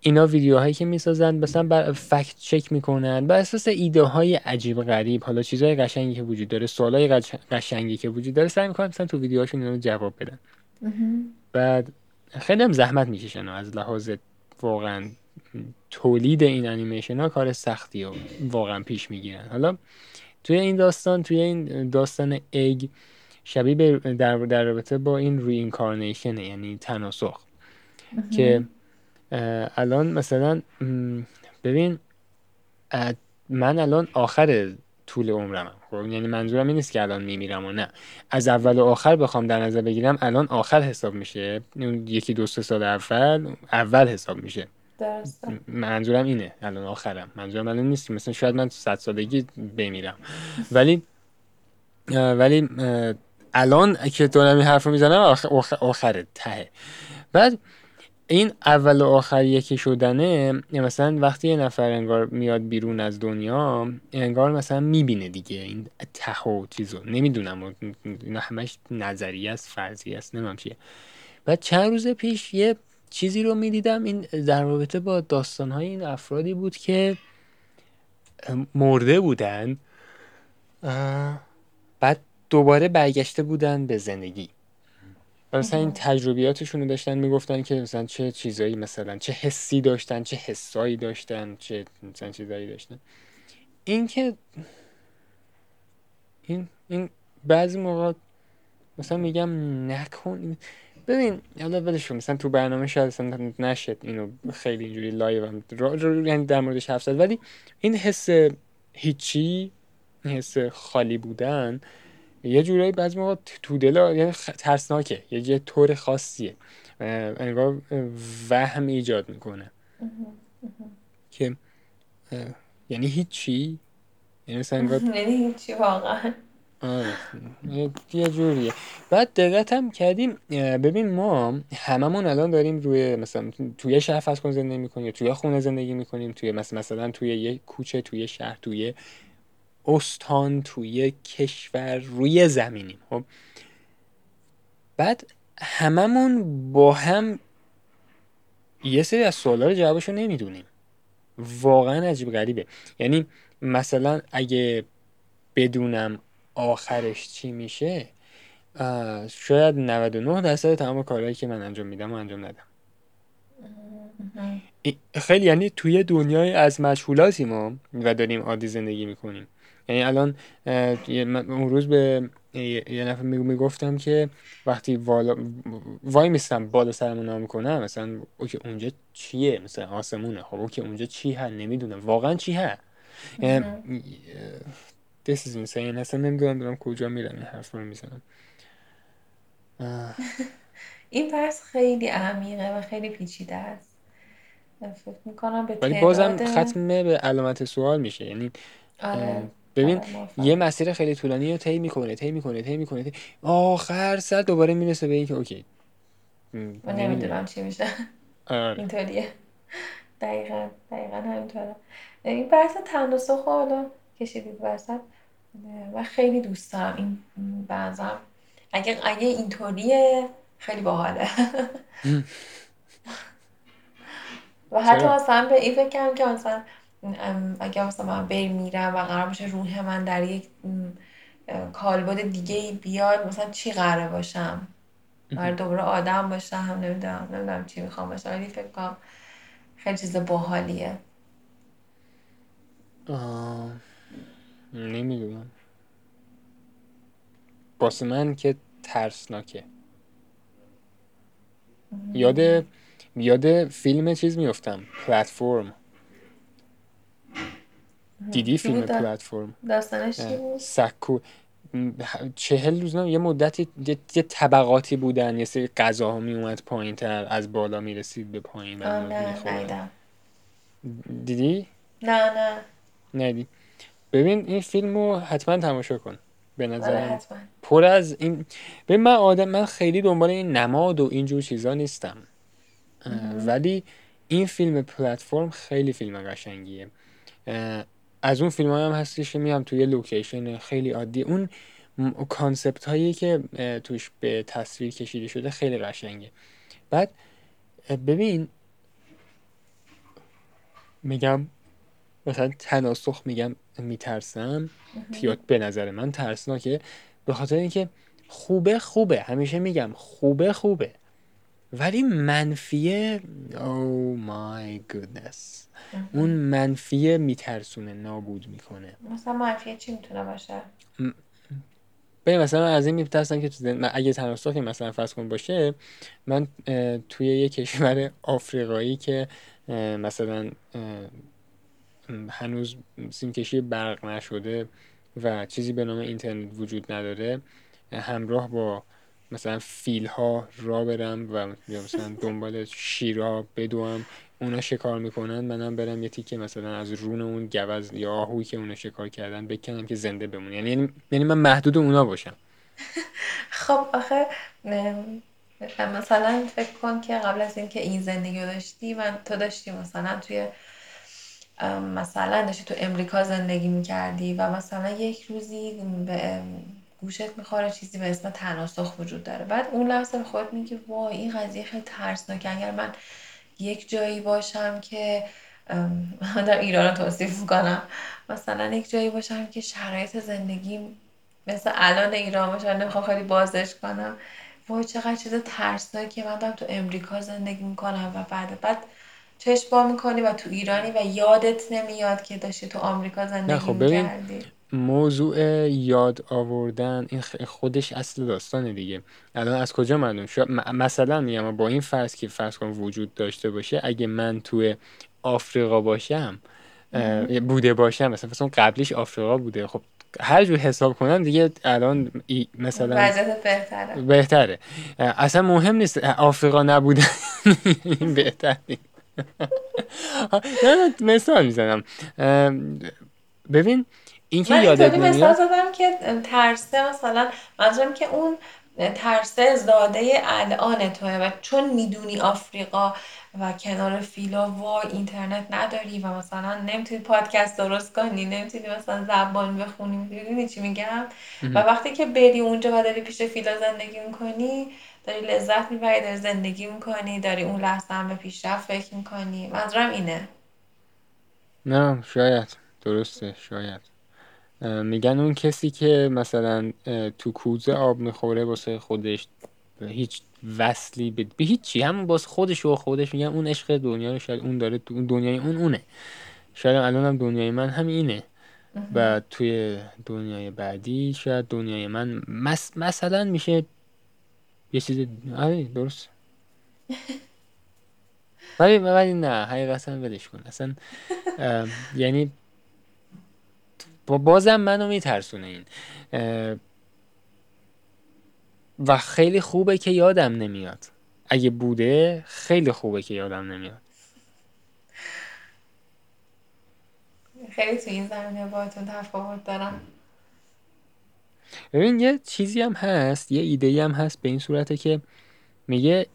اینا ویدیوهایی که می‌سازن مثلا بر fact check می‌کنن بر اساس ایده های عجیب غریب. حالا چیزهای قشنگی که وجود داره سوالای قشنگی که وجود داره سعی می‌کنن مثلا تو ویدیوهاشون اینو جواب بدن بعد خیلی هم زحمت می‌کشن از لحاظ واقعا تولید این انیمیشن ها کار سختی و واقعا پیش می‌گیرن. حالا توی این داستان توی این داستان اگ شبیه در, در رابطه با این ری یعنی تناسخ که الان مثلا ببین من الان آخر طول عمرم خب یعنی منظورم این نیست که الان میمیرم و نه. از اول و آخر بخوام در نظر بگیرم الان آخر حساب میشه. یکی دو سه سال اول اول حساب میشه. منظورم اینه. الان آخرم. منظورم الان نیست. مثلا شاید من صد سالگی بمیرم. ولی ولی الان که دارم این حرف رو می‌زنم آخر, آخر ته بعد این اول و آخر یکی شدنه مثلا وقتی یه نفر انگار میاد بیرون از دنیا انگار مثلا می‌بینه دیگه این ته و چیزو. نمی‌دونم اینا همش نظریه است فرضی است نمیم چیه. بعد چند روز پیش یه چیزی رو می‌دیدم این در رابطه با داستانهای این افرادی بود که مرده بودن بعد دوباره برگشته بودن به زندگی. مثلا این تجربیاتشون رو داشتن می‌گفتن که مثلا چه چیزایی مثلا چه حسی داشتن چه حسایی داشتن چه مثلا چیزایی داشتن. این که این این بعضی موقع مثلا میگم نکن. ببین حالا ولش مثلا تو برنامه شاید اصلا نشد اینو خیلی اینجوری live هم. را- را- یعنی در موردش حرف زد. ولی این حس هیچی این حس خالی بودن یه جورایی بعضی موقع تو دل یعنی خ- ترسناکه. یه یه طور خاصیه. انگار وهم ایجاد می‌کنه. که یعنی هیچی؟ یعنی مثلا انگار یعنی هیچی واقعا. آره. یه یه جوریه. بعد دقت هم کردیم ببین ما هممون الان داریم روی مثلا توی شهر فرض کن زندگی می‌کنیم توی خونه زندگی می‌کنیم توی مثلا مثلا توی یه کوچه توی شهر توی استان توی کشور روی زمینیم خب؟ بعد هممون با هم یه سری از سوالا رو جوابشو نمی‌دونیم. واقعا عجیب غریبه. یعنی مثلا اگه بدونم آخرش چی میشه شاید 99 درصد تمام کارهایی که من انجام میدم و انجام ندم. خیلی یعنی توی دنیای از مجهولاتی ما و داریم عادی زندگی می‌کنیم. یعنی الان اون روز به یه نفر میگو- می‌گفتم که وقتی والا وای میستم بالا سرمون نام می‌کنم مثلا اوکی اونجا چیه؟ مثلا آسمونه. خب اوکی اونجا چی هست؟ نمی‌دونم. واقعا چی هست؟ یعنی this is insane. اصلا نمی‌دونم دارم کجا میرم این حرف رو می‌زنم. این بحث خیلی عمیقه و خیلی پیچیده است. فکر می‌کنم به ولی بازم تعداد ختم به علامت سوال میشه. یعنی آره. ببین یه مسیر خیلی طولانی رو طی می‌کنه طی می‌کنه طی می‌کنه طی... آخر سر دوباره می‌رسه به اینکه اوکی. من نمی‌دونم. چی میشه. آره. اینطوریه. دقیقا دقیقا همینطوره. این بحث تناسخ رو حالا کشیدید وسط. و خیلی دوست دارم این بعضم. اگه اگه اینطوریه خیلی باحاله. و حتی مثلا به این فکر کردم که مثلا اگه مثلا من میرم و قرار باشه روح من در یک کالبد دیگه ای بیاد مثلا چی قراره باشم؟ قرار دوباره آدم باشم؟ نمی‌دونم نمی‌دونم چی می‌خوام باشم ولی فکر کنم خیلی چیز باحالیه. آه، نمی‌دونم. واسه من که ترسناکه. یاد یاد فیلم چیز میفتم پلتفرم. دیدی فیلم پلتفرم؟ داستانش چی بود؟ سکو. چهل روز یه مدتی یه, یه طبقاتی بودن یه سری غذاها می اومد پایین تر از بالا می‌رسید به پایین نه نیدم دیدی؟ نه نه. ندی ببین این فیلم رو حتما تماشا کن به آره حتما. پر از این ببین من آدم من خیلی دنبال این نماد و اینجور چیزا نیستم. ولی این فیلم پلتفرم خیلی فیلم قشنگیه. از اون فیلم هم هستش که میام توی location خیلی عادی. اون concept هایی که توش به تصویر کشیده شده خیلی قشنگه. بعد ببین میگم مثلا تناسخ میگم میترسم. یا به نظر من ترسناکه. به خاطر اینکه خوبه خوبه. همیشه میگم خوبه خوبه. ولی منفیه او مای گودنس اون منفیه میترسونه نابود می‌کنه. مثلا منفیه چی می‌تونه باشه؟ ببین مثلا از این میترسم که تو زن- اگه تناسخی مثلا فرض کن باشه من توی یه کشور آفریقایی که مثلا م، هنوز سیمکشی برق نشده و چیزی به نام اینترنت وجود نداره اه، همراه با مثلا فیل ها را برم و مثلا دنبال شیرها بدوم اونا شکار می‌کنن منم برم یه تیکه مثلا از رون اون گوز یا آهویی که اونا شکار کردن بکنم که زنده بمونه یعنی یعنی یعنی من محدود اونا باشم. خب آخه مثلا فکر کن که قبل از اینکه این زندگی داشتی من تو داشتی مثلا توی مثلا داشتی تو امریکا زندگی می‌کردی و مثلا یک روزی به گوشت می‌خوره چیزی به اسم تناسخ وجود داره. بعد اون لحظه به خودت میگی وای این قضیه خیلی ترسناکه. اگر من یک جایی باشم که من در ایران رو توصیف می‌کنم مثلا یک جایی باشم که شرایط زندگیم مثل الان ایران باشه نمی‌خوام خیلی بازش کنم. وای چقدر چیز ترسناکه من دارم تو امریکا زندگی می‌کنم و بعد بعد چشم وا می‌کنی و تو ایرانی و یادت نمیاد که داشتی تو آمریکا نه زندگی خب ببین موضوع یاد آوردن این خودش اصل داستانه دیگه. الان از کجا معلوم؟ شد مثلا میگم با این فرض که فرض کنم وجود داشته باشه اگه من توی آفریقا باشم بوده باشم مثلا مثلا قبلیش آفریقا بوده. خب هر جور حساب کنم دیگه الان مثلا بهتره. بهتره. اصلا مهم نیست آفریقا نبوده. این بهتر نه مثال می‌زنم. ببین اینکه یادت نمیاد مثال زدم که ترسه مثلا منظورم که اون ترسه زاده الان توه و چون می‌دونی آفریقا و کنار فیلا و اینترنت نداری و مثلا نمی‌تونی پادکست درست کنی نمی‌تونی مثلا زبان بخونی می‌دونی چی میگم؟ و وقتی که بری اونجا و داری پیش فیلا زندگی می‌کنی داری لذت می‌بری داری زندگی می‌کنی داری اون لحظه هم به پیشرفت فکر می‌کنی. منظورم اینه. نه شاید. درسته شاید. میگن اون کسی که مثلا تو کوزه آب می‌خوره واسه خودش هیچ وصلی به, به هیچی همون باز خودش و خودش میگن اون عشق دنیا رو شاید اون داره تو دنیای اون اونه. شاید الان هم دنیای من هم اینه. و توی دنیای بعدی شاید دنیای من مثلا میشه یه چیز آره درست. ولی ولی نه حقیقتا ولش کن. اصلا یعنی بازم منو میترسونه این. و خیلی خوبه که یادم نمیاد. اگه بوده خیلی خوبه که یادم نمیاد. خیلی تو این زمینه باهاتون تفاوت دارم. ببین یه چیزی هم هست یه ایده هم هست به این صورته که میگه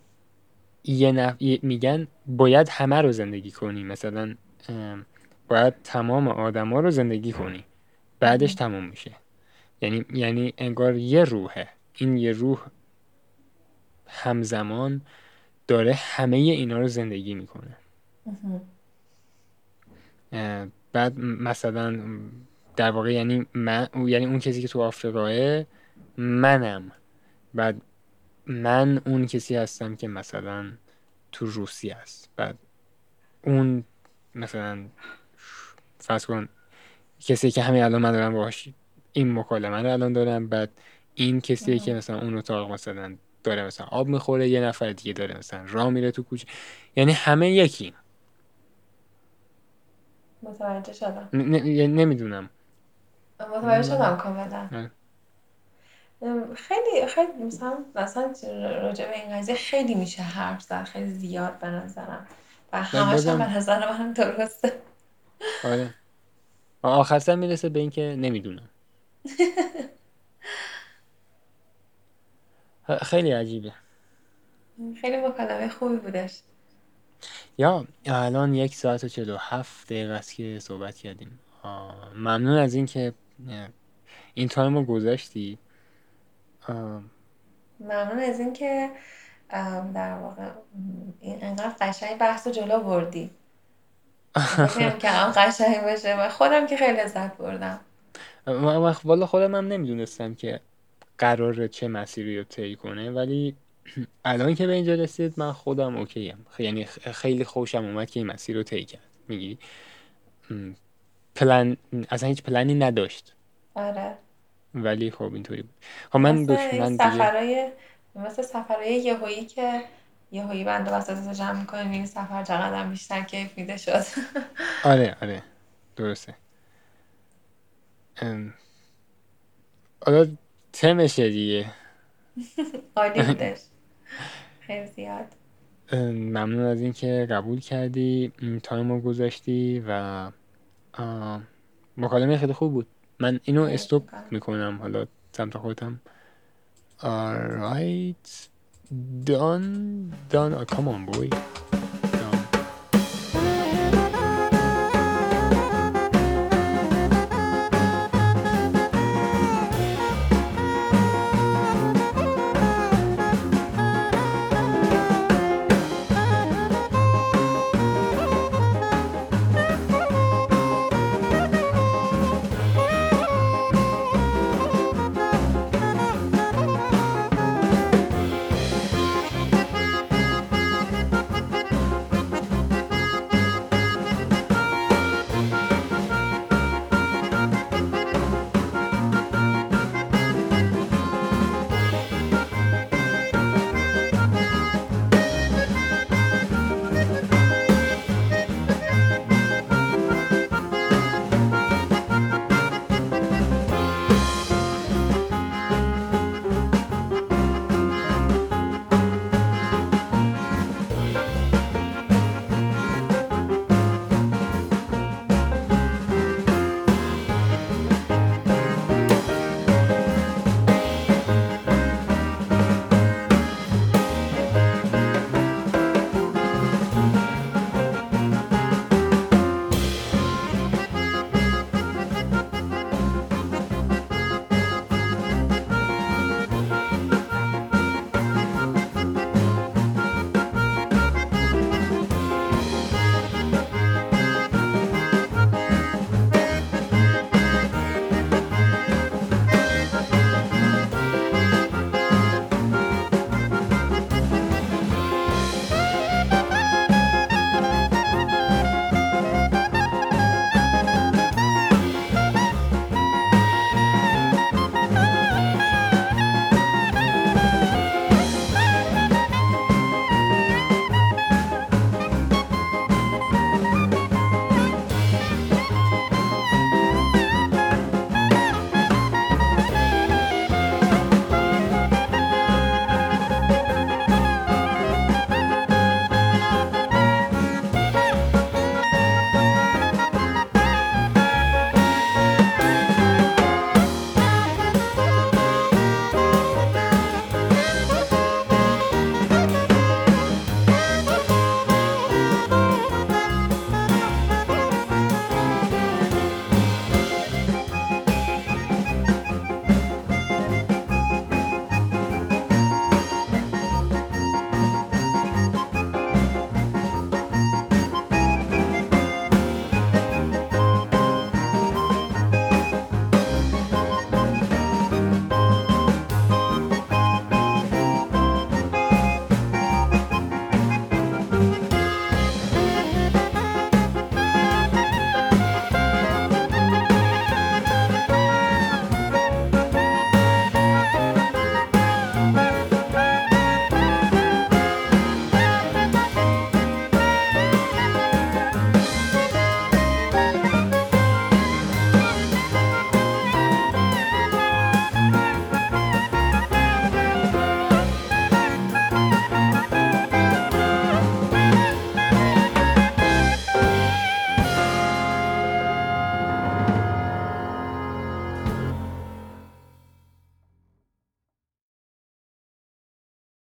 یه نف... میگن باید همه رو زندگی کنی. مثلا باید تمام آدما رو زندگی کنی. بعدش تموم میشه. یعنی یعنی انگار یه روحه. این یه روح همزمان داره همه اینا رو زندگی می‌کنه. بعد مثلا در واقع یعنی من یعنی اون کسی که تو آفریقاه منم. بعد من اون کسی هستم که مثلا تو روسیه است. بعد اون مثلا فرض کن کسی که همین الان من دارم باهاش این مکالمه رو الان دارم بعد این کسی که مثلا اون اتاق مثلا داره مثلا آب می‌خوره یه نفر دیگه داره مثلا راه میره تو کوچه. یعنی همه یکی متوجه شدم. نمی‌دونم. متوجه شدم کاملا. خیلی خیلی مثلا مثلا راجع به این قضیه خیلی میشه حرف زد خیلی زیاد به نظرم. و همش هم به نظر من درسته. آره. آخر می‌رسه به اینکه نمی‌دونم. خیلی عجیبه. خیلی مکالمه خوبی بودش. یا الان یک ساعت و چلو هفت دقیقه است که صحبت کردیم. ممنون از اینکه این تایم رو گذاشتی. ممنون از اینکه در واقع این انقدر قشنگ بحث جلو بردی. که هم قشنگ باشه و خودم که خیلی لذت بردم والا خودم هم نمی‌دونستم که قرار چه مسیری رو طی کنه ولی الان که به اینجا رسید من خودم اوکی هم. یعنی خیلی خوشم اومد که این مسیر رو طی کرد. میگی؟ پلن اصلا هیچ پلنی نداشت. آره. ولی خب اینطوری بود. خب من دوش من سفرهای مثل سفرهای یهویی که یهویی بنده وسط جمع می‌کنیم این سفر چقدر بیشتر کیف میده شد. آره آره درسته. حالا تمشه دیگه. عالی بودش. خیلی زیاد. ممنون از اینکه قبول کردی تایم رو گذاشتی و مکالمه خیلی خوب بود. من اینو استوب می‌کنم حالا سمت خودم. Alright done done oh, come on boy